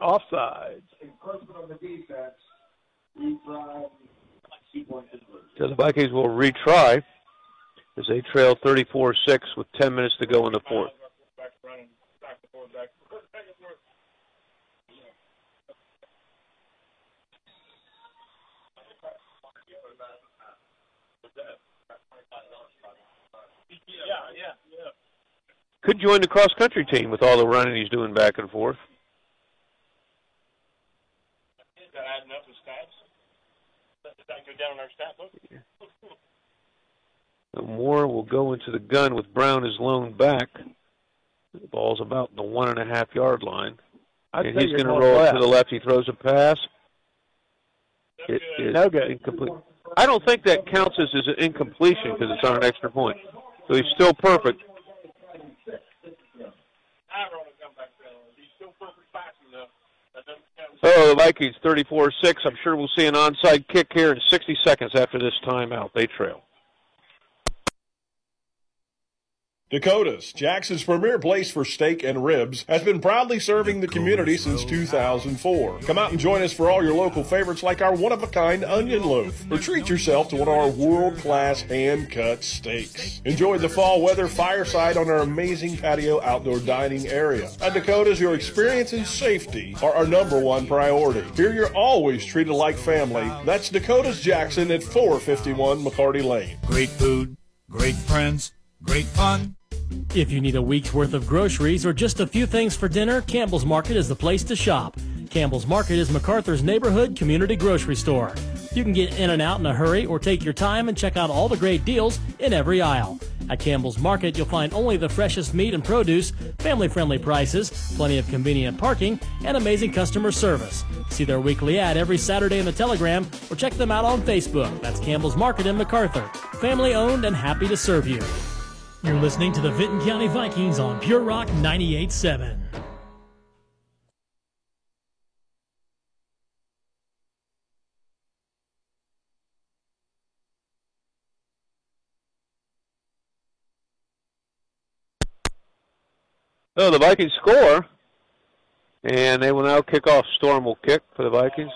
offside. Encroachment on the defense. Retry. Two-point conversion. So the Vikings will retry as they trail 34-6 with 10 minutes to go in the fourth. Yeah, yeah, yeah. Could join the cross country team with all the running he's doing back and forth. Is that adding up the stats? Does that go down on our stat book? So Moore will go into the gun with Brown as lone back. The ball's about the one and a half yard line. I'd and he's going to going roll left. to the left. He throws a pass. It is No good. incomplete. I don't think that counts as, as an incompletion because it's on an extra point. So he's still perfect. I run a comeback channel. He's still perfect passing though. That doesn't count. Oh, the Vikings 34-6. I'm sure we'll see an onside kick here in 60 seconds after this timeout. They trail. Dakota's, Jackson's premier place for steak and ribs, has been proudly serving the community since 2004. Come out and join us for all your local favorites like our one of a kind onion loaf, or treat yourself to one of our world class hand cut steaks. Enjoy the fall weather fireside on our amazing patio outdoor dining area. At Dakota's, your experience and safety are our number one priority. Here you're always treated like family. That's Dakota's Jackson at 451 McCarty Lane. Great food, great friends, great fun. If you need a week's worth of groceries or just a few things for dinner, Campbell's Market is the place to shop. Campbell's Market is MacArthur's neighborhood community grocery store. You can get in and out in a hurry or take your time and check out all the great deals in every aisle. At Campbell's Market, you'll find only the freshest meat and produce, family friendly prices, plenty of convenient parking, and amazing customer service. See their weekly ad every Saturday in the Telegram or check them out on Facebook. That's Campbell's Market in MacArthur. Family owned and happy to serve you. You're listening to the Vinton County Vikings on Pure Rock 98.7. So the Vikings score. And they will now kick off. Storm will kick for the Vikings.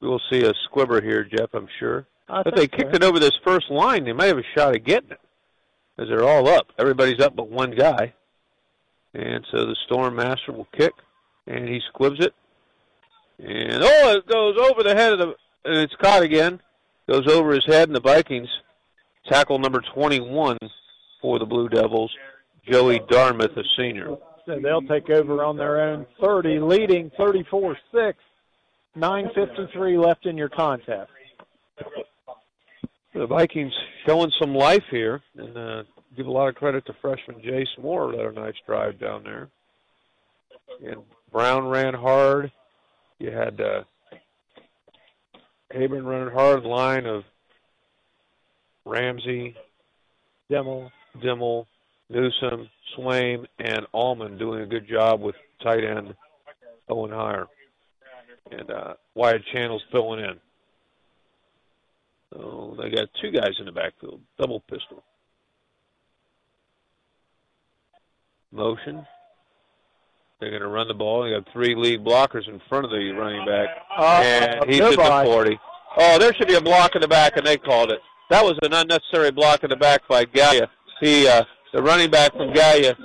We will see a squibber here, Jeff, I'm sure. I If they kicked so. it over this first line, they might have a shot at getting it. Because they're all up. Everybody's up but one guy. And so the Storm Master will kick. And he squibs it. And oh, it goes over the head of the. And it's caught again. Goes over his head, and the Vikings tackle number 21 for the Blue Devils, Joey Dartmouth, a senior. So they'll take over on their own 30, leading 34-6. 9.53 left in your contest. The Vikings showing some life here, and uh, give a lot of credit to freshman Jace Moore. Led a nice drive down there. And Brown ran hard. You had uh, Haburn running hard. Line of Ramsey, Demo. Dimmel, Newsom, Swaim, and Allman doing a good job with tight end Owen Heyer. And uh, Wyatt Channels filling in. So they got two guys in the backfield, double pistol. Motion. They're going to run the ball. They got three lead blockers in front of the running back, Uh, and he's at the 40. Oh, there should be a block in the back, and they called it. That was an unnecessary block in the back by Gallia. He, uh, the running back from Gallia,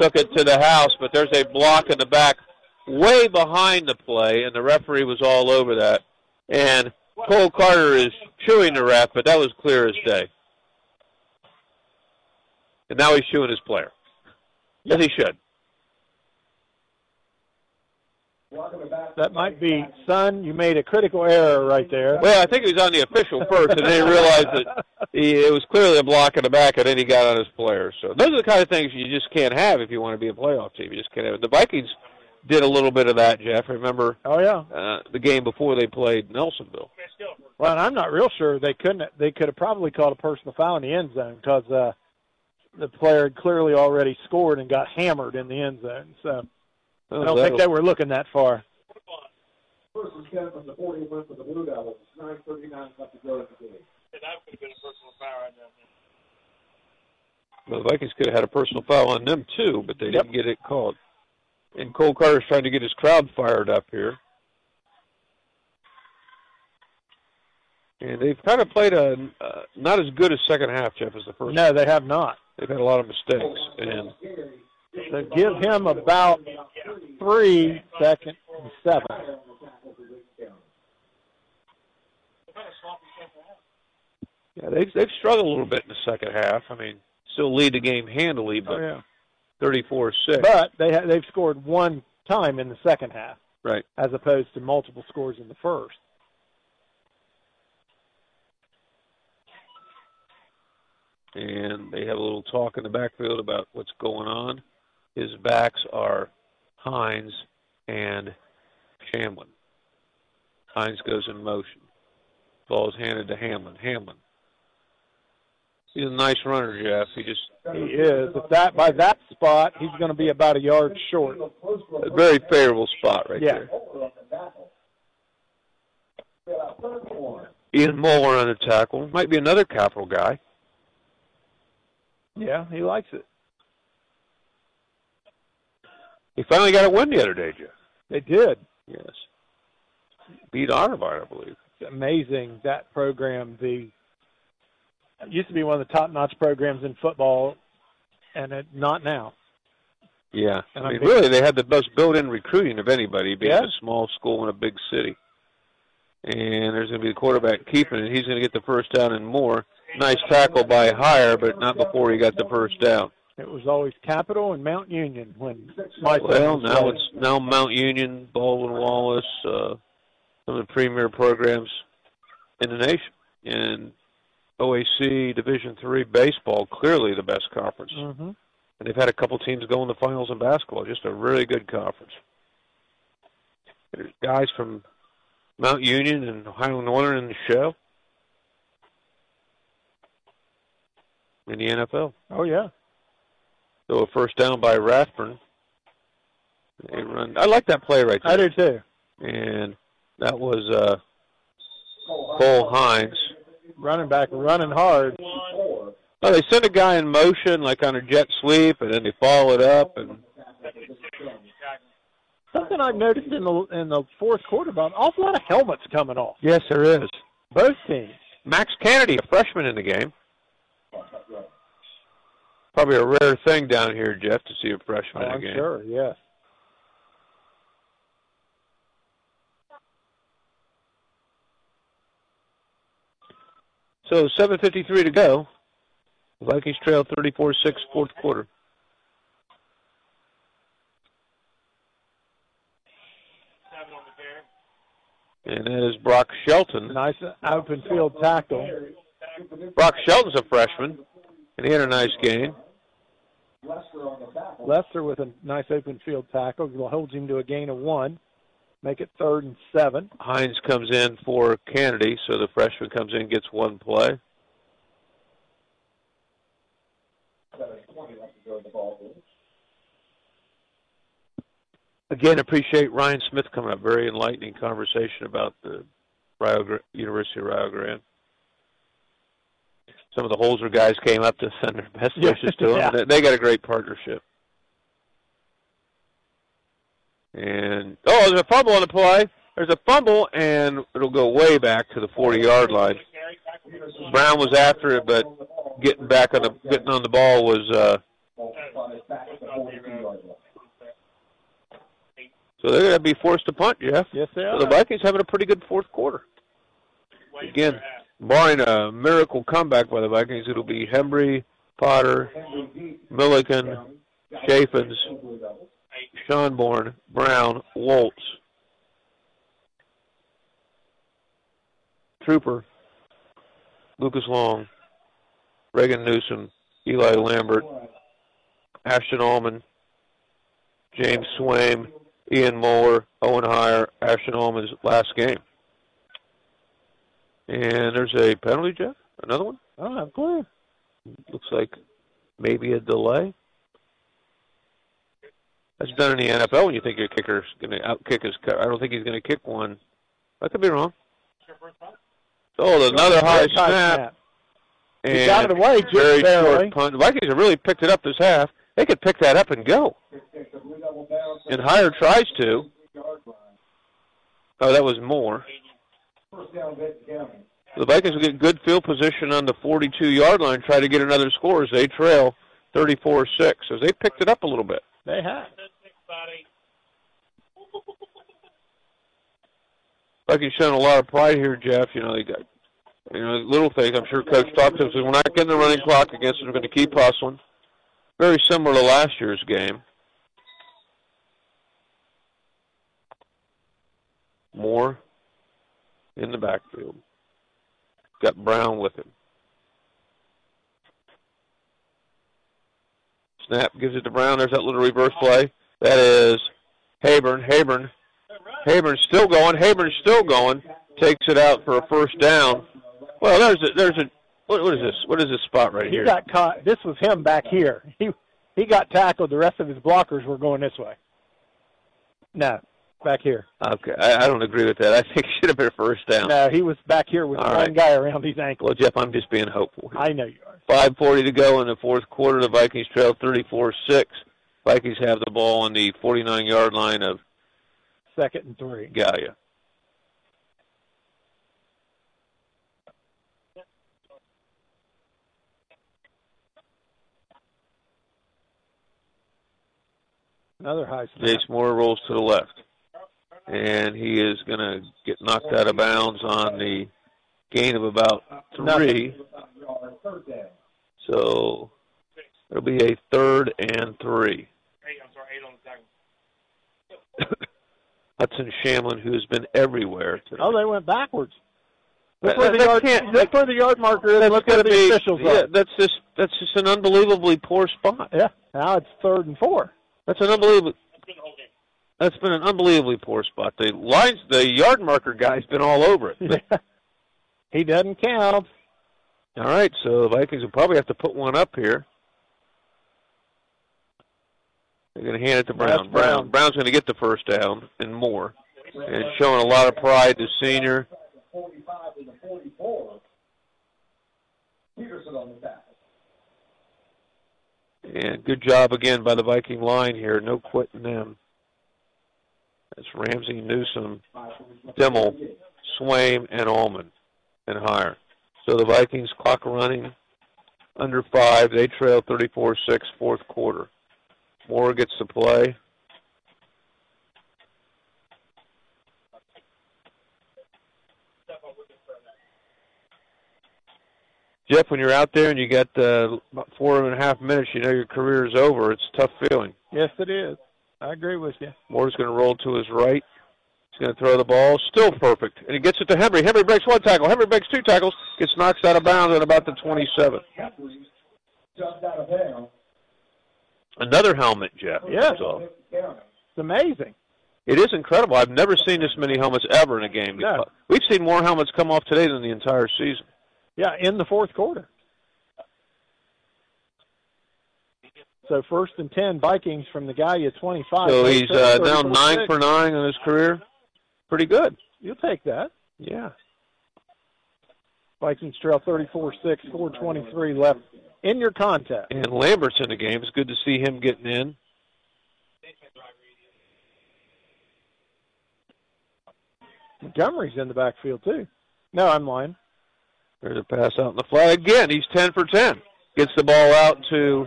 took it to the house, but there's a block in the back, way behind the play, and the referee was all over that. And Cole Carter is chewing the ref, but that was clear as day. And now he's chewing his player. Yes, he should. That might be, son, you made a critical error right there. Well, I think he was on the official first, and then he realized that he, it was clearly a block in the back, and then he got on his player. So those are the kind of things you just can't have if you want to be a playoff team. You just can't have it. The Vikings did a little bit of that, Jeff. Remember Oh, yeah. uh, the game before they played Nelsonville? Well, and I'm not real sure they couldn't. They could have probably called a personal foul in the end zone because uh, the player had clearly already scored and got hammered in the end zone. So I don't think they were looking that far. First and ten from the 40 for the Blue Devils. 9.39 left to go in the game. That could have been a personal foul right there. Well, the Vikings could have had a personal foul on them too, but they didn't get it called. And Cole Carter's trying to get his crowd fired up here. And they've kind of played a uh, not as good a second half, Jeff, as the first. No, they have not. They've had a lot of mistakes, and So give him about three, second and seven. yeah, they've they've struggled a little bit in the second half. I mean, still lead the game handily, but Oh, yeah. Thirty-four six. But they ha- they've scored one time in the second half, right. as opposed to multiple scores in the first. and they have a little talk in the backfield about what's going on. His backs are Hines and Shamlin. Hines goes in motion. Ball is handed to Hamlin. Hamlin. He's a nice runner, Jeff. He just He is. If that by that spot, he's going to be about a yard short. a very favorable spot right Yeah. there. Ian Moore on the tackle. Might be another capital guy. Yeah, he likes it. He finally got a win the other day, Jeff. They did. Yes. Beat Otterbein, I believe. It's amazing that program. The it used to be one of the top-notch programs in football, and it, not now. Yeah. And I mean, big- really, they had the best built-in recruiting of anybody, being Yeah. a small school in a big city. And there's going to be the quarterback keeping it. He's going to get the first down and more. Nice tackle by Heyer, but not before he got the first down. It was always Capital and Mount Union when my Well, now it's now Mount Union, Baldwin Wallace, uh, some of the premier programs in the nation. And OAC Division Three baseball, clearly the best conference. Mhm. And they've had a couple teams go in the finals in basketball. Just a really good conference. There's guys from Mount Union and Ohio Northern in the show. In the NFL. Oh yeah. So a first down by Rathburn. They run. I like that play right there. I do too. And that was uh, Cole Hines. Running back running hard. Oh, they send a guy in motion like on a jet sweep, and then they follow it up, and Something I've noticed in the in the fourth quarter about an awful lot of helmets coming off. Yes, there is. Both teams. Max Kennedy, a freshman in the game. Probably a rare thing down here, Jeff, to see a freshman Oh, in the oh, I'm game. sure. Yes. So 7.53 to go. Vikings trail 34-6 fourth quarter. And that is Brock Shelton. Nice open field tackle. Brock Shelton's a freshman, and he had a nice game. Lester with a nice open field tackle holds him to a gain of one. Make it third and seven. Hines comes in for Kennedy, so the freshman comes in, gets one play. Again, appreciate Ryan Smith coming up. Very enlightening conversation about the Rio, University of Rio Grande. Some of the Holzer guys came up to send their best Yeah, wishes to him. They got a great partnership. And oh, there's a fumble on the play. There's a fumble, and it'll go way back to the 40-yard line. Brown was after it, but getting back on the getting on the ball was. Uh, so they're going to be forced to punt, Jeff. Yes, they So are. the Vikings having a pretty good fourth quarter. Again, barring a miracle comeback by the Vikings, it'll be Hembry, Potter, Milliken, Chaffins, Schonborn, Brown, Waltz, Trooper, Lucas Long, Reagan Newsom, Eli Lambert, Ashton Allman, James Swaim, Ian Moeller, Owen Heyer, Ashton Allman's last game. And there's a penalty, Jeff? Another one? I don't have. Looks like maybe a delay. That's done in the NFL when you think your kicker's going to outkick his cut. I don't think he's going to kick one. I could be wrong. Oh, another high snap. He And got it away just very barely. short punt. The Vikings have really picked it up this half. They could pick that up and go. And Heyer tries to. Oh, that was more. The Vikings will get good field position on the 42-yard line, try to get another score as they trail 34-6. So they picked it up a little bit. They have. Vikings showing a lot of pride here, Jeff. You know, they got you know little things. I'm sure Coach talked to them. Says we're not getting the running clock against them. We're going to keep hustling. Very similar to last year's game. Moore in the backfield. Got Brown with him. Snap gives it to Brown. There's that little reverse play. That is Haburn. Haburn. Haburn's still going. Haburn's still going. Takes it out for a first down. Well, there's a, there's a what, what is this? What is this spot right He here? got caught. This was him back here. He he got tackled. The rest of his blockers were going this way. No, back here. Okay, I, I don't agree with that. I think it should have been a first down. No, he was back here with All one right. guy around his ankle. Well, Jeff, I'm just being hopeful. Here. I know you are. 5:40 to go in the fourth quarter. The Vikings trail 34-6. Vikings have the ball on the 49-yard line of Second and three. Gallia. Another high snap. Jace Moore rolls to the left. And he is going to get knocked out of bounds on the gain of about three. So it'll be a third and three. Hudson Shamlin, who has been everywhere today. Oh, they went backwards. Look That- where the yard, where the yard marker is. That's Look where the be, officials yeah, are. that's just that's just an unbelievably poor spot. Yeah. Now it's third and four. That's an unbelievable. That's been an unbelievably poor spot. The lines, the yard marker guy's been all over it. He doesn't count. All right, so the Vikings will probably have to put one up here. They're going to hand it to Brown. Brown. Brown. Brown's going to get the first down and more, and showing a lot of pride. The senior. Peterson on the tackle. And good job again by the Viking line here. No quitting them. That's Ramsey, Newsom, Dimmel, Swaim, and Allman, and Heyer. So the Vikings clock running under five. They trail 34-6 fourth quarter. Moore gets to play. Jeff, when you're out there and you got uh, about four and a half minutes, you know your career is over. It's a tough feeling. Yes, it is. I agree with you. Moore's going to roll to his right. He's going to throw the ball. Still perfect. And he gets it to Henry. Henry breaks one tackle. Henry breaks two tackles. Gets knocked out of bounds at about the 27. Jumped out of bounds. Another helmet, Jeff. Yes. So It's amazing. it is incredible. I've never seen this many helmets ever in a game. No. We've seen more helmets come off today than the entire season. Yeah, in the fourth quarter. So first and ten, Vikings from the guy at 25. So he's uh, 34-6. nine for nine in his career. Pretty good. You'll take that. Yeah. Vikings trail 34-6, 423 left in your contest. And Lambert's in the game. It's good to see him getting in. Montgomery's in the backfield too. No, I'm lying. There's a pass out in the flat. Again, he's 10 for 10. Gets the ball out to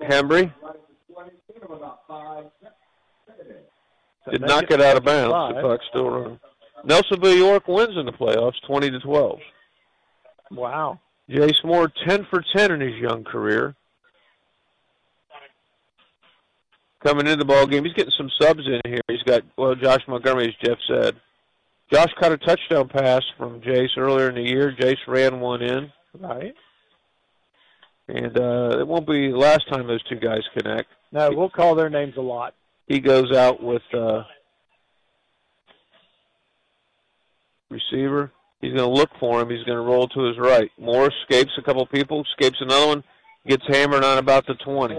Hembry. Did not get out of bounds. The Five. still running. Nelsonville York wins in the playoffs, 20 to 12. Wow. Jace Moore, 10 for 10 in his young career. Coming into the ball game, he's getting some subs in here. He's got well, Josh Montgomery, as Jeff said. Josh caught a touchdown pass from Jace earlier in the year. Jace ran one in, Right. and uh, it won't be the last time those two guys connect. No, we'll call their names a lot. He goes out with uh, receiver. He's going to look for him. He's going to roll to his right. Moore escapes a couple people, escapes another one, gets hammered on about the 20.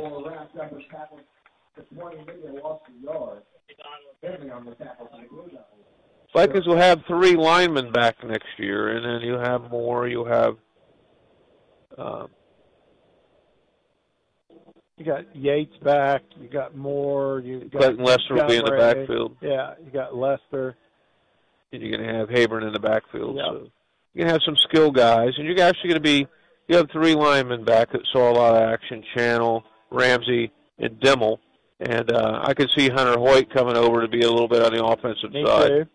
Vikings will have three linemen back next year, and then you have more. You have um, You got Yates back. You got Moore. You got Clayton Lester will be in the backfield. Yeah, you got Lester. And you're going to have Haburn in the backfield. Yep. So you're going to have some skill guys, and you're actually going to be. You have three linemen back that saw a lot of action: Channel, Ramsey, and Dimmel. And uh, I could see Hunter Hoyt coming over to be a little bit on the offensive Me side. too.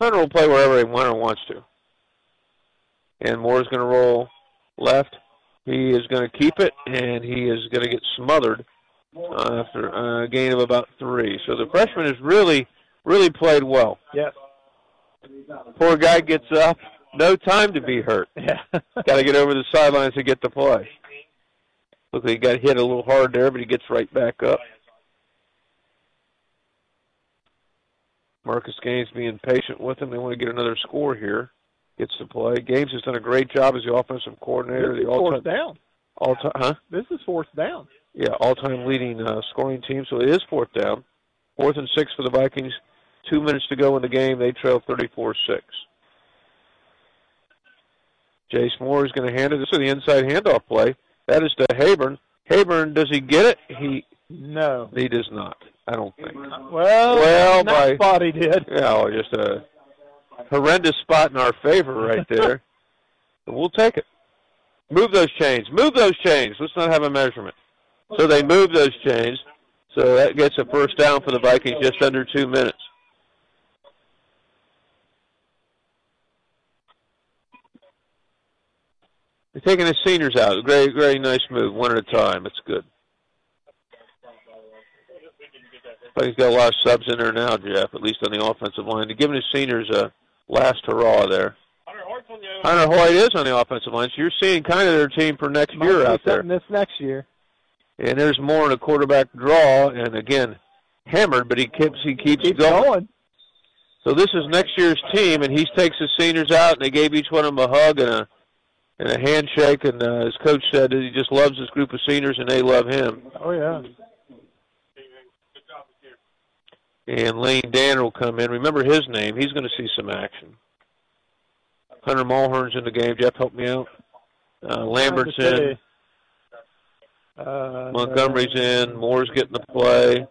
Hunter will play wherever Hunter wants to. And Moore's going to roll left. He is going to keep it, and he is going to get smothered uh, after a gain of about three. So the freshman has really, really played well. Yes. Poor guy gets up. No time to be hurt. Yeah. Got to get over the sidelines to get the play. Look, he got hit a little hard there, but he gets right back up. Marcus Gaines being patient with him. They want to get another score here. Gets to play. Gaines has done a great job as the offensive coordinator. This is The fourth down. all time, huh? This is fourth down. Yeah, all-time leading uh, scoring team. So it is fourth down. Fourth and six for the Vikings. Two minutes to go in the game. They trail 34-6. Jace Moore is going to hand it. This is the inside handoff play. That is to Haburn. Haburn, does he get it? He No. he does not. I don't think. Well, Well, in that by- spot he did. Yeah, well, just a horrendous spot in our favor right there. we'll take it. Move those chains. Move those chains. Let's not have a measurement. So they move those chains. So that gets a first down for the Vikings just under two minutes. They're taking the seniors out. Very, very nice move. One at a time. It's good. But he's got a lot of subs in there now, Jeff, at least on the offensive line. They're giving his seniors a last hurrah there. Hunter Hoyt is on the offensive line, so you're seeing kind of their team for next Might year be out there. something This next year. And there's more in a quarterback draw, and again, hammered, but he keeps he keeps Keeps going. going. So this is next year's team, and he takes his seniors out, and they gave each one of them a hug and a and a handshake. And uh, his coach said that he just loves this group of seniors, and they love him. Oh yeah. And Lane Danner will come in. Remember his name. He's going to see some action. Hunter Mulhern's in the game. Jeff, help me out. Uh, Lambert's in. Uh, Montgomery's in. Moore's getting the play.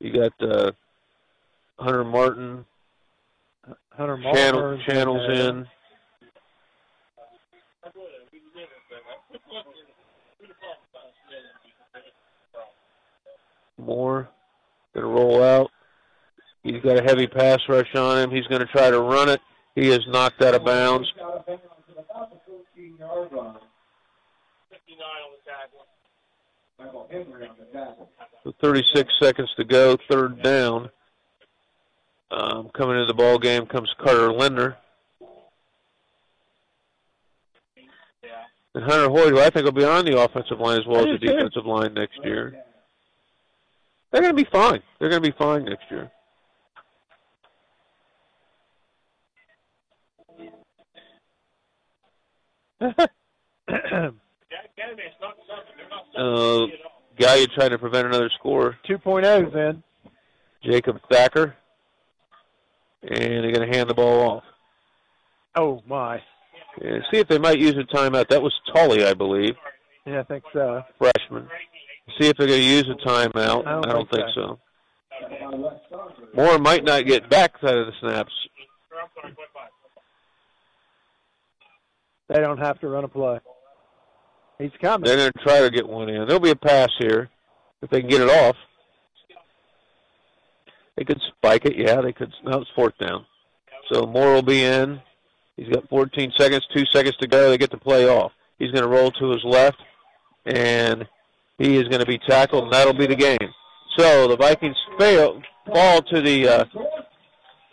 You got uh, Hunter Martin, Hunter channel, channels in. Moore going to roll out. He's got a heavy pass rush on him. He's going to try to run it. He is knocked out of bounds. So 36 seconds to go, third down. Um, coming into the ball game comes Carter Linder. And Hunter Hoyt, who I think will be on the offensive line as well as the defensive line next year. They're going to be fine. They're going to be fine next year. Uh, guy you trying to prevent another score. 2.0 then. Jacob Thacker. And they're going to hand the ball off. Oh my. And see if they might use a timeout. That was Tully, I believe, Yeah, I think so. freshman. See if they're going to use a timeout. I don't I don't think think so. Moore might not get back out of the snaps. They don't have to run a play. He's coming. They're going to try to get one in. There'll be a pass here if they can get it off. They could spike it. Yeah, they could. No, it's fourth down. So Moore will be in. He's got 14 seconds, two seconds to go. They get the play off. He's going to roll to his left, and he is going to be tackled, and that'll be the game. So the Vikings fail, fall to the uh,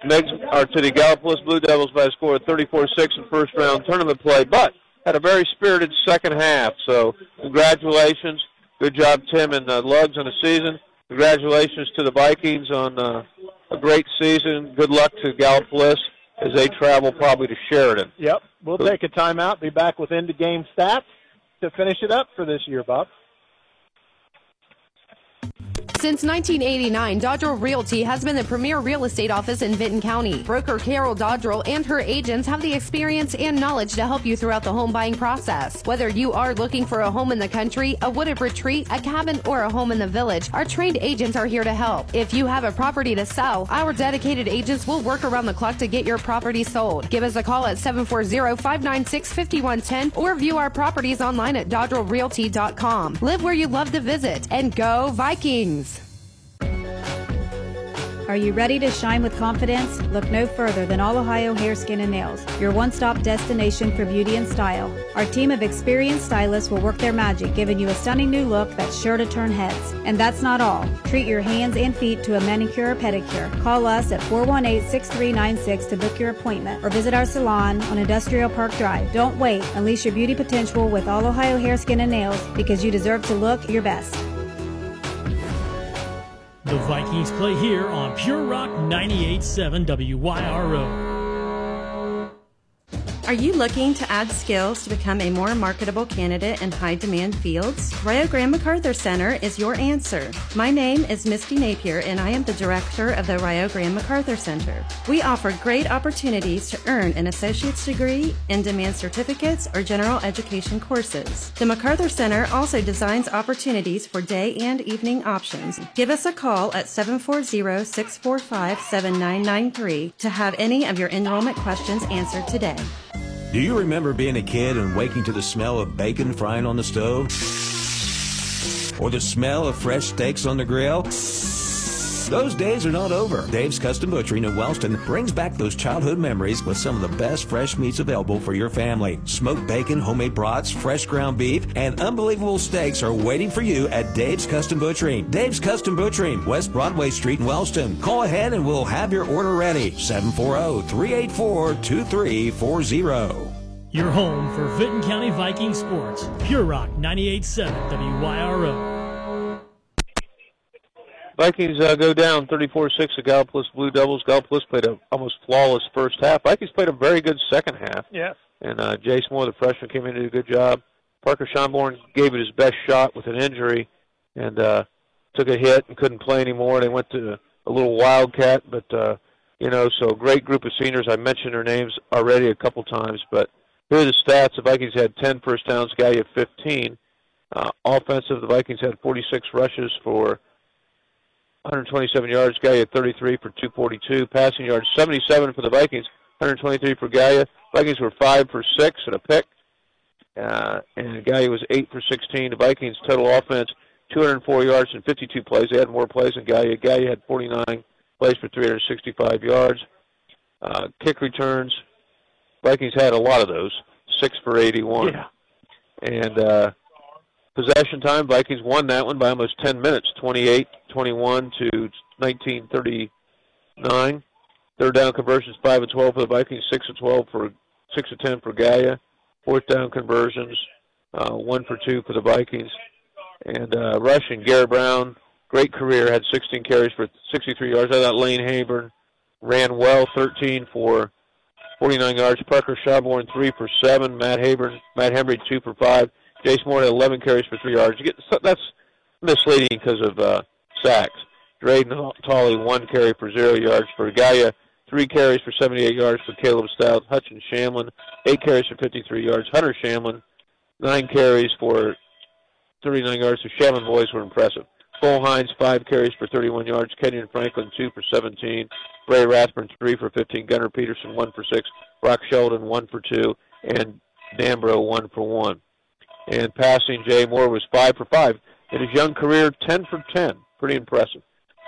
Meigs, or to the Gallipolis Blue Devils by a score of 34-6 in first round tournament play, but had a very spirited second half. So congratulations, good job Tim and uh, Lugs on the season. Congratulations to the Vikings on uh, a great season. Good luck to Gallipolis as they travel probably to Sheridan. Yep. We'll take a timeout. Be back with end of game stats to finish it up for this year, Bob. Since 1989, Dodrell Realty has been the premier real estate office in Vinton County. Broker Carol Dodrell and her agents have the experience and knowledge to help you throughout the home buying process. Whether you are looking for a home in the country, a wooded retreat, a cabin, or a home in the village, our trained agents are here to help. If you have a property to sell, our dedicated agents will work around the clock to get your property sold. Give us a call at 740-596-5110 or view our properties online at dodrellrealty.com. Live where you love to visit and go Vikings! Are you ready to shine with confidence? Look no further than All Ohio Hair, Skin, and Nails, your one stop destination for beauty and style. Our team of experienced stylists will work their magic, giving you a stunning new look that's sure to turn heads. And that's not all. Treat your hands and feet to a manicure or pedicure. Call us at 418 6396 to book your appointment or visit our salon on Industrial Park Drive. Don't wait. Unleash your beauty potential with All Ohio Hair, Skin, and Nails because you deserve to look your best. The Vikings play here on Pure Rock 98.7 WYRO. Are you looking to add skills to become a more marketable candidate in high demand fields? Rio Grande MacArthur Center is your answer. My name is Misty Napier and I am the director of the Rio Grande MacArthur Center. We offer great opportunities to earn an associate's degree, in demand certificates, or general education courses. The MacArthur Center also designs opportunities for day and evening options. Give us a call at 740 645 7993 to have any of your enrollment questions answered today. Do you remember being a kid and waking to the smell of bacon frying on the stove? Or the smell of fresh steaks on the grill? Those days are not over. Dave's Custom Butchering in Wellston brings back those childhood memories with some of the best fresh meats available for your family. Smoked bacon, homemade brats, fresh ground beef, and unbelievable steaks are waiting for you at Dave's Custom Butchering. Dave's Custom Butchering, West Broadway Street in Wellston. Call ahead and we'll have your order ready. oh, 740-384-2340. Your home for Vinton County Viking sports. Pure Rock 98.7 WYRO. Vikings uh, go down 34-6 to Gallipolis Blue Devils. Gallipolis played a almost flawless first half. Vikings played a very good second half. Yes. And uh, Jace Moore, the freshman, came in and did a good job. Parker Schonborn gave it his best shot with an injury and uh, took a hit and couldn't play anymore. They went to a little wildcat, but, uh, you know, so great group of seniors. I mentioned their names already a couple times, but here are the stats. The Vikings had 10 first downs, Gallia 15. Uh, offensive, the Vikings had 46 rushes for 127 yards. Gallia 33 for 242. Passing yards 77 for the Vikings, 123 for Gallia. Vikings were five for six at a pick, uh, and Gallia was eight for 16. The Vikings total offense 204 yards and 52 plays. They had more plays than Gallia. Gallia had 49 plays for 365 yards. Uh, kick returns, Vikings had a lot of those, six for 81. Yeah. And uh, possession time, Vikings won that one by almost 10 minutes, 28-21 to 1939. Third down conversions, 5 and 12 for the Vikings, 6 and 12 for 6 and 10 for Gallia. Fourth down conversions, uh, 1 for 2 for the Vikings. And uh, rushing, Garrett Brown, great career, had 16 carries for 63 yards. I thought Lane Haburn ran well, 13 for 49 yards. Parker Schonborn, 3 for 7. Matt Haburn, Matt Hembry, 2 for 5. Jace Moore had 11 carries for 3 yards. You get, that's misleading because of uh, sacks. Drayden Tolley, 1 carry for 0 yards. For Gallia, 3 carries for 78 yards for Caleb Stout. Hutchins Shamlin, 8 carries for 53 yards. Hunter Shamlin, 9 carries for 39 yards. The Shamlin boys were impressive. Cole Hines, 5 carries for 31 yards. Kenyon Franklin, 2 for 17. Ray Rathburn, 3 for 15. Gunnar Peterson, 1 for 6. Brock Sheldon, 1 for 2. And Dambro, 1 for 1. And passing, Jay Moore was 5 for 5. In his young career, 10 for 10. Pretty impressive.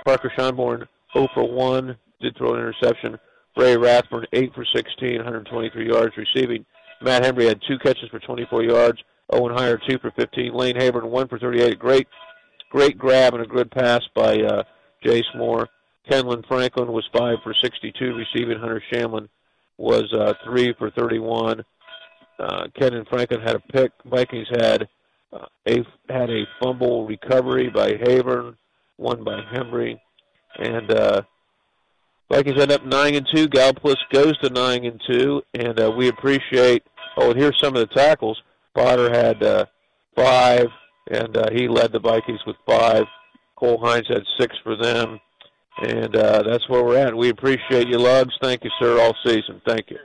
Parker Schonborn, 0 for 1. Did throw an interception. Ray Rathburn, 8 for 16, 123 yards receiving. Matt Henry had 2 catches for 24 yards. Owen Heyer, 2 for 15. Lane Haburn, 1 for 38. Great, great grab and a good pass by uh, Jace Moore. Kenlon Franklin was 5 for 62 receiving. Hunter Shamlin was uh, 3 for 31. Uh, Franklin had a pick. Vikings had uh, a had a fumble recovery by Haburn, one by Hembry, and uh, Vikings end up nine and two. Gallipolis goes to nine and two, and uh, we appreciate. Oh, and here's some of the tackles. Potter had uh, five, and uh, he led the Vikings with five. Cole Hines had six for them, and uh, that's where we're at. We appreciate you, Lugs. Thank you, sir, all season. Thank you.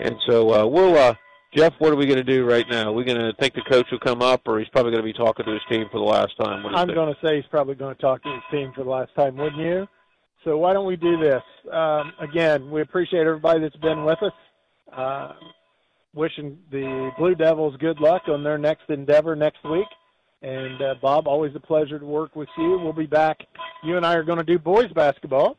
And so uh, we'll. Uh, Jeff, what are we going to do right now? Are we going to think the coach will come up, or he's probably going to be talking to his team for the last time? What do you I'm going to say he's probably going to talk to his team for the last time, wouldn't you? So why don't we do this? Um, again, we appreciate everybody that's been with us. Uh, wishing the Blue Devils good luck on their next endeavor next week. And uh, Bob, always a pleasure to work with you. We'll be back. You and I are going to do boys basketball.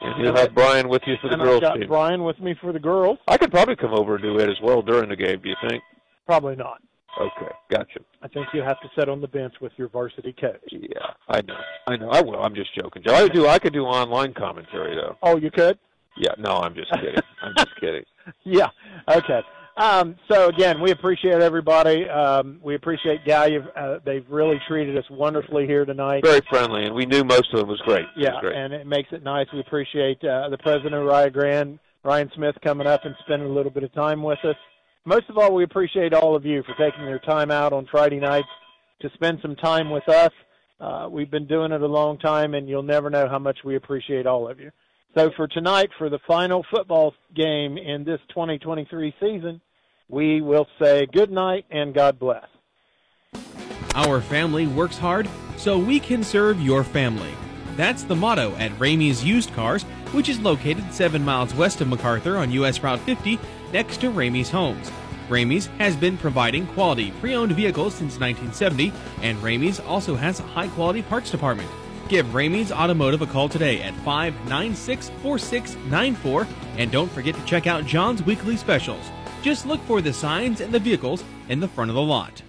And you'll have Brian with you for the and girls I've got team. Brian with me for the girls. I could probably come over and do it as well during the game. Do you think? Probably not. Okay, gotcha. I think you have to sit on the bench with your varsity coach. Yeah, I know. I know. I will. I'm just joking, Joe. I do. I could do online commentary though. Oh, you could? Yeah. No, I'm just kidding. I'm just kidding. yeah. Okay. Um, so again, we appreciate everybody. Um, we appreciate Gallia. Uh, they've really treated us wonderfully here tonight. Very friendly, and we knew most of them was great. It Yeah, was great. and it makes it nice. We appreciate uh, the president of Rio Grande, Ryan Smith, coming up and spending a little bit of time with us. Most of all, we appreciate all of you for taking your time out on Friday nights to spend some time with us. Uh, we've been doing it a long time, and you'll never know how much we appreciate all of you. So for tonight, for the final football game in this 2023 season, we will say good night and God bless. Our family works hard so we can serve your family. That's the motto at Ramey's Used Cars, which is located 7 miles west of MacArthur on US Route 50 next to Ramey's Homes. Ramey's has been providing quality pre-owned vehicles since 1970, and Ramey's also has a high-quality parts department. Give Ramey's Automotive a call today at 596-4694, and don't forget to check out John's weekly specials. Just look for the signs and the vehicles in the front of the lot.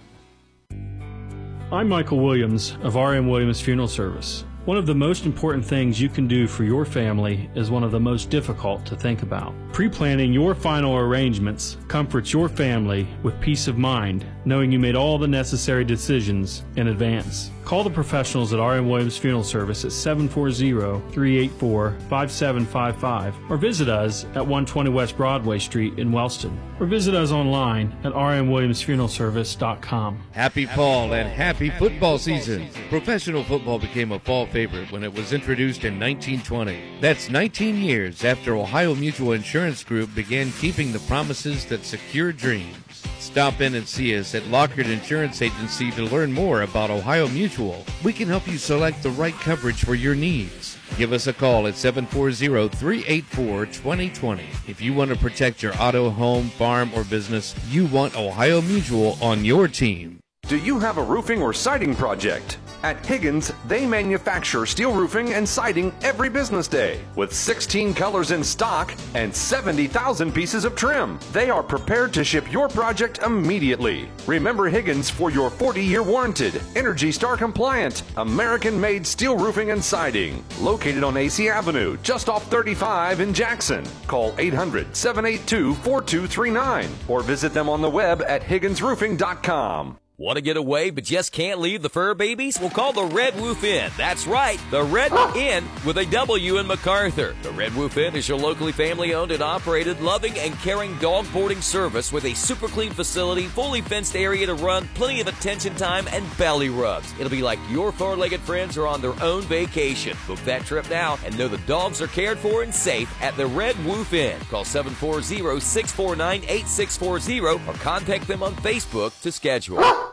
I'm Michael Williams of RM Williams Funeral Service. One of the most important things you can do for your family is one of the most difficult to think about. Pre planning your final arrangements comforts your family with peace of mind, knowing you made all the necessary decisions in advance. Call the professionals at RM Williams Funeral Service at 740 384 5755 or visit us at 120 West Broadway Street in Wellston or visit us online at rmwilliamsfuneralservice.com. Happy fall and happy football season. Professional football became a fall favorite when it was introduced in 1920. That's 19 years after Ohio Mutual Insurance Group began keeping the promises that secure dreams. Stop in and see us at Lockard Insurance Agency to learn more about Ohio Mutual. We can help you select the right coverage for your needs. Give us a call at 740-384-2020. If you want to protect your auto, home, farm, or business, you want Ohio Mutual on your team. Do you have a roofing or siding project? At Higgins, they manufacture steel roofing and siding every business day with 16 colors in stock and 70,000 pieces of trim. They are prepared to ship your project immediately. Remember Higgins for your 40 year warranted, Energy Star compliant, American made steel roofing and siding. Located on AC Avenue, just off 35 in Jackson. Call 800 782 4239 or visit them on the web at HigginsRoofing.com. Want to get away but just can't leave the fur babies? Well, call the Red Wolf Inn. That's right, the Red ah. Inn with a W in MacArthur. The Red Wolf Inn is your locally family owned and operated, loving and caring dog boarding service with a super clean facility, fully fenced area to run, plenty of attention time, and belly rubs. It'll be like your four legged friends are on their own vacation. Book that trip now and know the dogs are cared for and safe at the Red Wolf Inn. Call 740 649 8640 or contact them on Facebook to schedule. Ah.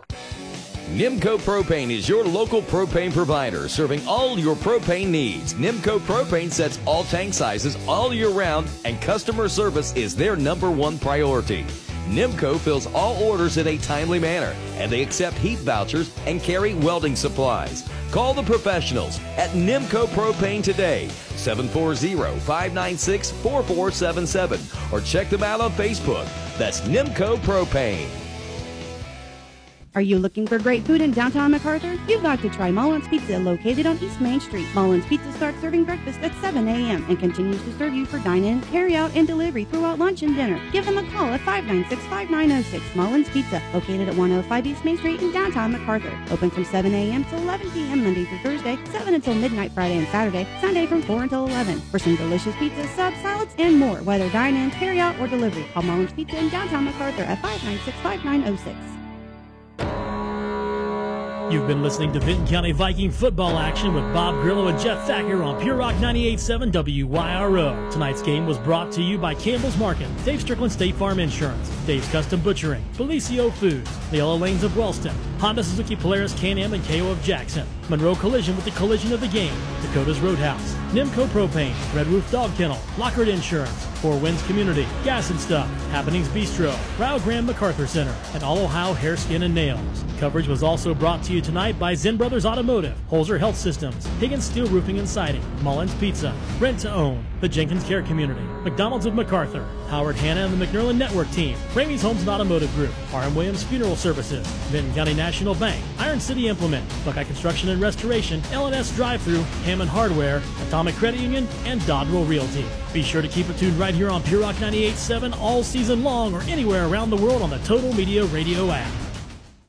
Nimco Propane is your local propane provider, serving all your propane needs. Nimco Propane sets all tank sizes all year round, and customer service is their number one priority. Nimco fills all orders in a timely manner, and they accept heat vouchers and carry welding supplies. Call the professionals at Nimco Propane today, 740-596-4477, or check them out on Facebook. That's Nimco Propane. Are you looking for great food in downtown MacArthur? You've got to try Mullins Pizza located on East Main Street. Mullins Pizza starts serving breakfast at 7 a.m. and continues to serve you for dine-in, carry-out, and delivery throughout lunch and dinner. Give them a call at 596-5906 Mullins Pizza, located at 105 East Main Street in downtown MacArthur. Open from 7 a.m. to 11 p.m. Monday through Thursday, 7 until midnight Friday and Saturday, Sunday from 4 until 11. For some delicious pizzas, subs, salads, and more, whether dine-in, carry-out, or delivery, call Mullins Pizza in downtown MacArthur at 596-5906. You've been listening to Vinton County Viking football action with Bob Grillo and Jeff Thacker on Pure Rock 98.7 WYRO. Tonight's game was brought to you by Campbell's Market, Dave Strickland State Farm Insurance, Dave's Custom Butchering, Bellisio Foods, the Yellow Lanes of Wellston, Honda Suzuki Polaris Can-Am and KO of Jackson, Monroe Collision with the collision of the game, Dakota's Roadhouse, Nimco Propane, Red Roof Dog Kennel, Lockard Insurance, Four Winds Community, Gas and Stuff, Happenings Bistro, Rio Grande MacArthur Center, and All Ohio Hair, Skin, and Nails. Coverage was also brought to you tonight by Zen Brothers Automotive, Holzer Health Systems, Higgins Steel Roofing and Siding, Mullins Pizza, Rent to Own, the Jenkins Care Community, McDonald's of MacArthur, Howard Hanna and the McNerlin Network Team, Ramey's Homes and Automotive Group, R.M. Williams Funeral Services, Vinton County National Bank, Iron City Implement, Buckeye Construction and Restoration, L&S Drive-Thru, Hammond Hardware, Atomic Credit Union, and Dodrell Realty. Be sure to keep it tuned right here on Pure Rock 98.7 all season long or anywhere around the world on the Total Media Radio app.